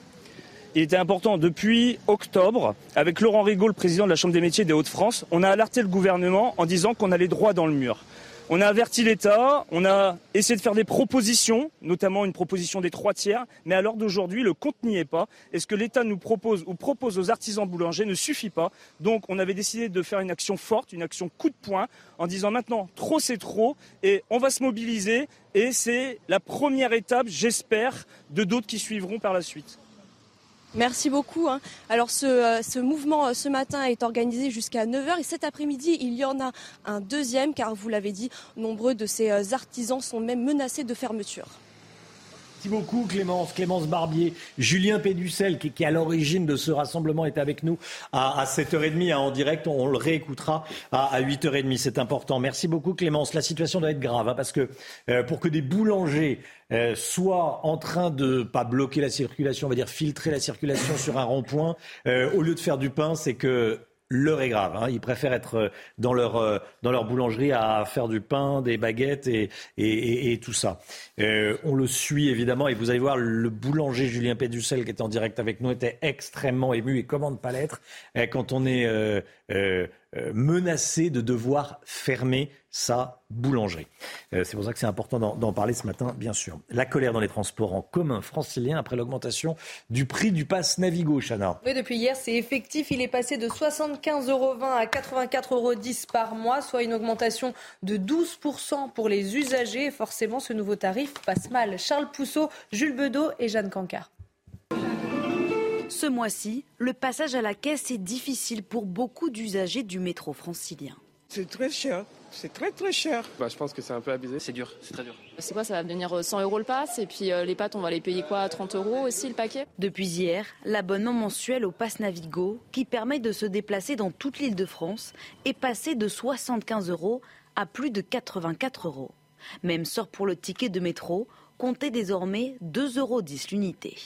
S57: Il était important depuis octobre, avec Laurent Rigaud, le président de la Chambre des métiers des Hauts-de-France, on a alerté le gouvernement en disant qu'on allait droit dans le mur. On a averti l'État, on a essayé de faire des propositions, notamment une proposition des trois tiers, mais à l'heure d'aujourd'hui, le compte n'y est pas. Et ce que l'État nous propose ou propose aux artisans boulangers ne suffit pas. Donc on avait décidé de faire une action forte, une action coup de poing, en disant maintenant trop c'est trop, et on va se mobiliser, et c'est la première étape, j'espère, de d'autres qui suivront par la suite.
S56: Merci beaucoup. Hein. Alors ce, euh, mouvement euh, ce matin est organisé jusqu'à 9h et cet après-midi il y en a un deuxième car vous l'avez dit, nombreux de ces euh, artisans sont même menacés de fermeture.
S1: Merci beaucoup Clémence, Clémence Barbier, Julien Péducel qui, qui est à l'origine de ce rassemblement est avec nous à, à 7h30 hein, en direct, on, le réécoutera à, à 8h30, c'est important. Merci beaucoup Clémence, la situation doit être grave hein, parce que pour que des boulangers euh, en train de pas bloquer la circulation, on va dire filtrer la circulation sur un rond-point, euh, au lieu de faire du pain, c'est que l'heure est grave. Hein. Ils préfèrent être euh, dans leur, dans leur boulangerie à faire du pain, des baguettes et, et, et, tout ça. on le suit évidemment et vous allez voir le boulanger Julien Péducel qui est en direct avec nous était extrêmement ému et comment ne pas l'être quand on est menacé de devoir fermer sa boulangerie. Euh, c'est pour ça que c'est important d'en parler ce matin, bien sûr. La colère dans les transports en commun franciliens après l'augmentation du prix du pass Navigo, Chana.
S2: Oui, depuis hier, c'est effectif. Il est passé de 75,20 euros à 84,10 euros par mois, soit une augmentation de 12% pour les usagers. forcément, ce nouveau tarif passe mal. Charles Pousseau, Jules Bedeau et Jeanne Cancard.
S7: Ce mois-ci, le passage à la caisse est difficile pour beaucoup d'usagers du métro francilien.
S58: C'est très cher. C'est très très cher.
S59: Bah, je pense que c'est un peu abusé. C'est dur, c'est très dur.
S60: C'est quoi Ça va devenir 100 euh, euros le pass et puis euh, les pâtes, on va les payer quoi 30 euros aussi le paquet?
S7: Depuis hier, l'abonnement mensuel au pass Navigo, qui permet de se déplacer dans toute l'île de France, est passé de 75 euros à plus de 84 euros. Même sort pour le ticket de métro, comptez désormais 2,10 euros l'unité.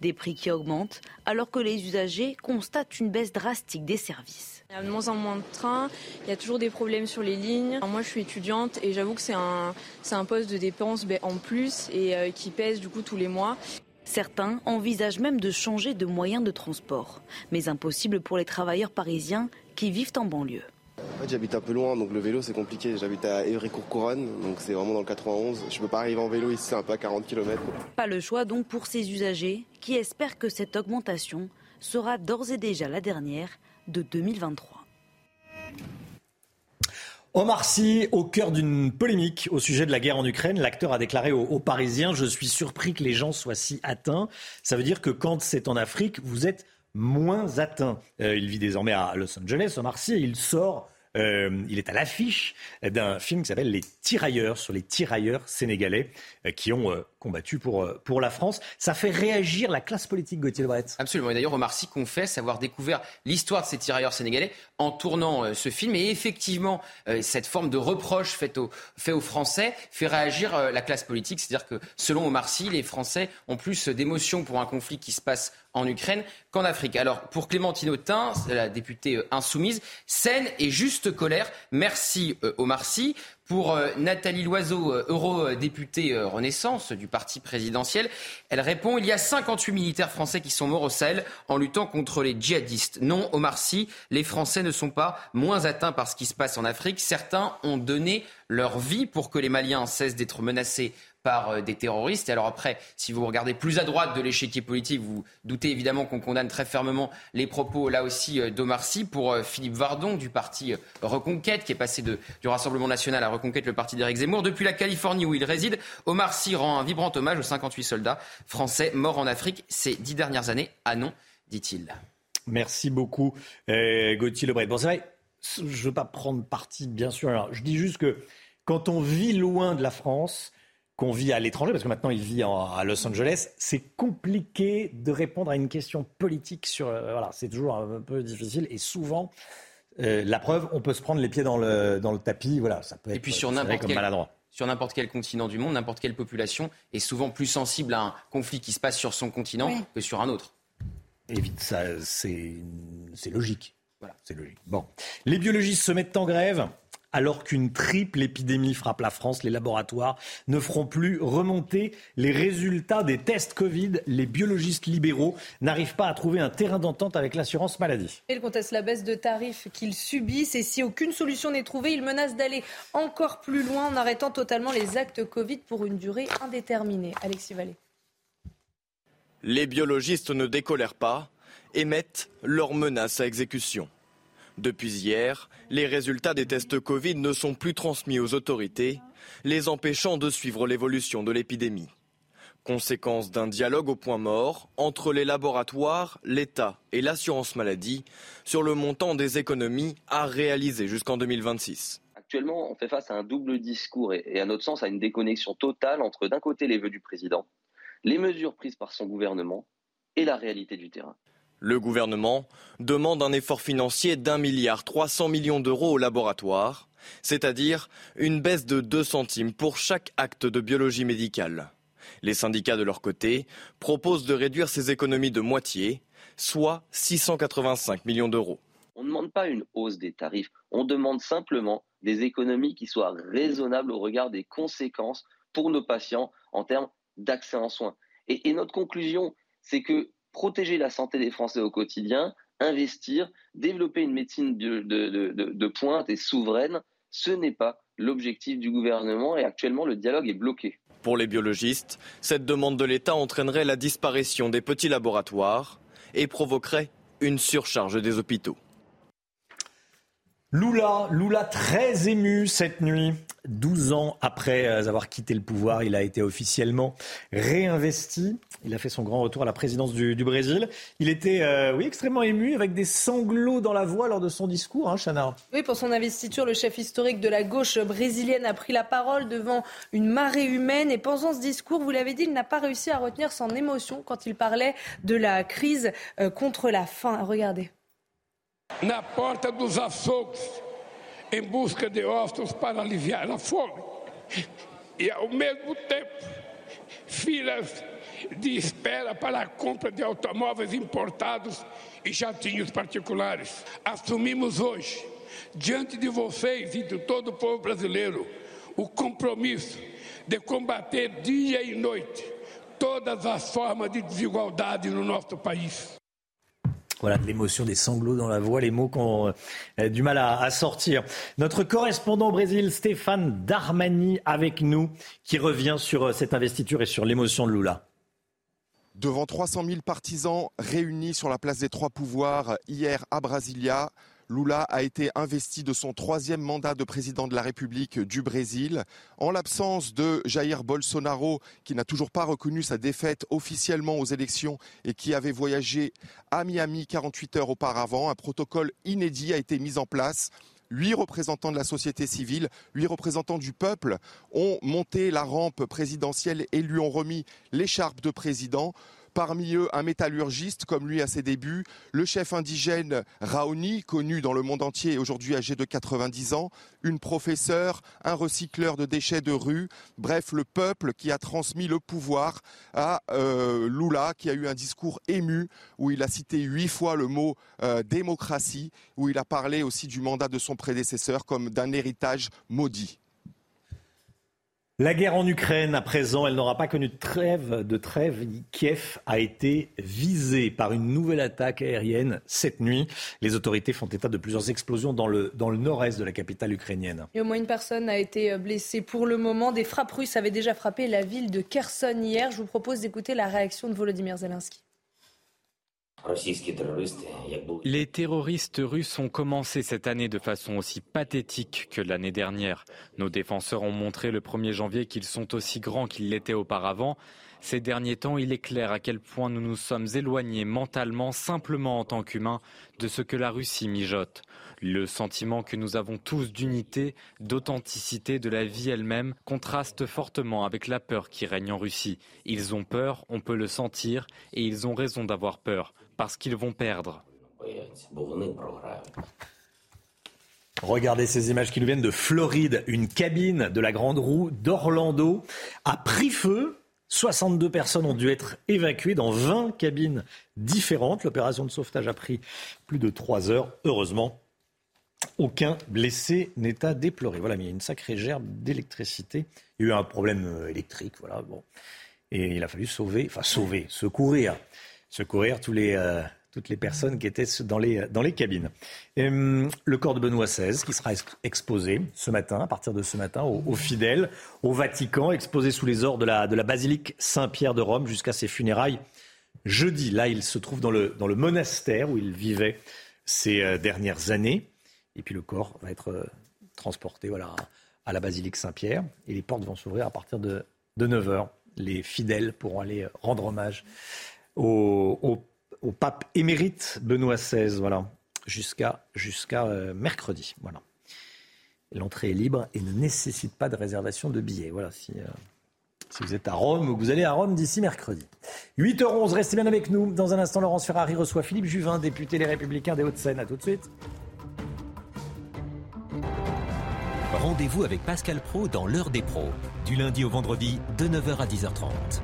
S7: Des prix qui augmentent alors que les usagers constatent une baisse drastique des services.
S60: Il y a de moins en moins de trains, il y a toujours des problèmes sur les lignes. moi je suis étudiante et j'avoue que c'est un, un poste de dépense ben, en plus et euh, qui pèse du coup tous les mois.
S7: Certains envisagent même de changer de moyen de transport, mais impossible pour les travailleurs parisiens qui vivent en banlieue.
S61: En fait, j'habite un peu loin, donc le vélo c'est compliqué. J'habite à Évry-Courcouronne, donc c'est vraiment dans le 91. Je peux pas arriver en vélo ici, c'est un peu à 40 km.
S7: Pas le choix donc pour ces usagers qui espèrent que cette augmentation sera d'ores et déjà la dernière de 2023.
S1: Omar Sy, au cœur d'une polémique au sujet de la guerre en Ukraine, l'acteur a déclaré aux, Parisiens Je suis surpris que les gens soient si atteints. Ça veut dire que quand c'est en Afrique, vous êtes moins atteint. Euh, il vit désormais à Los Angeles, Omar Sy, et il sort euh, il est à l'affiche d'un film qui s'appelle Les Tirailleurs, sur les tirailleurs sénégalais euh, qui ont euh, combattu pour, pour la France. Ça fait réagir la classe politique, Gauthier Lebret.
S6: Absolument. Et d'ailleurs, Omar Sy confesse avoir découvert l'histoire de ces tirailleurs sénégalais en tournant ce film. Et effectivement, cette forme de reproche faite aux, fait aux Français fait réagir la classe politique. C'est-à-dire que, selon Omar Sy, les Français ont plus d'émotions pour un conflit qui se passe en Ukraine qu'en Afrique. Alors, pour Clémentine Autain, la députée euh, insoumise, saine et juste colère. Merci euh, Omar Sy. Pour euh, Nathalie Loiseau, eurodéputée Renaissance du parti présidentiel, elle répond Il y a 58 militaires français qui sont morts au Sahel en luttant contre les djihadistes. Non, Omar Sy, les Français ne sont pas moins atteints par ce qui se passe en Afrique. Certains ont donné leur vie pour que les Maliens cessent d'être menacés par euh, des terroristes. Et alors après, si vous regardez plus à droite de l'échiquier politique, vous doutez évidemment qu'on condamne très fermement les propos, là aussi, euh, d'Omar Sy. Pour euh, Philippe Vardon, du parti Reconquête, qui est passé du Rassemblement national à Reconquête, le parti d'Éric Zemmour. Depuis la Californie où il réside, Omar Sy rend un vibrant hommage aux 58 soldats français morts en Afrique ces dix dernières années. Ah non, dit-il.
S1: Merci beaucoup, Gauthier Lebret. Bon, c'est vrai, je ne veux pas prendre parti, bien sûr. Alors, je dis juste que quand on vit loin de la France, qu'on vit à l'étranger, parce que maintenant il vit à Los Angeles, c'est compliqué de répondre à une question politique sur. Euh, voilà, c'est toujours un peu difficile et souvent. Euh, la preuve, on peut se prendre les pieds dans le, dans le tapis, voilà, ça peut être
S6: et puis sur n'importe quel, maladroit. Sur n'importe quel continent du monde, n'importe quelle population est souvent plus sensible à un conflit qui se passe sur son continent que sur un autre.
S1: Évite ça, c'est logique. Voilà, c'est logique. Bon, les biologistes se mettent en grève alors qu'une triple épidémie frappe la France. Les laboratoires ne feront plus remonter les résultats des tests Covid. Les biologistes libéraux n'arrivent pas à trouver un terrain d'entente avec l'assurance maladie.
S2: Ils contestent la baisse de tarifs qu'ils subissent et si aucune solution n'est trouvée, ils menacent d'aller encore plus loin en arrêtant totalement les actes Covid pour une durée indéterminée. Alexis Vallée.
S17: Les biologistes ne décolèrent pas et mettent leurs menaces à exécution. Depuis hier, les résultats des tests Covid ne sont plus transmis aux autorités, les empêchant de suivre l'évolution de l'épidémie. Conséquence d'un dialogue au point mort entre les laboratoires, l'État et l'assurance maladie sur le montant des économies à réaliser jusqu'en 2026.
S62: Actuellement, on fait face à un double discours et, à notre sens à une déconnexion totale entre d'un côté les vœux du président, les mesures prises par son gouvernement et la réalité du terrain.
S17: Le gouvernement demande un effort financier d'un milliard 300 millions d'euros au laboratoire, c'est-à-dire une baisse de 2 centimes pour chaque acte de biologie médicale. Les syndicats, de leur côté, proposent de réduire ces économies de moitié, soit 685 millions d'euros.
S62: On ne demande pas une hausse des tarifs, on demande simplement des économies qui soient raisonnables au regard des conséquences pour nos patients en termes d'accès en soins. Et, et notre conclusion, c'est que protéger la santé des Français au quotidien, investir, développer une médecine de, pointe et souveraine, ce n'est pas l'objectif du gouvernement et actuellement le dialogue est bloqué.
S17: Pour les biologistes, cette demande de l'État entraînerait la disparition des petits laboratoires et provoquerait une surcharge des hôpitaux.
S1: Lula, Lula très ému cette nuit. 12 ans après euh, avoir quitté le pouvoir, il a été officiellement réinvesti. Il a fait son grand retour à la présidence du, Brésil. Il était, euh, oui, extrêmement ému, avec des sanglots dans la voix lors de son discours, hein, Chana.
S2: Oui, pour son investiture, le chef historique de la gauche brésilienne a pris la parole devant une marée humaine. Et pendant ce discours, vous l'avez dit, il n'a pas réussi à retenir son émotion quand il parlait de la crise euh, contre la faim. Regardez.
S41: na porta dos açougues em busca de ossos para aliviar a fome. E, ao mesmo tempo, filas de espera para a compra de automóveis importados e jatinhos particulares. Assumimos hoje, diante de vocês e de todo o povo brasileiro, o compromisso de combater dia e noite todas as formas de desigualdade no nosso país.
S1: Voilà, l'émotion, des sanglots dans la voix, les mots qu'on a du mal à, sortir. Notre correspondant au Brésil, Stéphane Darmani, avec nous, qui revient sur euh, cette investiture et sur l'émotion de Lula.
S63: Devant 300 000 partisans réunis sur la place des Trois Pouvoirs hier à Brasilia,
S23: Lula a été investi de son troisième mandat de président de la République du Brésil. En l'absence de Jair Bolsonaro, qui n'a toujours pas reconnu sa défaite officiellement aux élections et qui avait voyagé à Miami 48 heures auparavant, un protocole inédit a été mis en place Huit représentants de la société civile, huit représentants du peuple ont monté la rampe présidentielle et lui ont remis l'écharpe de président. Parmi eux, un métallurgiste comme lui à ses débuts, le chef indigène Raoni, connu dans le monde entier, aujourd'hui âgé de 90 ans, une professeure, un recycleur de déchets de rue, bref, le peuple qui a transmis le pouvoir à euh, Lula, qui a eu un discours ému où il a cité huit fois le mot euh, démocratie, où il a parlé aussi du mandat de son prédécesseur comme d'un héritage maudit.
S1: La guerre en Ukraine, à présent, elle n'aura pas connu de trêve. De trêve. Kiev a été visé par une nouvelle attaque aérienne cette nuit. Les autorités font état de plusieurs explosions dans le, dans le nord-est de la capitale ukrainienne.
S2: Et au moins une personne a été blessée pour le moment. Des frappes russes avaient déjà frappé la ville de Kherson hier. Je vous propose d'écouter la réaction de Volodymyr Zelensky.
S19: Les terroristes russes ont commencé cette année de façon aussi pathétique que l'année dernière. Nos défenseurs ont montré le 1er janvier qu'ils sont aussi grands qu'ils l'étaient auparavant. Ces derniers temps, il est clair à quel point nous nous sommes éloignés mentalement, simplement en tant qu'humains, de ce que la Russie mijote. Le sentiment que nous avons tous d'unité, d'authenticité de la vie elle-même contraste fortement avec la peur qui règne en Russie. Ils ont peur, on peut le sentir, et ils ont raison d'avoir peur, parce qu'ils vont perdre.
S1: Regardez ces images qui nous viennent de Floride. Une cabine de la Grande Roue d'Orlando a pris feu. 62 personnes ont dû être évacuées dans 20 cabines différentes. L'opération de sauvetage a pris plus de 3 heures. Heureusement, aucun blessé n'est à déplorer. Voilà, mais il y a une sacrée gerbe d'électricité. Il y a eu un problème euh, électrique, voilà. Bon. Et il a fallu sauver, enfin sauver, secourir, secourir euh, toutes les personnes qui étaient dans les, les cabines. Hum, le corps de Benoît XVI qui sera exposé ce matin, à partir de ce matin, aux, fidèles, au Vatican, exposé sous les ors de la, basilique Saint-Pierre de Rome jusqu'à ses funérailles jeudi. Là, il se trouve dans le, monastère où il vivait ces euh, dernières années. Et puis le corps va être euh, transporté voilà, à la basilique Saint-Pierre. Et les portes vont s'ouvrir à partir de, de 9h. Les fidèles pourront aller rendre hommage au, pape émérite Benoît XVI, voilà, jusqu'à euh, mercredi. Voilà. L'entrée est libre et ne nécessite pas de réservation de billets. Voilà, si, euh, vous êtes à Rome ou vous allez à Rome d'ici mercredi. 8h11, restez bien avec nous. Dans un instant, Laurence Ferrari reçoit Philippe Juvin, député Les Républicains des Hauts-de-Seine. A tout de suite.
S5: Rendez-vous avec Pascal Pro dans l'heure des pros, du lundi au vendredi de 9h à 10h30.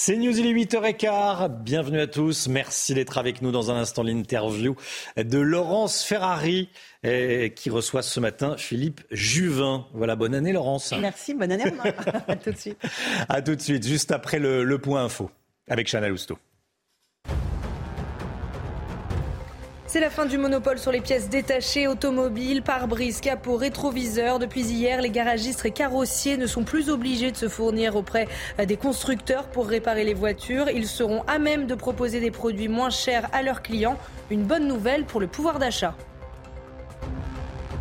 S1: C'est News, il est 8h15. Bienvenue à tous. Merci d'être avec nous dans un instant l'interview de Laurence Ferrari qui reçoit ce matin Philippe Juvin. Voilà, bonne année Laurence.
S64: Merci, bonne année. à tout de suite.
S1: À tout de suite, juste après le, le point info avec Chanel Housteau.
S2: C'est la fin du monopole sur les pièces détachées, automobiles, pare-brise, capot, rétroviseur. Depuis hier, les garagistes et carrossiers ne sont plus obligés de se fournir auprès des constructeurs pour réparer les voitures. Ils seront à même de proposer des produits moins chers à leurs clients. Une bonne nouvelle pour le pouvoir d'achat.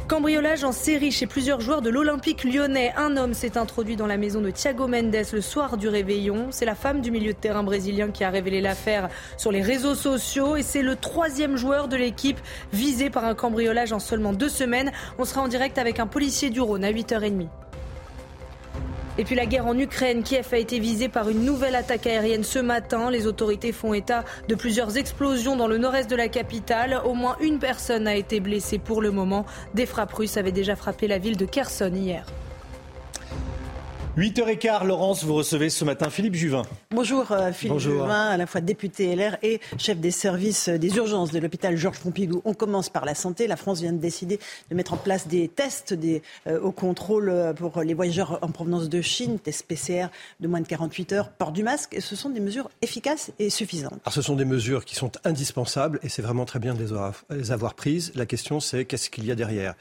S2: Cambriolage en série chez plusieurs joueurs de l'Olympique lyonnais. Un homme s'est introduit dans la maison de Thiago Mendes le soir du réveillon. C'est la femme du milieu de terrain brésilien qui a révélé l'affaire sur les réseaux sociaux et c'est le troisième joueur de l'équipe visé par un cambriolage en seulement deux semaines. On sera en direct avec un policier du Rhône à 8h30. Et puis la guerre en Ukraine, Kiev a été visée par une nouvelle attaque aérienne ce matin. Les autorités font état de plusieurs explosions dans le nord-est de la capitale. Au moins une personne a été blessée pour le moment. Des frappes russes avaient déjà frappé la ville de Kherson hier.
S1: 8h15, Laurence, vous recevez ce matin Philippe Juvin.
S64: Bonjour euh, Philippe Juvin, à la fois député LR et chef des services des urgences de l'hôpital Georges Pompidou. On commence par la santé. La France vient de décider de mettre en place des tests des, euh, au contrôle euh, pour les voyageurs en provenance de Chine, tests PCR de moins de 48 heures, port du masque. Et ce sont des mesures efficaces et suffisantes.
S65: Alors, ce sont des mesures qui sont indispensables et c'est vraiment très bien de les avoir prises. La question c'est qu'est-ce qu'il y a derrière?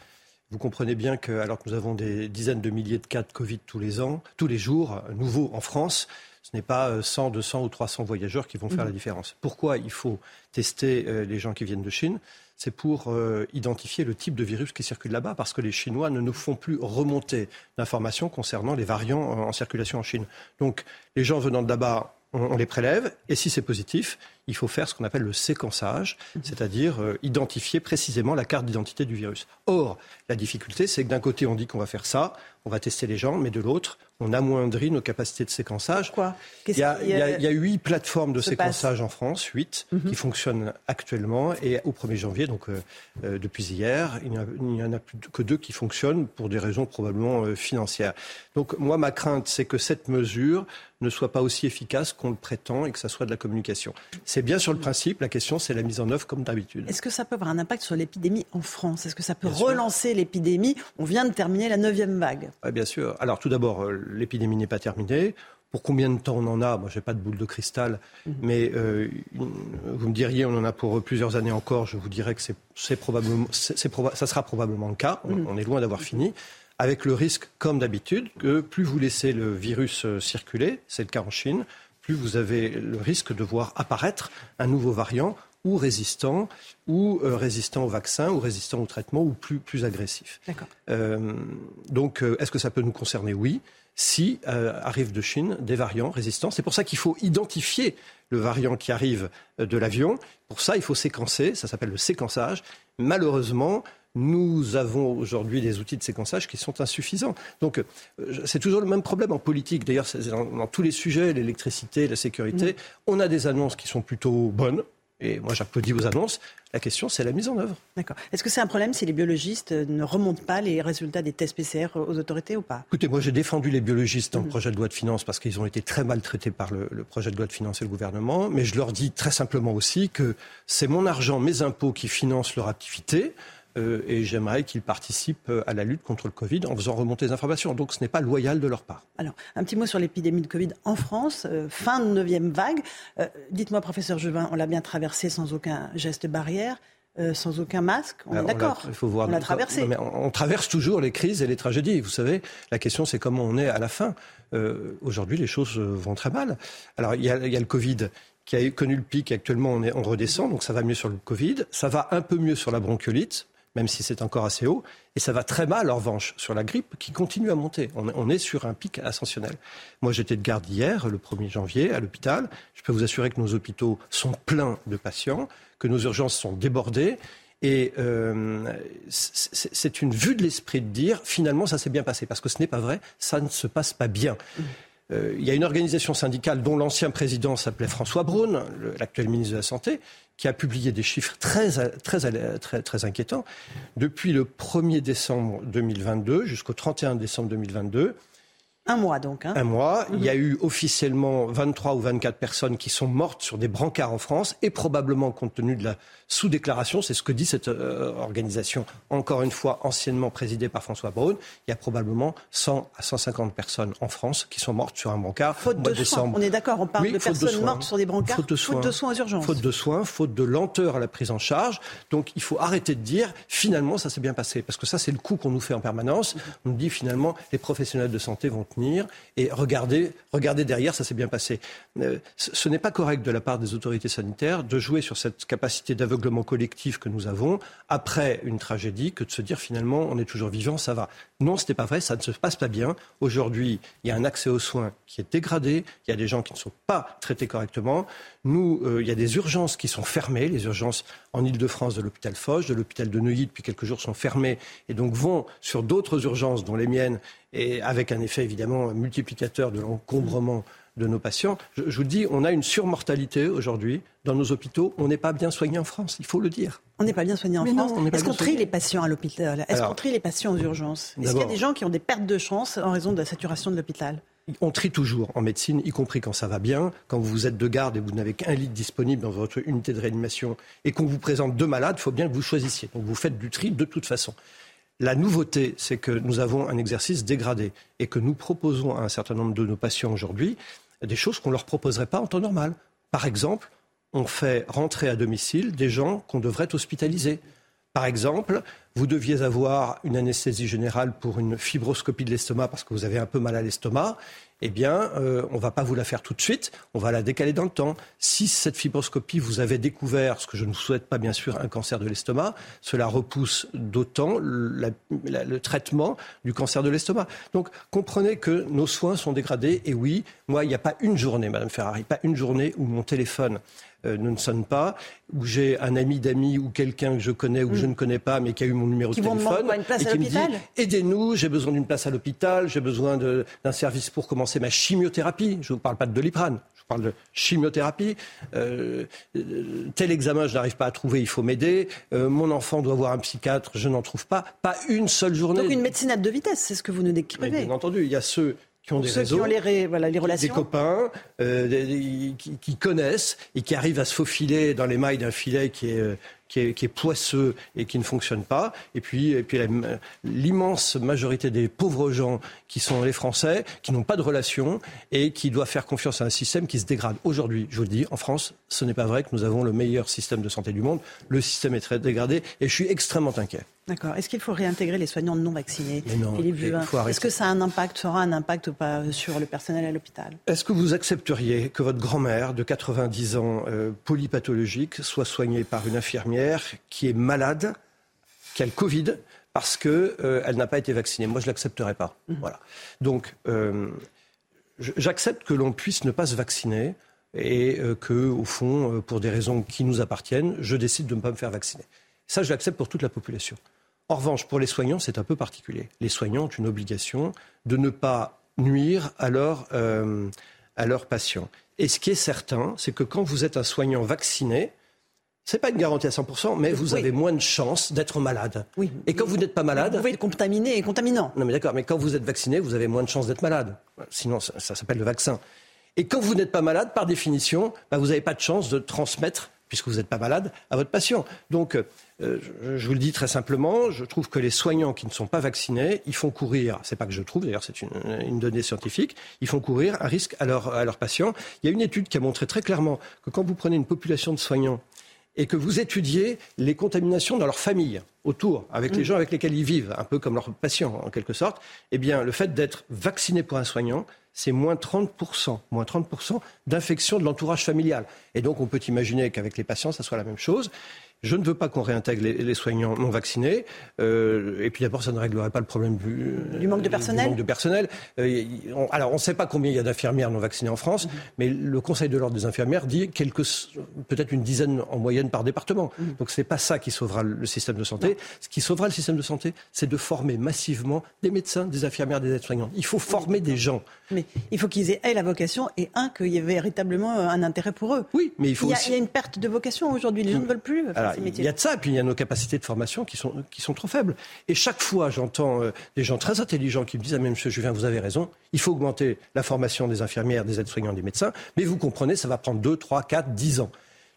S65: Vous comprenez bien que, alors que nous avons des dizaines de milliers de cas de Covid tous les ans, tous les jours, nouveaux en France, Ce n'est pas 100, 200 ou 300 voyageurs qui vont faire mhm. la différence. Pourquoi il faut tester les gens qui viennent de Chine? C'est pour identifier le type de virus qui circule là-bas, parce que les Chinois ne nous font plus remonter d'informations concernant les variants en circulation en Chine. Donc, les gens venant de là-bas on, les prélève, et si c'est positif, il faut faire ce qu'on appelle le séquençage, c'est-à-dire euh, identifier précisément la carte d'identité du virus. Or, la difficulté, c'est que d'un côté, on dit qu'on va faire ça, on va tester les gens, mais de l'autre, on amoindrit nos capacités de séquençage.
S64: Quoi
S65: il, y a, huit plateformes de séquençage en France, huit, mhm. qui fonctionnent actuellement. Et au 1er janvier, donc euh, euh, depuis hier, il n'y en a plus que deux qui fonctionnent pour des raisons probablement euh, financières. Donc moi, ma crainte, c'est que cette mesure ne soit pas aussi efficace qu'on le prétend et que ça soit de la communication. C'est bien sur le principe, la question c'est la mise en œuvre comme d'habitude.
S64: Est-ce que ça peut avoir un impact sur l'épidémie en France? Est-ce que ça peut relancer l'épidémie? On vient de terminer la neuvième vague.
S65: bien sûr. Alors tout d'abord, l'épidémie n'est pas terminée. Pour combien de temps on en a? Moi, je n'ai pas de boule de cristal, mhm. mais euh, vous me diriez, on en a pour plusieurs années encore. Je vous dirais que c'est probablement, ça sera probablement le cas. Mhm. On, est loin d'avoir fini. Avec le risque, comme d'habitude, que plus vous laissez le virus euh, circuler, c'est le cas en Chine, plus vous avez le risque de voir apparaître un nouveau variant ou résistant, ou euh, résistant au vaccin, ou résistant au traitement, ou plus, plus agressif. donc, est-ce que ça peut nous concerner? Oui si euh, arrivent de Chine des variants résistants. C'est pour ça qu'il faut identifier le variant qui arrive euh, de l'avion. Pour ça, il faut séquencer, ça s'appelle le séquençage. Malheureusement, nous avons aujourd'hui des outils de séquençage qui sont insuffisants. Donc, euh, c'est toujours le même problème en politique. D'ailleurs, dans, dans, tous les sujets, l'électricité, la sécurité, mmh. on a des annonces qui sont plutôt bonnes, et moi, j'applaudis vos annonces. La question, c'est la mise en œuvre.
S64: D'accord. Est-ce que c'est un problème si les biologistes ne remontent pas les résultats des tests PCR aux autorités ou pas?
S65: Écoutez, moi, j'ai défendu les biologistes dans le mhm. projet de loi de finances parce qu'ils ont été très maltraités par le, le, projet de loi de finances et le gouvernement. Mais je leur dis très simplement aussi que c'est mon argent, mes impôts qui financent leur activité. Euh, et j'aimerais qu'ils participent euh, à la lutte contre le Covid en faisant remonter les informations. Donc ce n'est pas loyal de leur part.
S64: Alors, un petit mot sur l'épidémie de Covid en France, euh, fin de neuvième vague. Dites-moi, professeur Juvin, on l'a bien traversé sans aucun geste barrière. sans aucun masque, on est d'accord. Il faut voir. On l'a traversé.
S65: on, traverse toujours les crises et les tragédies. Vous savez, la question c'est comment on est à la fin. Aujourd'hui, les choses vont très mal. Alors, il y, a, le Covid qui a connu le pic. Actuellement, on, est, on redescend, donc ça va mieux sur le Covid. Ça va un peu mieux sur la bronchiolite même si c'est encore assez haut. Et ça va très mal, en revanche, sur la grippe qui continue à monter. On, est sur un pic ascensionnel. Moi, j'étais de garde hier, le 1er janvier, à l'hôpital. Je peux vous assurer que nos hôpitaux sont pleins de patients, que nos urgences sont débordées. Et euh, c'est une vue de l'esprit de dire, finalement, ça s'est bien passé. Parce que ce n'est pas vrai, ça ne se passe pas bien. Euh, il y a une organisation syndicale dont l'ancien président s'appelait François Braun, l'actuel ministre de la Santé, qui a publié des chiffres très, très, très, très inquiétants. Depuis le 1er décembre 2022 jusqu'au 31 décembre 2022,
S64: un mois donc. Hein.
S65: Un mois. Il y a mhm. eu officiellement 23 ou 24 personnes qui sont mortes sur des brancards en France et probablement compte tenu de la sous-déclaration, c'est ce que dit cette euh, organisation, encore une fois anciennement présidée par François Braun, il y a probablement 100 à 150 personnes en France qui sont mortes sur un brancard
S64: faute de Soins. On est d'accord, on parle de personnes mortes sur des brancards faute de, soins. faute de soins aux urgences.
S65: Faute de soins, faute de lenteur à la prise en charge. Donc il faut arrêter de dire finalement ça s'est bien passé parce que ça c'est le coup qu'on nous fait en permanence. On nous dit finalement les professionnels de santé vont tenir et regardez, regardez derrière ça s'est bien passé. Euh, ce n'est pas correct de la part des autorités sanitaires de jouer sur cette capacité d'aveuglement collectif que nous avons après une tragédie que de se dire finalement on est toujours vivant, ça va. Non, ce n'est pas vrai, ça ne se passe pas bien. Aujourd'hui, il y a un accès aux soins qui est dégradé, il y a des gens qui ne sont pas traités correctement. Nous, euh, il y a des urgences qui sont fermées, les urgences en Ile-de-France de l'hôpital Foch, de l'hôpital de Neuilly depuis quelques jours sont fermées et donc vont sur d'autres urgences dont les miennes et avec un effet évidemment multiplicateur de l'encombrement de nos patients. Je, vous dis, on a une surmortalité aujourd'hui dans nos hôpitaux. On n'est pas bien soigné en France, il faut le dire.
S64: On n'est pas bien soigné en France. Est-ce qu'on trie les patients à l'hôpital Est-ce qu'on trie les patients aux urgences Est-ce qu'il y a des gens qui ont des pertes de chance en raison de la saturation de l'hôpital
S65: on trie toujours en médecine, y compris quand ça va bien, quand vous êtes de garde et vous n'avez qu'un lit disponible dans votre unité de réanimation et qu'on vous présente deux malades, il faut bien que vous choisissiez. Donc vous faites du tri de toute façon. La nouveauté, c'est que nous avons un exercice dégradé et que nous proposons à un certain nombre de nos patients aujourd'hui des choses qu'on ne leur proposerait pas en temps normal. Par exemple, on fait rentrer à domicile des gens qu'on devrait hospitaliser Par exemple, vous deviez avoir une anesthésie générale pour une fibroscopie de l'estomac parce que vous avez un peu mal à l'estomac eh bien, euh, on ne va pas vous la faire tout de suite, on va la décaler dans le temps. Si cette fibroscopie, vous avez découvert, ce que je ne vous souhaite pas bien sûr, un cancer de l'estomac, cela repousse d'autant le, le traitement du cancer de l'estomac. Donc, comprenez que nos soins sont dégradés. Et oui, moi, il n'y a pas une journée, Madame Ferrari, pas une journée où mon téléphone euh, ne sonne pas, où j'ai un ami d'ami ou quelqu'un que je connais ou que je mm. ne connais pas, mais qui a eu mon numéro de téléphone
S64: et qui me dit
S65: aidez-nous, j'ai besoin d'une place à l'hôpital, j'ai besoin d'un service pour commencer ma chimiothérapie. Je ne vous parle pas de doliprane. Je vous parle de chimiothérapie. Euh, euh, tel examen, je n'arrive pas à trouver, il faut m'aider. mon enfant doit voir un psychiatre, je n'en trouve pas. Pas une seule journée.
S64: Donc une médecine à deux vitesses, c'est ce que vous nous décrivez.
S65: Bien entendu, il y a ceux qui ont des réseaux,
S64: les, voilà, les relations.
S65: des copains, euh, qui, connaissent et qui arrivent à se faufiler dans les mailles d'un filet qui est, euh, qui est, qui est, poisseux et qui ne fonctionne pas. Et puis, et puis l'immense majorité des pauvres gens qui sont les Français, qui n'ont pas de relations et qui doivent faire confiance à un système qui se dégrade. Aujourd'hui, je vous le dis, en France, ce n'est pas vrai que nous avons le meilleur système de santé du monde. Le système est très dégradé et je suis extrêmement inquiet.
S64: D'accord. Est-ce qu'il faut réintégrer les soignants non vaccinés
S65: non,
S64: Est-ce que ça a un impact, aura un impact ou pas sur le personnel à l'hôpital?
S65: Est-ce que vous accepteriez que votre grand-mère de 90 ans euh, polypathologique soit soignée par une infirmière qui est malade, qui a le Covid, parce qu'elle euh, n'a pas été vaccinée? Moi, je ne l'accepterais pas. Mmh. Voilà. Donc, euh, j'accepte que l'on puisse ne pas se vacciner et que, au fond, pour des raisons qui nous appartiennent, je décide de ne pas me faire vacciner. Ça, je l'accepte pour toute la population. En revanche, pour les soignants, c'est un peu particulier. Les soignants ont une obligation de ne pas nuire à, euh, leurs patients. Et ce qui est certain, c'est que quand vous êtes un soignant vacciné, ce n'est pas une garantie à 100%, mais vous avez moins de chances d'être malade.
S64: Oui.
S65: Et quand vous n'êtes pas malade. Vous
S64: pouvez être contaminé et contaminant.
S65: Non, mais d'accord, mais quand vous êtes vacciné, vous avez moins de chances d'être malade. Sinon, ça, s'appelle le vaccin. Et quand vous n'êtes pas malade, par définition, bah, vous n'avez pas de chance de transmettre, puisque vous n'êtes pas malade, à votre patient. Donc, euh, je, vous le dis très simplement, je trouve que les soignants qui ne sont pas vaccinés, ils font courir, c'est pas que je trouve, d'ailleurs c'est une, donnée scientifique, ils font courir un risque à, à leurs patients. Il y a une étude qui a montré très clairement que quand vous prenez une population de soignants et que vous étudiez les contaminations dans leur famille, autour, avec les mm. gens avec lesquels ils vivent, un peu comme leurs patients en quelque sorte, eh bien le fait d'être vacciné pour un soignant, c'est moins 30%, moins 30% d'infection de l'entourage familial. Et donc on peut imaginer qu'avec les patients, ça soit la même chose. Je ne veux pas qu'on réintègre les, soignants non vaccinés. Euh, et puis d'abord, ça ne réglerait pas le problème du,
S64: manque de personnel.
S65: manque de personnel. Euh, alors, on ne sait pas combien il y a d'infirmières non vaccinées en France, mhm. mais le Conseil de l'ordre des infirmières dit peut-être une dizaine en moyenne par département. Mhm. Donc ce n'est pas ça qui sauvera le système de santé. Ce qui sauvera le système de santé, c'est de former massivement des médecins, des infirmières, des aides-soignants. Il faut former des gens.
S64: Mais il faut qu'ils aient, la vocation et, un, qu'il y ait véritablement un intérêt pour eux.
S65: Oui, mais il faut
S64: il y a,
S65: aussi...
S64: Il y a une perte de vocation aujourd'hui. Les gens ne veulent plus faire ces métiers.
S65: Il y a de ça, et puis il y a nos capacités de formation qui sont, qui sont trop faibles. Et chaque fois, j'entends euh, des gens très intelligents qui me disent Ah, mais monsieur Juvin, vous avez raison, il faut augmenter la formation des infirmières, des aides-soignants, des médecins. Mais vous comprenez, ça va prendre 2, 3, 4, 10 ans.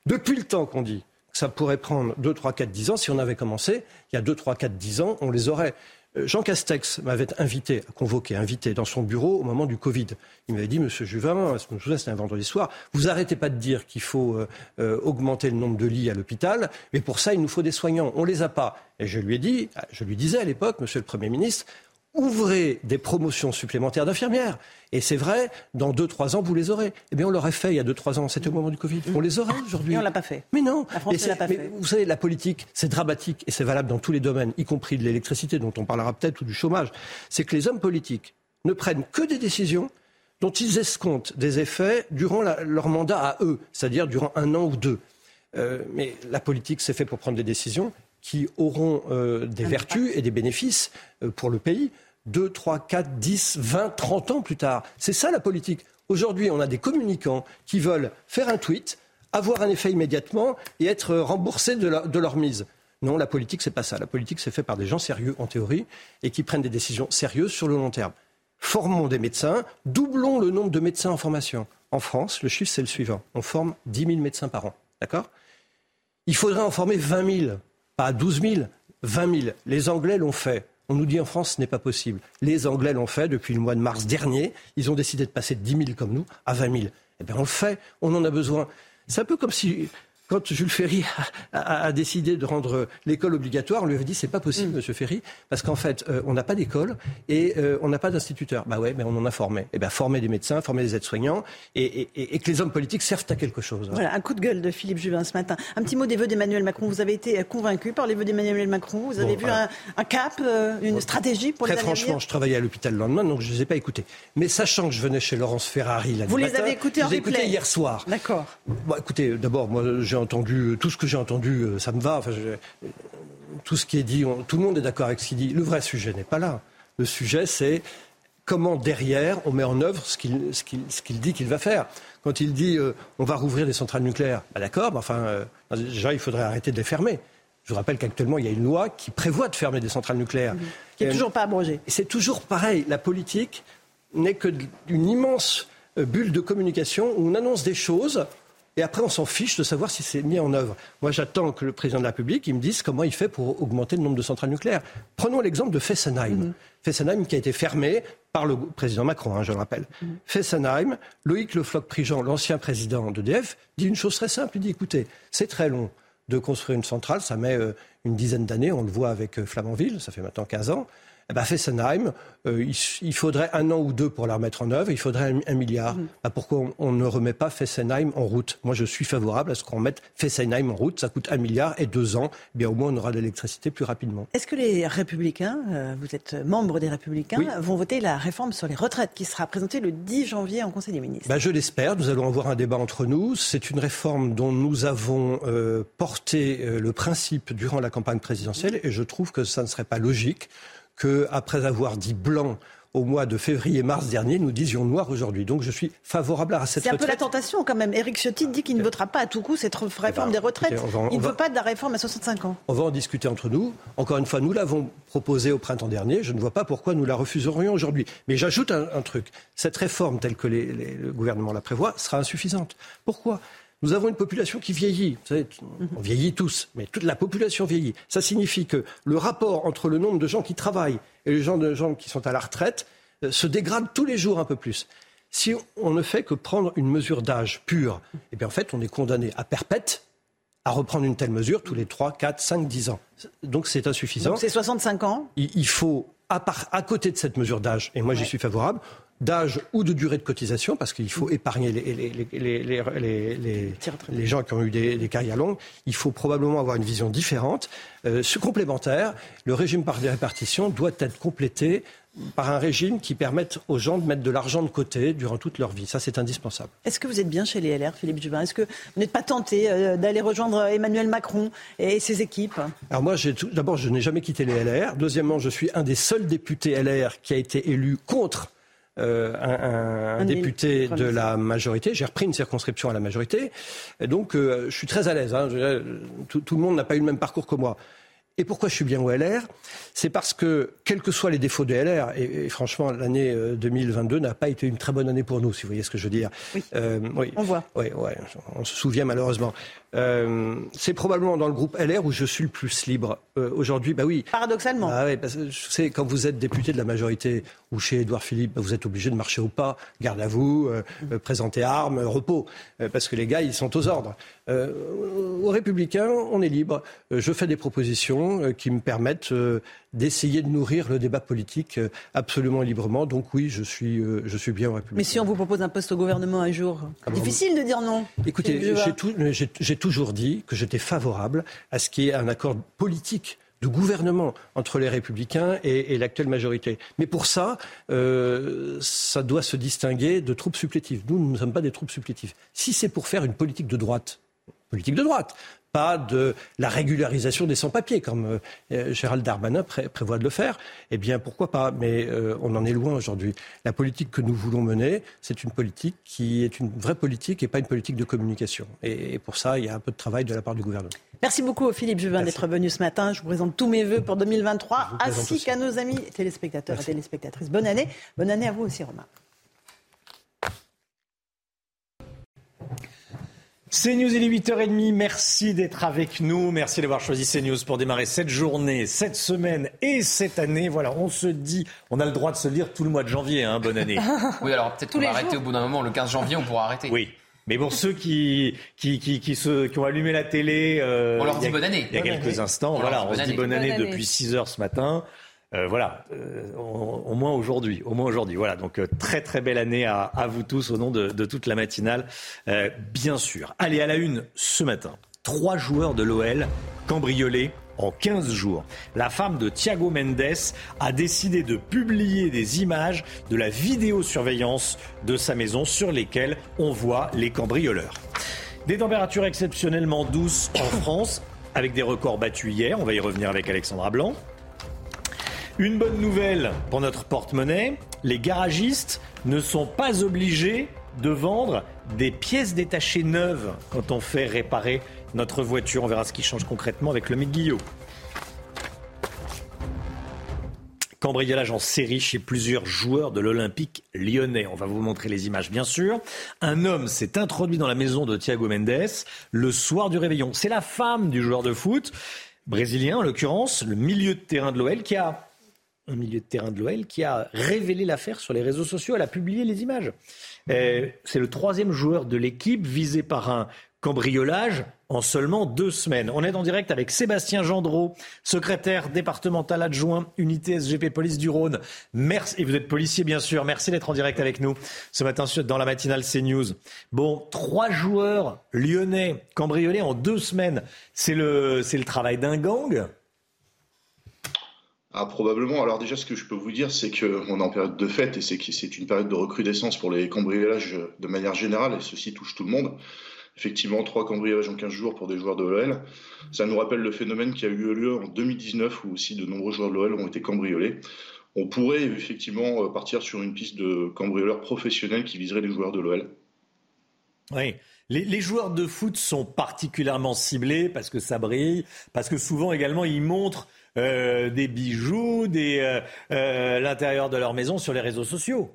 S65: Depuis le temps qu'on dit que ça pourrait prendre 2, 3, 4, 10 ans, si on avait commencé, il y a 2, 3, 4, 10 ans, on les aurait. Euh, Jean Castex m'avait invité, convoqué, invité dans son bureau au moment du Covid. Il m'avait dit, Monsieur Juvin, c'était un vendredi soir, vous arrêtez pas de dire qu'il faut euh, euh, augmenter le nombre de lits à l'hôpital, mais pour ça, il nous faut des soignants. On les a pas. Et je lui ai dit, je lui disais à l'époque, Monsieur le Premier ministre, ouvrez des promotions supplémentaires d'infirmières. Et c'est vrai, dans deux, trois ans, vous les aurez. Eh bien, on l'aurait fait il y a deux, trois ans. C'était au moment du Covid. On les aurait aujourd'hui.
S64: Et on l'a pas fait.
S65: Mais non.
S64: La France l'a pas fait.
S65: Vous savez, la politique, c'est dramatique et c'est valable dans tous les domaines, y compris de l'électricité, dont on parlera peut-être, ou du chômage. C'est que les hommes politiques ne prennent que des décisions dont ils escomptent des effets durant leur mandat à eux, c'est-à-dire durant un an ou deux. Euh, mais la politique, c'est fait pour prendre des décisions qui auront euh, des vertus et des bénéfices euh, pour le pays 2, 3, 4, 10, 20, 30 ans plus tard. C'est ça la politique. Aujourd'hui, on a des communicants qui veulent faire un tweet, avoir un effet immédiatement et être remboursés de, leur mise. Non, la politique, c'est pas ça. La politique, c'est fait par des gens sérieux en théorie et qui prennent des décisions sérieuses sur le long terme. Formons des médecins, doublons le nombre de médecins en formation. En France, le chiffre, c'est le suivant. On forme 10 000 médecins par an. D'accord? Il faudrait en former 20 000, pas 12 000, 20 000. Les Anglais l'ont fait. On nous dit en France, ce n'est pas possible. Les Anglais l'ont fait depuis le mois de mars dernier. Ils ont décidé de passer de 10 000 comme nous à 20 000. Eh bien, on le fait. On en a besoin. C'est un peu comme si quand Jules Ferry a, décidé de rendre l'école obligatoire, on lui avait dit c'est pas possible, mm. Monsieur Ferry, parce qu'en fait, euh, on n'a pas d'école et euh, on n'a pas d'instituteur. Bah ouais, mais on en a formé. Et eh ben former des médecins, former des aides-soignants et, que les hommes politiques servent à quelque chose.
S64: Voilà, un coup de gueule de Philippe Juvin ce matin. Un petit mot des vœux d'Emmanuel Macron. Vous avez été convaincu par les vœux d'Emmanuel Macron. Vous avez vu un, cap, euh, une stratégie pour
S65: Très
S64: les
S65: franchement, je travaillais à l'hôpital le lendemain, donc je ne les ai pas écoutés. Mais sachant que je venais chez Laurence Ferrari
S64: Vous les avez écoutés en
S65: replay hier soir.
S64: D'accord.
S65: Bon, écoutez, d'abord, moi, j'ai entendu tout ce que j'ai entendu, euh, ça me va. Enfin, tout ce qui est dit, tout le monde est d'accord avec ce qu'il dit. Le vrai sujet n'est pas là. Le sujet, c'est comment derrière on met en œuvre ce qu'il dit qu'il va faire. Quand il dit euh, on va rouvrir des centrales nucléaires, bah, d'accord, mais enfin, euh, déjà il faudrait arrêter de les fermer. Je vous rappelle qu'actuellement il y a une loi qui prévoit de fermer des centrales nucléaires. Mmh.
S64: Qui n'est toujours pas abrogée.
S65: C'est toujours pareil. La politique n'est que d'une immense bulle de communication où on annonce des choses et après, on s'en fiche de savoir si c'est mis en œuvre. Moi, j'attends que le président de la République il me dise comment il fait pour augmenter le nombre de centrales nucléaires. Prenons l'exemple de Fessenheim. Mhm. Fessenheim qui a été fermé par le président Macron, hein, je le rappelle. Mhm. Fessenheim, Loïc Le Floch-Prigent, l'ancien président d'EDF, dit une chose très simple. Il dit, écoutez, c'est très long de construire une centrale, ça met euh, une dizaine d'années, on le voit avec euh, Flamanville, ça fait maintenant 15 ans eh ben Fessenheim, euh, il, faudrait un an ou deux pour la remettre en œuvre, il faudrait un, milliard. Bah, pourquoi on, ne remet pas Fessenheim en route? Moi, je suis favorable à ce qu'on mette Fessenheim en route. Ça coûte un milliard et deux ans. Eh bien, au moins, on aura de l'électricité plus rapidement.
S64: Est-ce que les Républicains, euh, vous êtes membre des Républicains, vont voter la réforme sur les retraites qui sera présentée le 10 janvier en Conseil des ministres?
S65: Bah, Je l'espère. Nous allons avoir un débat entre nous. C'est une réforme dont nous avons euh, porté le principe durant la campagne présidentielle et je trouve que ça ne serait pas logique qu'après avoir dit blanc au mois de février-mars dernier, nous disions noir aujourd'hui. Donc je suis favorable à cette
S64: C'est
S65: un
S64: peu la tentation quand même. Éric Ciotti dit qu'il ne votera pas à tout coup cette réforme eh ben, des retraites. il ne veut pas de la réforme à 65 ans.
S65: On va en discuter entre nous. Encore une fois, nous l'avons proposée au printemps dernier. Je ne vois pas pourquoi nous la refuserions aujourd'hui. Mais j'ajoute un, truc. Cette réforme telle que le gouvernement la prévoit sera insuffisante. Pourquoi? Nous avons une population qui vieillit. Vous savez, on vieillit tous, mais toute la population vieillit. Ça signifie que le rapport entre le nombre de gens qui travaillent et le nombre de gens qui sont à la retraite euh, se dégrade tous les jours un peu plus. Si on ne fait que prendre une mesure d'âge pure, eh bien en fait, on est condamné à perpète à reprendre une telle mesure tous les 3, 4, 5, 10 ans. Donc c'est insuffisant.
S64: Donc c'est 65 ans?
S65: Il, faut, à, part, à côté de cette mesure d'âge, et moi j'y suis favorable, d'âge ou de durée de cotisation, parce qu'il faut épargner les, les, gens qui ont eu des, carrières longues. Il faut probablement avoir une vision différente. Euh, ce complémentaire, le régime par répartition doit être complété par un régime qui permette aux gens de mettre de l'argent de côté durant toute leur vie. Ça, c'est indispensable.
S64: Est-ce que vous êtes bien chez les LR, Philippe Jubin Est-ce que vous n'êtes pas tenté euh, d'aller rejoindre Emmanuel Macron et ses équipes?
S65: Alors moi, d'abord, je n'ai jamais quitté les LR. Deuxièmement, je suis un des seuls députés LR qui a été élu contre euh, un, député de la majorité. J'ai repris une circonscription à la majorité. Et donc, euh, je suis très à l'aise. Hein. Tout, tout, le monde n'a pas eu le même parcours que moi. Et pourquoi je suis bien au LR C'est parce que, quels que soient les défauts de LR, et, franchement, l'année 2022 euh, n'a pas été une très bonne année pour nous, si vous voyez ce que je veux dire.
S64: Oui, euh, on voit.
S65: Oui, ouais, on se souvient malheureusement. Euh, c'est probablement dans le groupe LR où je suis le plus libre. Aujourd'hui, bah oui.
S64: Paradoxalement.
S65: Ah oui, parce que je sais, quand vous êtes député de la majorité ou chez Édouard Philippe, bah, vous êtes obligé de marcher au pas, garde à vous, présenter armes, repos, parce que les gars, ils sont aux ordres. aux Républicains, on est libre. je fais des propositions qui me permettent d'essayer de nourrir le débat politique euh, absolument librement. Donc oui, je suis, je suis bien au République.
S64: Mais si on vous propose un poste au gouvernement un jour, ah difficile de dire non.
S65: Écoutez, j'ai toujours dit que j'étais favorable à ce qu'il y ait un accord politique de gouvernement entre les républicains et, l'actuelle majorité. Mais pour ça, ça doit se distinguer de troupes supplétives. Nous, nous ne sommes pas des troupes supplétives. Si c'est pour faire une politique de droite, politique de droite, pas de la régularisation des sans-papiers, comme euh, Gérald Darmanin prévoit de le faire, eh bien pourquoi pas? Mais euh, on en est loin aujourd'hui. La politique que nous voulons mener, c'est une politique qui est une vraie politique et pas une politique de communication. Et, pour ça, il y a un peu de travail de la part du gouvernement.
S64: Merci beaucoup Philippe Juvin d'être venu ce matin. Je vous présente tous mes voeux pour 2023, ainsi qu'à nos amis téléspectateurs et téléspectatrices. Bonne année. Bonne année à vous aussi Romain.
S1: CNews, il est 8h30. Merci d'être avec nous. Merci d'avoir choisi CNews pour démarrer cette journée, cette semaine et cette année. Voilà, on se dit, on a le droit de se dire tout le mois de janvier, hein, bonne année.
S6: oui, alors peut-être qu'on va arrêter au bout d'un moment, le 15 janvier, on pourra arrêter.
S1: Oui. Mais bon, ceux qui, qui, qui, qui, se, qui ont allumé la télé.
S6: on leur dit bonne année.
S1: Il y a quelques instants.
S6: On
S1: voilà,
S6: leur
S1: on
S6: dit
S1: se
S6: bonne
S1: dit bonne
S6: année.
S1: année
S6: Bonne année.
S1: depuis 6 heures ce matin. Euh, voilà, euh, au, moins aujourd'hui, au moins aujourd'hui. Voilà, donc euh, très très belle année à, vous tous au nom de, de toute la matinale, bien sûr. Allez, à la une ce matin, trois joueurs de l'OL cambriolés en 15 jours. La femme de Thiago Mendes a décidé de publier des images de la vidéosurveillance de sa maison sur lesquelles on voit les cambrioleurs. Des températures exceptionnellement douces en France, avec des records battus hier. On va y revenir avec Alexandra Blanc. Une bonne nouvelle pour notre porte-monnaie, les garagistes ne sont pas obligés de vendre des pièces détachées neuves quand on fait réparer notre voiture. On verra ce qui change concrètement avec le Guillot. Cambriolage en série chez plusieurs joueurs de l'Olympique lyonnais. On va vous montrer les images, bien sûr. Un homme s'est introduit dans la maison de Thiago Mendes le soir du réveillon. C'est la femme du joueur de foot, brésilien en l'occurrence, le milieu de terrain de l'OL, qui a un milieu de terrain de l'OL qui a révélé l'affaire sur les réseaux sociaux. Elle a publié les images. Euh, c'est le troisième joueur de l'équipe visé par un cambriolage en seulement deux semaines. On est en direct avec Sébastien Gendreau, secrétaire départemental adjoint unité SGP Police du Rhône. Merci, et vous êtes policier bien sûr. Merci d'être en direct avec nous ce matin dans la matinale CNews. Bon, trois joueurs lyonnais cambriolés en deux semaines. C'est le, c'est le travail d'un gang
S47: ah, probablement. Alors déjà, ce que je peux vous dire, c'est qu'on est en période de fête et c'est une période de recrudescence pour les cambriolages de manière générale et ceci touche tout le monde. Effectivement, trois cambriolages en 15 jours pour des joueurs de l'OL. Ça nous rappelle le phénomène qui a eu lieu en 2019 où aussi de nombreux joueurs de l'OL ont été cambriolés. On pourrait effectivement partir sur une piste de cambrioleurs professionnels qui viseraient les joueurs de l'OL.
S1: Oui. Les, joueurs de foot sont particulièrement ciblés parce que ça brille, parce que souvent également ils montrent euh, des bijoux, des, euh, euh, l'intérieur de leur maison sur les réseaux sociaux.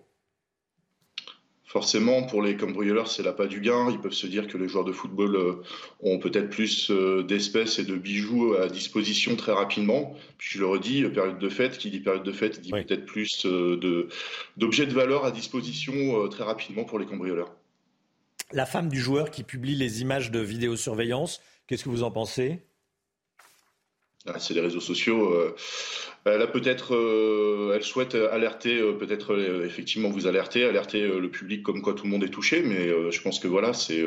S47: Forcément, pour les cambrioleurs, c'est l'appât du gain. Ils peuvent se dire que les joueurs de football euh, ont peut-être plus d'espèces et de bijoux à disposition très rapidement. Puis je le redis, période de fête, qui dit période de fête, dit oui. peut-être plus de, d'objets de valeur à disposition très rapidement pour les cambrioleurs.
S1: La femme du joueur qui publie les images de vidéosurveillance, qu'est-ce que vous en pensez?
S47: Ah, c'est les réseaux sociaux. Euh, elle a peut-être, euh, elle souhaite alerter, euh, peut-être effectivement vous alerter, alerter le public comme quoi tout le monde est touché, mais je pense que voilà, c'est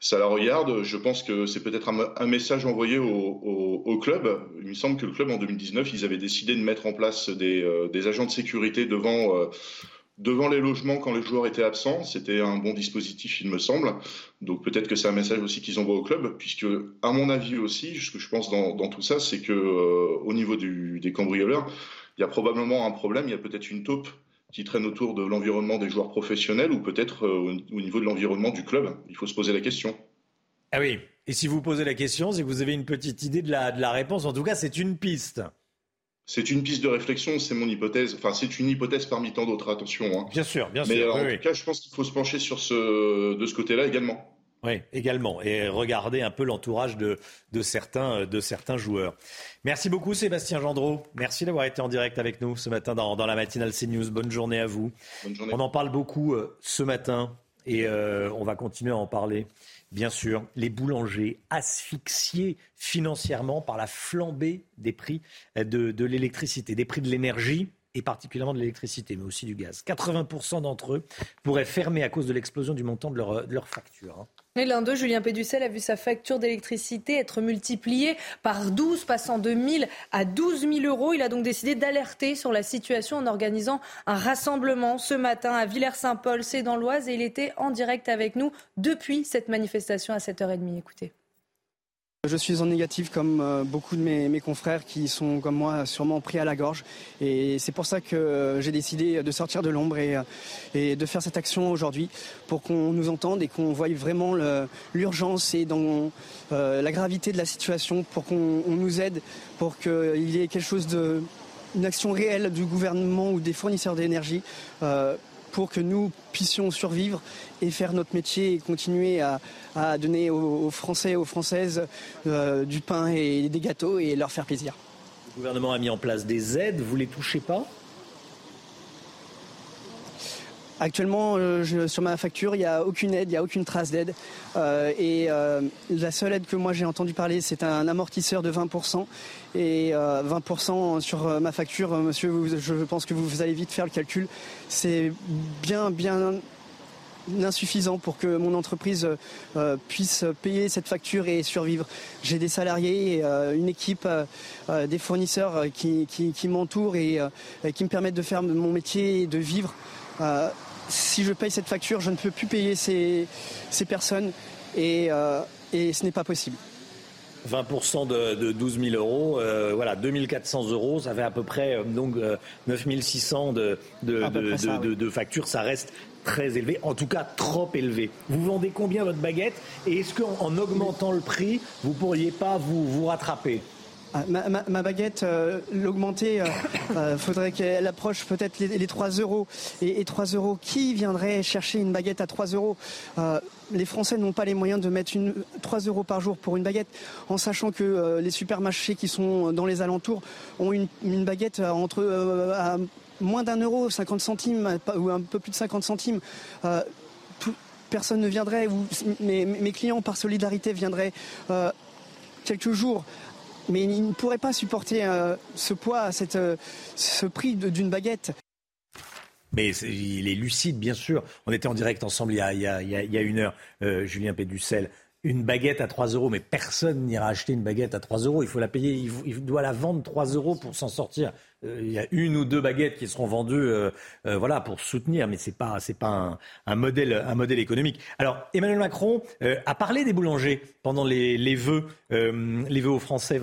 S47: ça la regarde. Je pense que c'est peut-être un, message envoyé au, club. Il me semble que le club en 2019, ils avaient décidé de mettre en place des agents de sécurité devant devant les logements quand les joueurs étaient absents. C'était un bon dispositif, il me semble. Donc peut-être que c'est un message aussi qu'ils envoient au club, puisque, à mon avis aussi, ce que je pense dans, tout ça, c'est que euh, au niveau des cambrioleurs, il y a probablement un problème. Il y a peut-être une taupe qui traîne autour de l'environnement des joueurs professionnels ou peut-être euh, au niveau de l'environnement du club. Il faut se poser la question.
S1: Ah oui. Et si vous posez la question, c'est que vous avez une petite idée de la réponse. En tout cas, c'est une piste.
S47: C'est une piste de réflexion, c'est mon hypothèse. Enfin, c'est une hypothèse parmi tant d'autres, attention. Hein.
S1: Bien sûr, bien
S47: Mais
S1: sûr.
S47: euh, en
S1: oui,
S47: tout cas, je pense qu'il faut se pencher sur ce, de ce côté-là également.
S1: Oui, également. Et regarder un peu l'entourage de, de, certains, de certains joueurs. Merci beaucoup, Sébastien Gendreau. Merci d'avoir été en direct avec nous ce matin dans, dans la matinale CNews. Bonne journée à vous.
S47: Bonne journée.
S1: On en parle beaucoup euh, ce matin et euh, on va continuer à en parler. Bien sûr, les boulangers asphyxiés financièrement par la flambée des prix de, de l'électricité, des prix de l'énergie et particulièrement de l'électricité, mais aussi du gaz. 80% d'entre eux pourraient fermer à cause de l'explosion du montant de leur, de leur facture. Hein.
S2: L'un d'eux, Julien Péducel, a vu sa facture d'électricité être multipliée par 12, passant de 1000 à 12 000 euros. Il a donc décidé d'alerter sur la situation en organisant un rassemblement ce matin à Villers-Saint-Paul, c'est dans l'Oise, et il était en direct avec nous depuis cette manifestation à 7h30. Écoutez.
S66: Je suis en négatif comme euh, beaucoup de mes, confrères qui sont comme moi sûrement pris à la gorge. Et c'est pour ça que euh, j'ai décidé de sortir de l'ombre et, et, de faire cette action aujourd'hui pour qu'on nous entende et qu'on voie vraiment l'urgence et dans euh, la gravité de la situation pour qu'on nous aide pour qu'il y ait quelque chose de une action réelle du gouvernement ou des fournisseurs d'énergie pour que nous puissions survivre et faire notre métier et continuer à, donner aux, Français et aux Françaises euh, du pain et des gâteaux et leur faire plaisir.
S1: Le gouvernement a mis en place des aides, vous les touchez pas?
S49: Actuellement, sur ma facture, il n'y a aucune aide, il n'y a aucune trace d'aide. et la seule aide que moi j'ai entendu parler, c'est un amortisseur de 20%. Et 20% sur ma facture, monsieur, je pense que vous allez vite faire le calcul. C'est bien, bien insuffisant pour que mon entreprise euh, puisse payer cette facture et survivre. J'ai des salariés, euh, une équipe, euh, des fournisseurs qui, m'entourent et, qui me permettent de faire mon métier et de vivre. Si je paye cette facture, je ne peux plus payer ces, personnes et, ce n'est pas possible.
S1: 20% de, 12 000 euros, voilà, 2400 euros, ça fait à peu près donc 9600 de, de, factures, ça reste très élevé, en tout cas trop élevé. Vous vendez combien votre baguette et est-ce qu'en augmentant le prix, vous pourriez pas vous, vous rattraper?
S49: Ah, ma, baguette, euh, l'augmenter, euh, euh, faudrait qu'elle approche peut-être les, 3 euros. Et, 3 euros, qui viendrait chercher une baguette à 3 euros? Les Français n'ont pas les moyens de mettre une, 3 euros par jour pour une baguette, en sachant que les supermarchés qui sont dans les alentours ont une, baguette entre moins d'un euro, 50 centimes, ou un peu plus de 50 centimes. Euh, personne ne viendrait, mes, clients par solidarité viendraient euh, quelques jours mais ils ne pourraient pas supporter euh, ce poids, cette, ce prix d'une baguette.
S1: Mais il est lucide, bien sûr. On était en direct ensemble il y a, il y a, une heure, Julien Péducel. Une baguette à 3 euros, mais personne n'ira acheter une baguette à 3 euros. Il faut la payer, il doit la vendre 3 euros pour s'en sortir. Euh, il y a une ou deux baguettes qui seront vendues, euh, euh, voilà, pour soutenir, mais c'est pas, c'est pas un, modèle, un modèle économique. Alors, Emmanuel Macron a parlé des boulangers pendant les, vœux, les vœux aux Français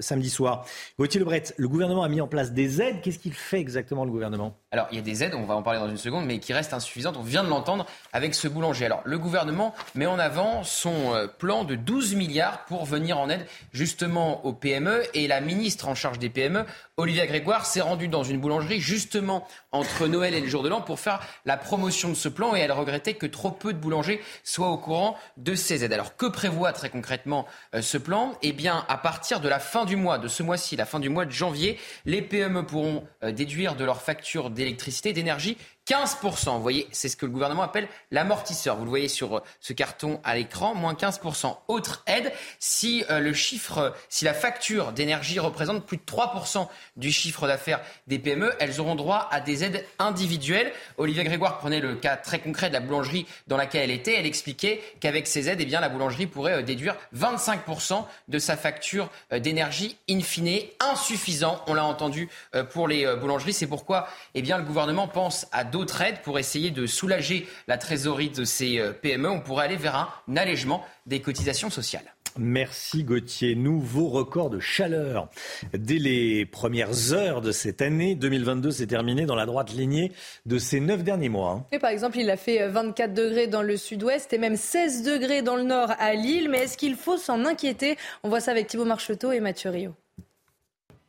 S1: samedi soir. Gauthier Lebret, le gouvernement a mis en place des aides. Qu'est-ce qu'il fait exactement le gouvernement?
S6: Alors, il y a des aides, on va en parler dans une seconde, mais qui restent insuffisantes. On vient de l'entendre avec ce boulanger. Alors, le gouvernement met en avant son plan de 12 milliards pour venir en aide justement aux PME et la ministre en charge des PME, Olivia Grégoire s'est rendue dans une boulangerie justement entre Noël et le jour de l'an pour faire la promotion de ce plan et elle regrettait que trop peu de boulangers soient au courant de ces aides. Alors que prévoit très concrètement euh, ce plan? Eh bien, à partir de la fin du mois, de ce mois-ci, la fin du mois de janvier, les PME pourront euh, déduire de leur facture d'électricité, d'énergie 15%. Vous voyez, c'est ce que le gouvernement appelle l'amortisseur. Vous le voyez sur euh, ce carton à l'écran, moins 15%. Autre aide, si le chiffre, si la facture d'énergie représente plus de 3% du chiffre d'affaires des PME, elles auront droit à des aides individuelles. Olivier Grégoire prenait le cas très concret de la boulangerie dans laquelle elle était. Elle expliquait qu'avec ces aides, eh la boulangerie pourrait euh, déduire 25% de sa facture d'énergie in fine. Insuffisant, on l'a entendu pour les boulangeries. C'est pourquoi, eh le gouvernement pense à d'autres aides pour essayer de soulager la trésorerie de ces euh, PME. On pourrait aller vers un allègement des cotisations sociales.
S1: Merci Gauthier. Nouveau record de chaleur. Dès les premières heures de cette année, 2022 s'est terminé dans la droite lignée de ces neuf derniers mois. Hein.
S2: Et par exemple, il a fait 24 euh, degrés dans le sud-ouest et même 16 degrés dans le nord à Lille. Mais est-ce qu'il faut s'en inquiéter? On voit ça avec Thibaut Marcheteau et Mathieu Rio.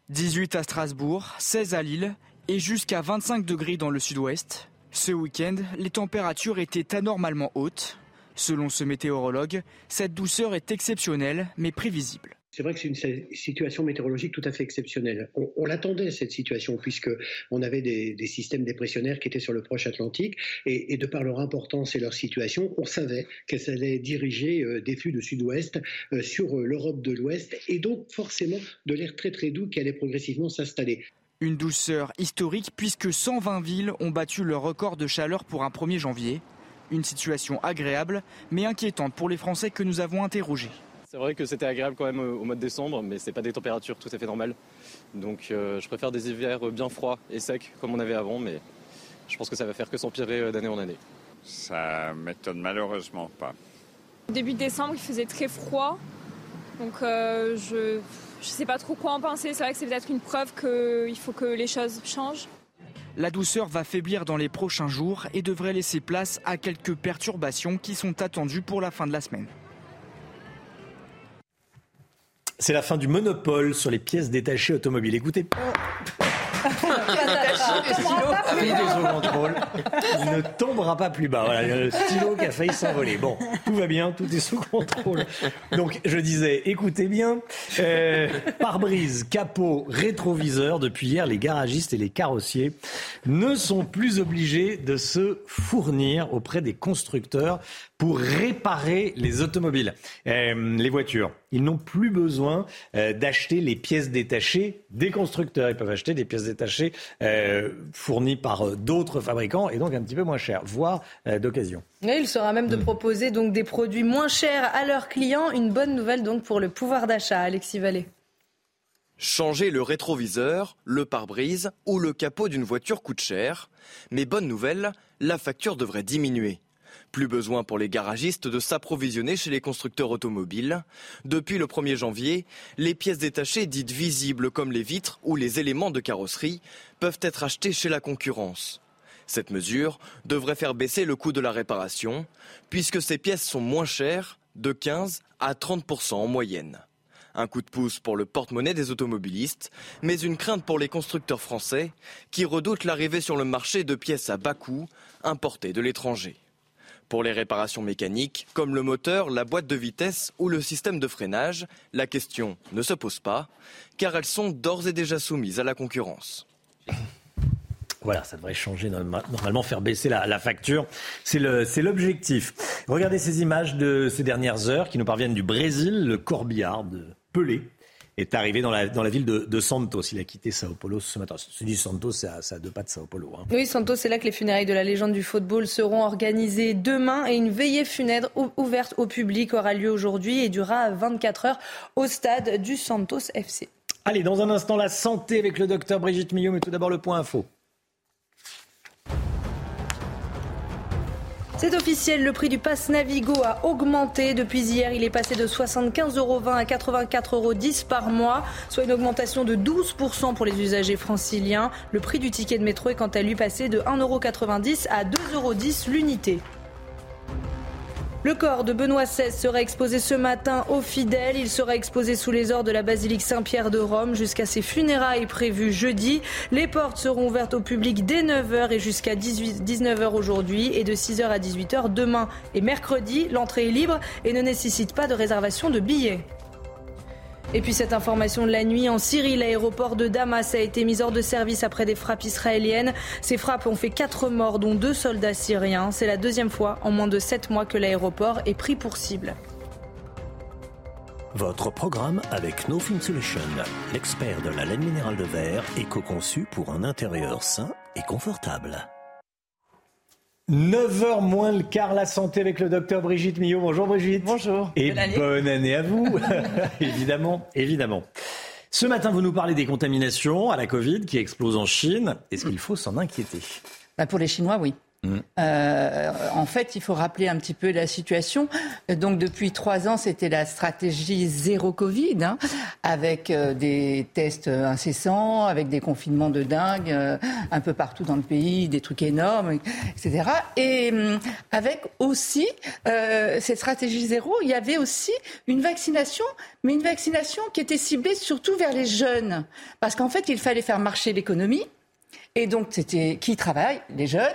S3: 18 à Strasbourg, 16 à Lille et jusqu'à 25 degrés dans le sud-ouest. Ce week-end, les températures étaient anormalement hautes. Selon ce météorologue, cette douceur est exceptionnelle mais prévisible.
S50: C'est vrai que c'est une situation météorologique tout à fait exceptionnelle. On, l'attendait, cette situation, puisqu'on avait des, systèmes dépressionnaires qui étaient sur le proche Atlantique, et, de par leur importance et leur situation, on savait qu'elles allaient diriger euh, des flux de sud-ouest euh, sur euh, l'Europe de l'Ouest, et donc forcément de l'air très très doux qui allait progressivement s'installer.
S3: Une douceur historique puisque 120 villes ont battu leur record de chaleur pour un 1er janvier. Une situation agréable mais inquiétante pour les Français que nous avons interrogés.
S59: C'est vrai que c'était agréable quand même au mois de décembre, mais ce n'est pas des températures tout à fait normales. Donc euh, je préfère des hivers bien froids et secs comme on avait avant, mais je pense que ça va faire que s'empirer euh, d'année en année.
S67: Ça m'étonne malheureusement pas.
S68: Début décembre, il faisait très froid, donc euh, je je ne sais pas trop quoi en penser. C'est vrai que c'est peut-être une preuve qu'il faut que les choses changent.
S3: La douceur va faiblir dans les prochains jours et devrait laisser place à quelques perturbations qui sont attendues pour la fin de la semaine.
S1: C'est la fin du monopole sur les pièces détachées automobiles. Écoutez. Il ne tombera pas plus bas. Voilà, le stylo qui a failli s'envoler. Bon, tout va bien, tout est sous contrôle. Donc, je disais, écoutez bien, euh, pare-brise, capot, rétroviseur, depuis hier, les garagistes et les carrossiers ne sont plus obligés de se fournir auprès des constructeurs pour réparer les automobiles, euh, les voitures. Ils n'ont plus besoin euh, d'acheter les pièces détachées des constructeurs. Ils peuvent acheter des pièces détachées euh, fournies par d'autres fabricants et donc un petit peu moins chères, voire d'occasion.
S2: il sera même de hmm. proposer donc des produits moins chers à leurs clients. Une bonne nouvelle donc pour le pouvoir d'achat, Alexis Vallée.
S17: Changer le rétroviseur, le pare-brise ou le capot d'une voiture coûte cher. Mais bonne nouvelle, la facture devrait diminuer. Plus besoin pour les garagistes de s'approvisionner chez les constructeurs automobiles. Depuis le 1er janvier, les pièces détachées dites visibles comme les vitres ou les éléments de carrosserie peuvent être achetées chez la concurrence. Cette mesure devrait faire baisser le coût de la réparation, puisque ces pièces sont moins chères, de 15 à 30% en moyenne. Un coup de pouce pour le porte-monnaie des automobilistes, mais une crainte pour les constructeurs français qui redoutent l'arrivée sur le marché de pièces à bas coût importées de l'étranger. Pour les réparations mécaniques, comme le moteur, la boîte de vitesse ou le système de freinage, la question ne se pose pas, car elles sont d'ores et déjà soumises à la concurrence.
S1: Voilà, ça devrait changer normalement, faire baisser la, facture. C'est l'objectif. Regardez ces images de ces dernières heures qui nous parviennent du Brésil, le corbillard de Pelé est arrivé dans la, dans la ville de, Santos. Il a quitté Sao Paulo ce matin. Se dit Santos, c'est à, deux pas de Sao Paulo. Hein.
S2: Oui, Santos, c'est là que les funérailles de la légende du football seront organisées demain et une veillée funèbre ouverte au public aura lieu aujourd'hui et durera 24 heures au stade du Santos FC.
S1: Allez, dans un instant, la santé avec le docteur Brigitte Millot, mais tout d'abord le point info.
S2: C'est officiel, le prix du pass Navigo a augmenté. Depuis hier, il est passé de 75,20 euros à 84,10 euros par mois, soit une augmentation de 12% pour les usagers franciliens. Le prix du ticket de métro est quant à lui passé de 1,90 euros à 2,10 euros l'unité. Le corps de Benoît XVI sera exposé ce matin aux fidèles. Il sera exposé sous les ors de la basilique Saint-Pierre de Rome jusqu'à ses funérailles prévues jeudi. Les portes seront ouvertes au public dès 9h et jusqu'à 19h aujourd'hui et de 6h à 18h demain et mercredi. L'entrée est libre et ne nécessite pas de réservation de billets. Et puis cette information de la nuit, en Syrie, l'aéroport de Damas a été mis hors de service après des frappes israéliennes. Ces frappes ont fait quatre morts, dont deux soldats syriens. C'est la deuxième fois en moins de sept mois que l'aéroport est pris pour cible.
S54: Votre programme avec No Film Solution, l'expert de la laine minérale de verre, éco-conçu pour un intérieur sain et confortable.
S1: 9h moins le quart, la santé avec le docteur Brigitte Millot. Bonjour Brigitte.
S69: Bonjour.
S1: Et bonne année, à vous. évidemment, évidemment. Ce matin, vous nous parlez des contaminations à la Covid qui explosent en Chine. Est-ce qu'il faut s'en inquiéter?
S69: Bah Pour les Chinois, oui. Mm. Euh, en fait, il faut rappeler un petit peu la situation. Donc, depuis trois ans, c'était la stratégie zéro Covid, hein, avec euh, des tests incessants, avec des confinements de dingue euh, un peu partout dans le pays, des trucs énormes, etc. Et hum, avec aussi cette stratégie zéro, il y avait aussi une vaccination, mais une vaccination qui était ciblée surtout vers les jeunes, parce qu'en fait, il fallait faire marcher l'économie. Et donc, c'était qui travaille Les jeunes.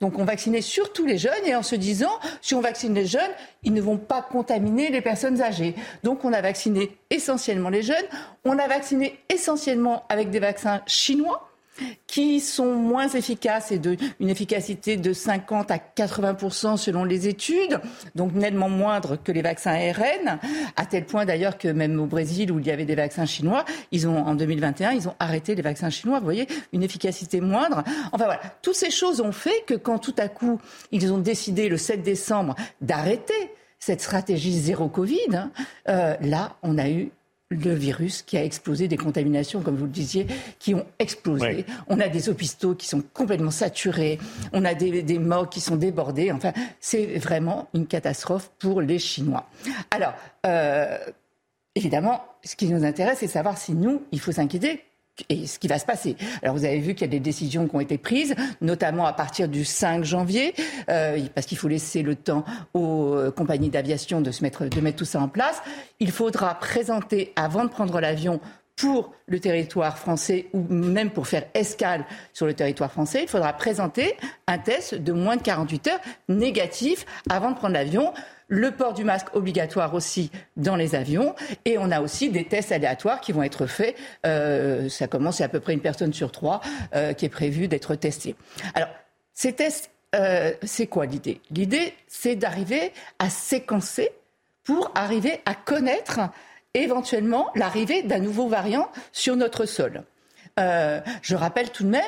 S69: Donc, on vaccinait surtout les jeunes et en se disant, si on vaccine les jeunes, ils ne vont pas contaminer les personnes âgées. Donc, on a vacciné essentiellement les jeunes. On a vacciné essentiellement avec des vaccins chinois qui sont moins efficaces et d'une efficacité de 50 à 80% selon les études, donc nettement moindre que les vaccins ARN, à tel point d'ailleurs que même au Brésil où il y avait des vaccins chinois, ils ont en 2021 ils ont arrêté les vaccins chinois. Vous voyez, une efficacité moindre. Enfin voilà, toutes ces choses ont fait que quand tout à coup ils ont décidé le 7 décembre d'arrêter cette stratégie zéro Covid, hein, euh, là, on a eu le virus qui a explosé, des contaminations, comme vous le disiez, qui ont explosé. On a des hôpitaux qui sont complètement saturés, on a des, morts qui sont débordés. Enfin, c'est vraiment une catastrophe pour les Chinois. Alors, euh, évidemment, ce qui nous intéresse, c'est savoir si nous, il faut s'inquiéter et ce qui va se passer. Alors vous avez vu qu'il y a des décisions qui ont été prises, notamment à partir du 5 janvier, euh, parce qu'il faut laisser le temps aux euh, compagnies d'aviation de se mettre, de mettre tout ça en place. Il faudra présenter, avant de prendre l'avion, pour le territoire français ou même pour faire escale sur le territoire français, il faudra présenter un test de moins de 48 heures négatif avant de prendre l'avion le port du masque obligatoire aussi dans les avions, et on a aussi des tests aléatoires qui vont être faits. Euh, ça commence, à peu près une personne sur trois euh, qui est prévue d'être testée. Alors, ces tests, euh, c'est quoi l'idée? L'idée, c'est d'arriver à séquencer pour arriver à connaître éventuellement l'arrivée d'un nouveau variant sur notre sol. Euh, je rappelle tout de même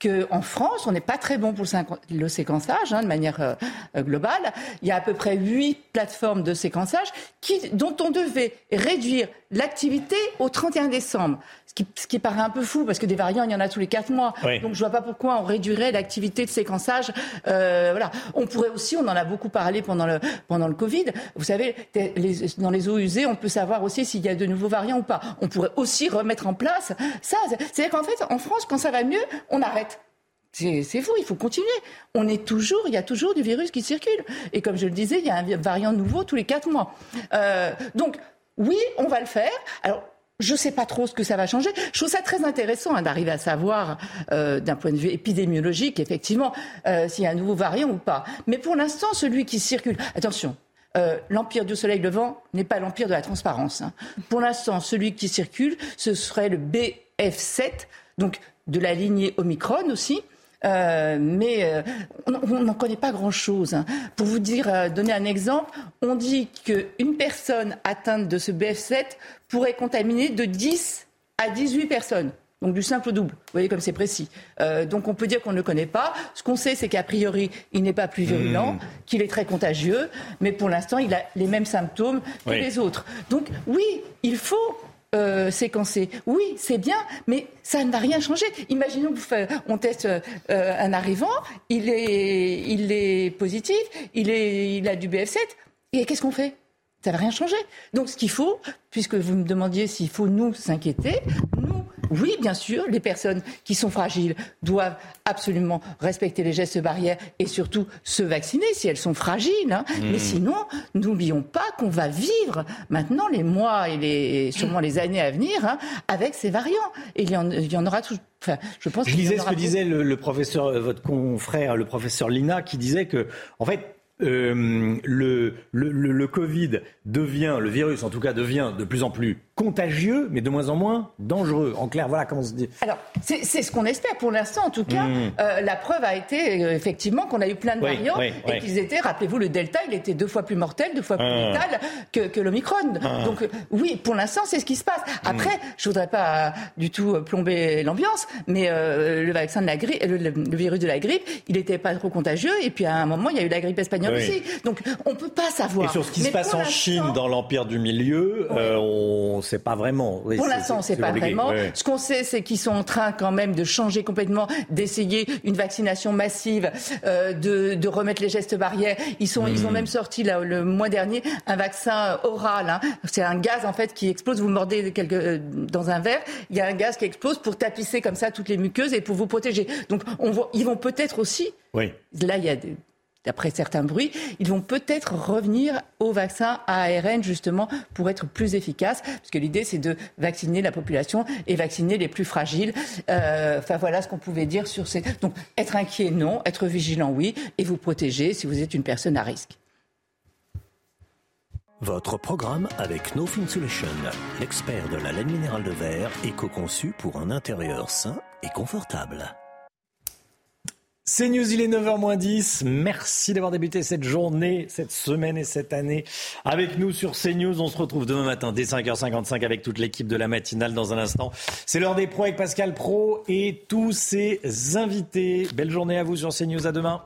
S69: qu'en France, on n'est pas très bon pour le séquençage hein, de manière euh, globale. Il y a à peu près huit plateformes de séquençage qui, dont on devait réduire l'activité au 31 décembre. Ce qui, ce qui, paraît un peu fou parce que des variants, il y en a tous les quatre mois. Donc je vois pas pourquoi on réduirait l'activité de séquençage. Euh, voilà. On pourrait aussi, on en a beaucoup parlé pendant le, pendant le Covid. Vous savez, les, dans les eaux usées, on peut savoir aussi s'il y a de nouveaux variants ou pas. On pourrait aussi remettre en place ça. C'est-à-dire qu'en fait, en France, quand ça va mieux, on arrête. C'est fou, il faut continuer. On est toujours, il y a toujours du virus qui circule. Et comme je le disais, il y a un variant nouveau tous les quatre mois. Euh, donc, oui, on va le faire. Alors, je ne sais pas trop ce que ça va changer. Je trouve ça très intéressant hein, d'arriver à savoir, euh, d'un point de vue épidémiologique, effectivement, euh, s'il y a un nouveau variant ou pas. Mais pour l'instant, celui qui circule, attention, euh, l'empire du soleil levant n'est pas l'empire de la transparence. Hein. Pour l'instant, celui qui circule, ce serait le BF7, donc de la lignée Omicron aussi. Euh, mais euh, on n'en connaît pas grand-chose. Hein. Pour vous dire, euh, donner un exemple, on dit qu'une personne atteinte de ce BF7 pourrait contaminer de 10 à 18 personnes. Donc du simple au double. Vous voyez comme c'est précis. donc on peut dire qu'on ne le connaît pas. Ce qu'on sait, c'est qu'a priori, il n'est pas plus virulent, mmh. qu'il est très contagieux, mais pour l'instant, il a les mêmes symptômes que les autres. Donc oui, il faut euh, séquencé. Oui, c'est bien, mais ça ne va rien changer. Imaginons qu'on teste euh, un arrivant, il est, il est positif, il, il a du BF7, et qu'est-ce qu'on fait? Ça ne va rien changer. Donc ce qu'il faut, puisque vous me demandiez s'il faut nous s'inquiéter, oui, bien sûr, les personnes qui sont fragiles doivent absolument respecter les gestes barrières et surtout se vacciner si elles sont fragiles. Hein. Hmm. Mais sinon, n'oublions pas qu'on va vivre maintenant les mois et les, sûrement les années à venir hein, avec ces variants. Et il y en, il y en aura tout. Enfin, je pense.
S1: Je lisais ce que disait le, le, professeur, votre confrère, le professeur Lina, qui disait que, en fait, euh, le, le, le, Covid devient, le virus en tout cas, devient de plus en plus contagieux, mais de moins en moins dangereux. En clair, voilà comment on se dit.
S69: Alors, c'est ce qu'on espère pour l'instant. En tout cas, mmh. euh, la preuve a été euh, effectivement qu'on a eu plein de variants et qu'ils étaient, rappelez-vous, le Delta, il était deux fois plus mortel, deux fois plus mmh. létal que, que l'Omicron. Mmh. Donc, oui, pour l'instant, c'est ce qui se passe. Après, je voudrais pas du tout plomber l'ambiance, mais le vaccin de la grippe, le, virus de la grippe, il était pas trop contagieux. Et puis, à un moment, il y a eu la grippe espagnole aussi. Donc on peut pas savoir.
S1: Et sur ce qui se passe en Chine, dans l'empire du milieu, euh, on ne sait pas vraiment.
S69: pour l'instant, on ne sait pas vraiment. Ce qu'on sait, c'est qu'ils sont en train quand même de changer complètement, d'essayer une vaccination massive, euh, de, de, remettre les gestes barrières. Ils, sont, ils ont hmm. même sorti là, le mois dernier un vaccin oral. Hein. C'est un gaz en fait qui explose. Vous mordez quelque, euh, dans un verre, il y a un gaz qui explose pour tapisser comme ça toutes les muqueuses et pour vous protéger. Donc on ils vont peut-être aussi. Oui. Là, il y a des d'après certains bruits, ils vont peut-être revenir au vaccin ARN justement pour être plus efficaces, parce que l'idée c'est de vacciner la population et vacciner les plus fragiles. Euh, enfin voilà ce qu'on pouvait dire sur ces. Donc être inquiet non, être vigilant oui, et vous protéger si vous êtes une personne à risque.
S54: Votre programme avec No Insulation, l'expert de la laine minérale de verre, éco-conçu pour un intérieur sain et confortable.
S1: C'est News, il est 9h 10. Merci d'avoir débuté cette journée, cette semaine et cette année avec nous sur CNews. On se retrouve demain matin dès 5h55 avec toute l'équipe de la matinale dans un instant. C'est l'heure des pros avec Pascal Pro et tous ses invités. Belle journée à vous sur CNews. À demain.